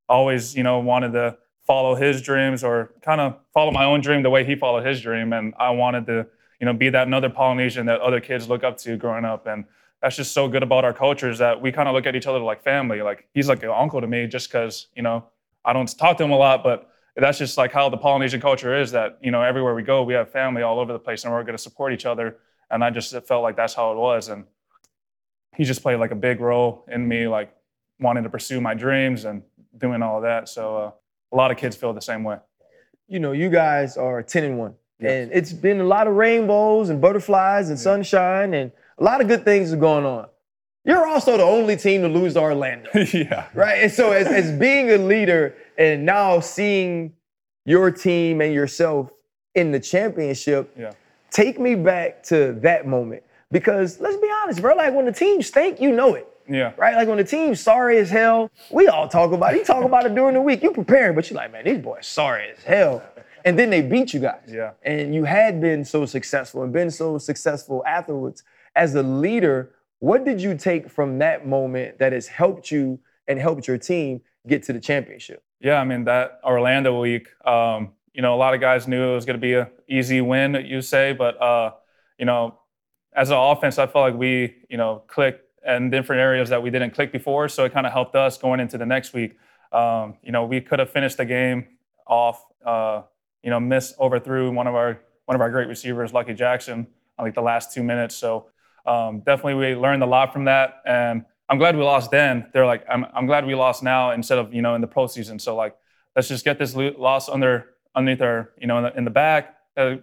always, you know, wanted to follow his dreams or kind of follow my own dream the way he followed his dream, and I wanted to, you know, be that another Polynesian that other kids look up to growing up, and that's just so good about our culture is that we kind of look at each other like family. Like he's like an uncle to me, just because you know I don't talk to him a lot, but that's just like how the Polynesian culture is that, you know, everywhere we go, we have family all over the place and we're going to support each other. And I just felt like that's how it was. And he just played like a big role in me, like wanting to pursue my dreams and doing all of that. So uh, a lot of kids feel the same way. you know, you guys are 10 and 1. And it's been a lot of rainbows and butterflies and sunshine and a lot of good things are going on. You're also the only team to lose to Orlando. yeah. Right? And so as, as being a leader and now seeing your team and yourself in the championship, Yeah. take me back to that moment. Because let's be honest, bro, like when the team stink, you know it. Yeah. Right? Like when the team's sorry as hell, we all talk about it. You talk about it during the week. You preparing, but you're like, man, these boys sorry as hell. And then they beat you guys. Yeah. And you had been so successful and been so successful afterwards. As a leader, what did you take from that moment that has helped you and helped your team get to the championship? Yeah, I mean that Orlando week. Um, you know, a lot of guys knew it was going to be a easy win, you say, but uh, you know, as an offense, I felt like we, you know, clicked in different areas that we didn't click before. So it kind of helped us going into the next week. Um, you know, we could have finished the game off. Uh, you know, miss overthrew one of our one of our great receivers, Lucky Jackson, on like the last two minutes. So um, definitely we learned a lot from that, and I'm glad we lost then. They're like, I'm, I'm glad we lost now instead of you know in the postseason. So like, let's just get this lo- loss under underneath our you know in the, in the back, uh,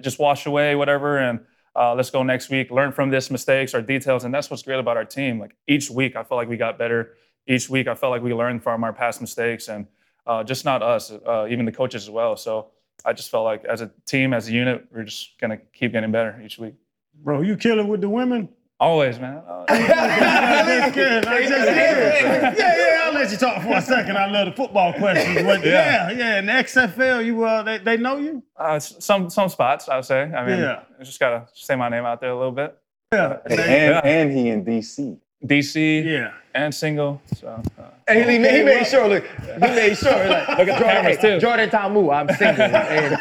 just wash away whatever, and uh, let's go next week. Learn from this mistakes or details, and that's what's great about our team. Like each week, I felt like we got better. Each week, I felt like we learned from our past mistakes, and uh, just not us, uh, even the coaches as well. So I just felt like as a team, as a unit, we're just gonna keep getting better each week. Bro, you killing with the women? Always, man. Uh, I just. I just. Yeah, yeah, I'll let you talk for a second. I love the football questions. But yeah, Yeah. yeah, in the XFL, you uh, they, they know you? Uh, some some spots, I would say. I mean, Yeah. I just gotta say my name out there a little bit. Yeah. And, Yeah. and he in DC. DC, Yeah. and single. So uh, And he, he made sure, look, he made sure, like, Look at the Jordan, cameras, hey, too. Jordan Ta'amu, I'm single. and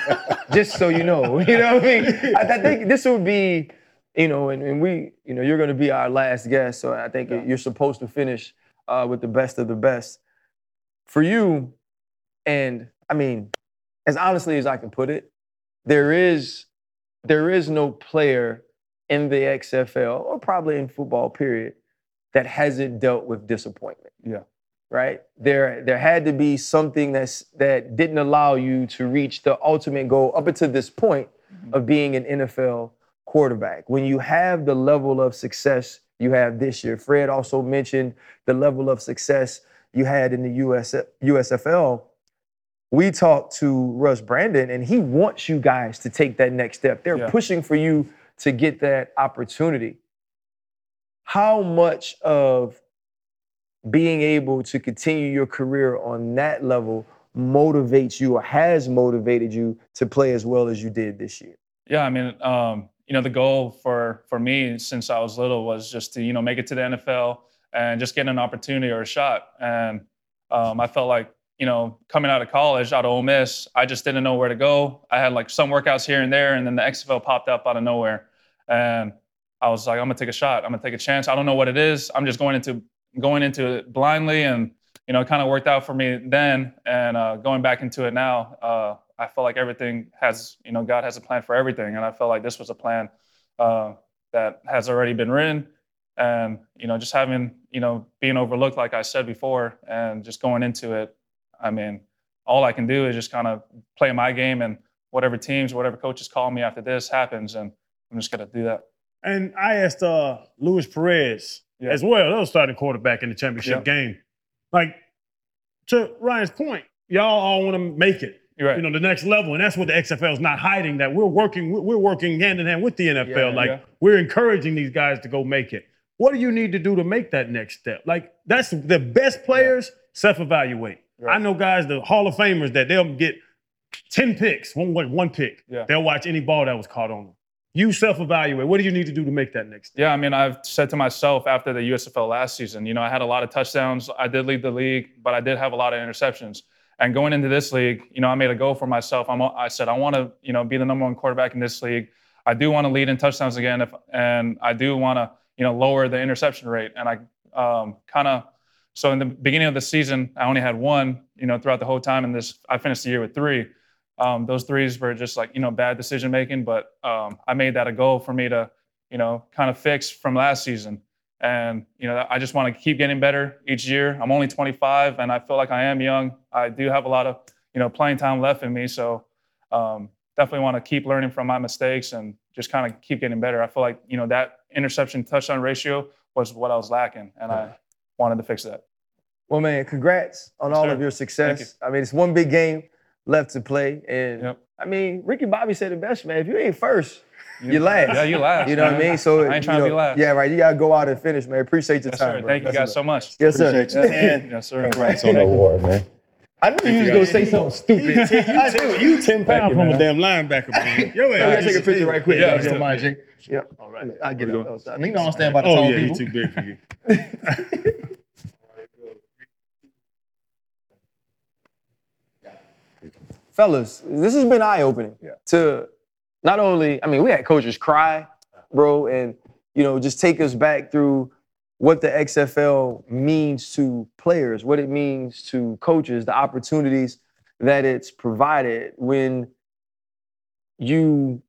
just so you know, you know what I mean? I, I think this would be, you know, and, and we, you know, you're going to be our last guest. So I think you're supposed to finish uh, with the best of the best. For you, and I mean, as honestly as I can put it, there is there is no player in the XFL or probably in football period that hasn't dealt with disappointment yeah, right? There, there had to be something that's that didn't allow you to reach the ultimate goal up until this point of being an NFL quarterback. When you have the level of success you have this year, Fred also mentioned the level of success you had in the US, USFL. We talked to Russ Brandon, and he wants you guys to take that next step. They're Yeah. pushing for you to get that opportunity. How much of being able to continue your career on that level motivates you or has motivated you to play as well as you did this year? yeah. I mean, um, you know, the goal for for me since I was little was just to you know make it to the NFL and just get an opportunity or a shot. And um, I felt like you know coming out of college, out of Ole Miss, I just didn't know where to go. I had like some workouts here and there, and then the XFL popped up out of nowhere, and I was like, I'm gonna take a shot. I'm gonna take a chance. I don't know what it is. I'm just going into going into it blindly, and you know, it kind of worked out for me then. And uh, going back into it now, uh, I feel like everything has, you know, God has a plan for everything, and I felt like this was a plan uh, that has already been written. and you know, just having you know being overlooked, like I said before, and just going into it. I mean, all I can do is just kind of play my game, and whatever teams, whatever coaches call me after this happens, and I'm just gonna do that. And I asked uh, Luis Perez Yeah. as well. That was starting quarterback in the championship Yeah. game. Like to Ryan's point, y'all all want to make it. Right. You know, the next level, and that's what the XFL is not hiding. That we're working, we're- working hand in hand with the NFL. Yeah, like yeah. we're encouraging these guys to go make it. What do you need to do to make that next step? Like that's the best players self-evaluate. I know guys, the Hall of Famers, that they'll get ten picks, one one, one pick. Yeah. They'll watch any ball that was caught on them. You self-evaluate. What do you need to do to make that next step? Yeah, I mean, I've said to myself after the USFL last season, you know, I had a lot of touchdowns. I did lead the league, but I did have a lot of interceptions. And going into this league, you know, I made a goal for myself. I'm, I said, I want to, you know, be the number one quarterback in this league. I do want to lead in touchdowns again, if, and I do want to, you know, lower the interception rate. And I um, kind of, so in the beginning of the season, I only had one, you know, throughout the whole time. And this, I finished the year with three. Um, those threes were just like, you know, bad decision making. But um, I made that a goal for me to, you know, kind of fix from last season. And, you know, I just want to keep getting better each year. I'm only 25 and I feel like I am young. I do have a lot of, you know, playing time left in me. So um, definitely want to keep learning from my mistakes and just kind of keep getting better. I feel like, you know, that interception touchdown ratio was what I was lacking. And I wanted to fix that. Well, man, congrats on all sir. of your success. I mean, it's one big game left to play, and I mean, Ricky Bobby said it best, man. If you ain't first, you, last. Yeah, you last, You know what I mean? So I ain't you trying to be know, last. Yeah, right. You gotta go out and finish, man. Appreciate your Yes, time. sir. bro. Thank you guys so much. Yes, sir. Appreciate you. And Yes, sir. Congrats on the award, man. I knew you was gonna say something stupid. I knew it. You 10 pounds from a damn linebacker, man. Yo, man, I gotta take a picture right quick. Yeah, if you don't mind, Jake. Yep. All right. I get it. I need to understand about the Oh, tall yeah, people. he's too big for you. fellas, this has been eye opening to not only, I mean, we had coaches cry, bro, and you know, just take us back through what the XFL means to players, what it means to coaches, the opportunities that it's provided when you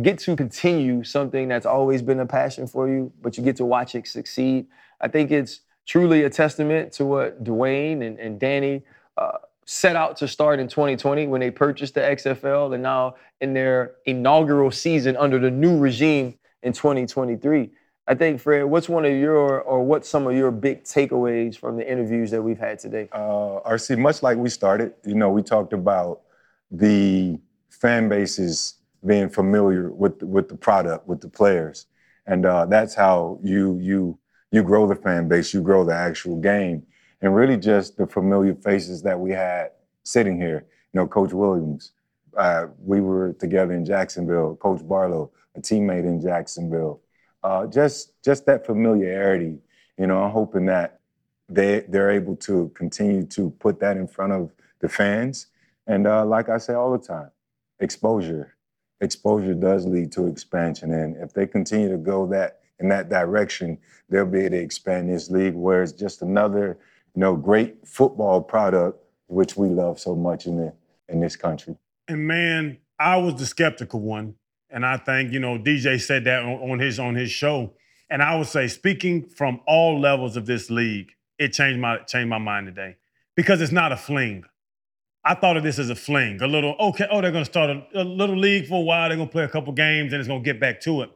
get to continue something that's always been a passion for you, but you get to watch it succeed. I think it's truly a testament to what Dwayne and, and Dani uh, set out to start in 2020 when they purchased the XFL and now in their inaugural season under the new regime in 2023. I think, Fred, what's one of your or what's some of your big takeaways from the interviews that we've had today? Uh, RC, much like we started, you know, we talked about the fan bases being familiar with with the product, with the players, and uh, that's how you you you grow the fan base, you grow the actual game, and really just the familiar faces that we had sitting here. You know, Coach Williams, uh, we were together in Jacksonville. Coach Barlow, a teammate in Jacksonville. Uh, just just that familiarity. You know, I'm hoping that they they're able to continue to put that in front of the fans. And uh, like I say all the time, exposure. Exposure does lead to expansion, and if they continue to go that in that direction, they'll be able to expand this league. Where it's just another, you know, great football product which we love so much in the in this country. And man, I was the skeptical one. And I think, you know, DJ said that on, on his on his show. And I would say, speaking from all levels of this league, it changed my changed my mind today. Because it's not a fling. I thought of this as a fling, a little, okay, oh, they're gonna start a, a little league for a while, they're gonna play a couple games, and it's gonna get back to it.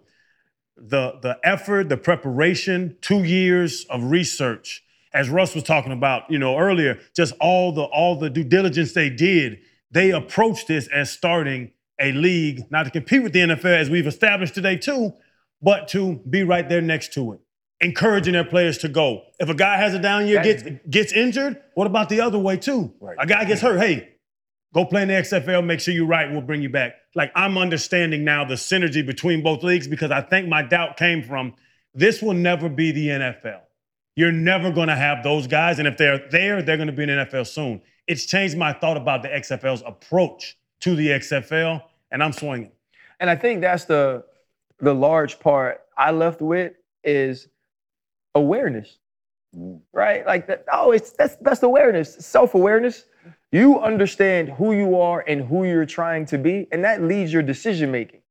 The the effort, the preparation, two years of research, as Russ was talking about, you know, earlier, just all the all the due diligence they did, they approached this as starting a league, not to compete with the NFL as we've established today too, but to be right there next to it, encouraging their players to go. If a guy has a down year, gets gets injured, what about the other way too? A guy gets hurt, hey, go play in the XFL, make sure you're right, we'll bring you back. Like I'm understanding now the synergy between both leagues because I think my doubt came from this will never be the NFL. You're never going to have those guys. And if they're there, they're going to be in the NFL soon. It's changed my thought about the XFL's approach to the XFL, and I'm swinging. And I think that's the the large part I left with is awareness. Mm. Right? Like that oh, it's that's that's awareness, self-awareness. You understand who you are and who you're trying to be, and that leads your decision making.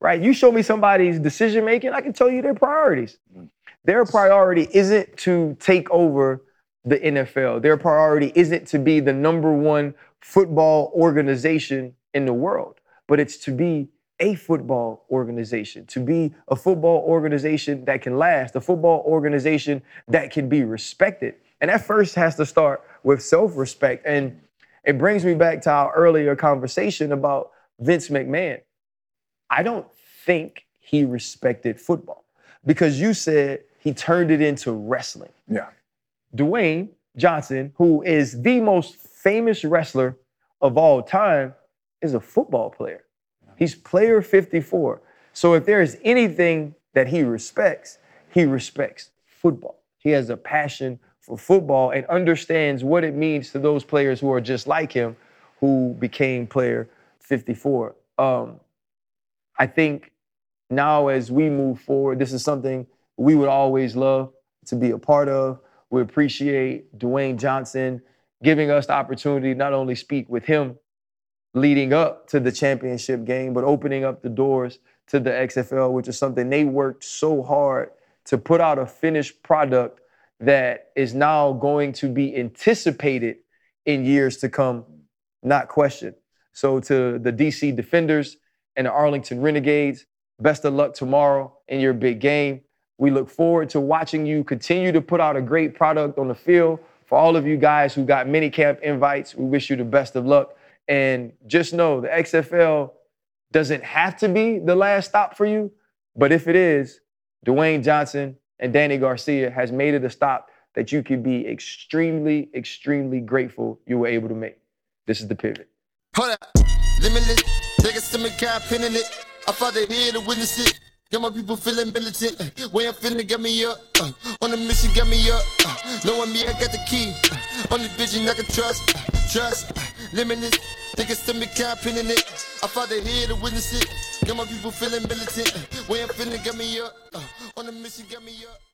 Right? You show me somebody's decision making, I can tell you their priorities. Mm. Their priority isn't to take over the NFL. Their priority isn't to be the number one football organization in the world, but it's to be a football organization, to be a football organization that can last, a football organization that can be respected. And that first has to start with self respect. And it brings me back to our earlier conversation about Vince McMahon. I don't think he respected football because you said he turned it into wrestling. Yeah. Dwayne Johnson, who is the most famous wrestler of all time, is a football player. He's player 54. So if there is anything that he respects, he respects football. He has a passion for football and understands what it means to those players who are just like him who became player 54. Um, I think now as we move forward, this is something we would always love to be a part of. We appreciate Dwayne Johnson giving us the opportunity not only speak with him leading up to the championship game, but opening up the doors to the XFL, which is something they worked so hard to put out a finished product that is now going to be anticipated in years to come, not questioned. So to the DC Defenders and the Arlington Renegades, best of luck tomorrow in your big game. We look forward to watching you continue to put out a great product on the field. For all of you guys who got mini camp invites, we wish you the best of luck. And just know the XFL doesn't have to be the last stop for you, but if it is, Dwayne Johnson and Dani Garcia has made it a stop that you can be extremely, extremely grateful you were able to make. This is the pivot. Hold up, limitless. Take a stomach cap, pinning it. I the here to witness it. Got my people feeling militant. Way I'm feeling, get me up. Uh, on the mission, get me up. Uh, knowing me, I got the key. Uh, only vision I can trust. Uh, trust. Uh, limitless. Take a stomach cap, pinning it. I fought the here to witness it. Got my people feeling militant. Way I'm feeling, get me up. Uh, on the mission, get me up.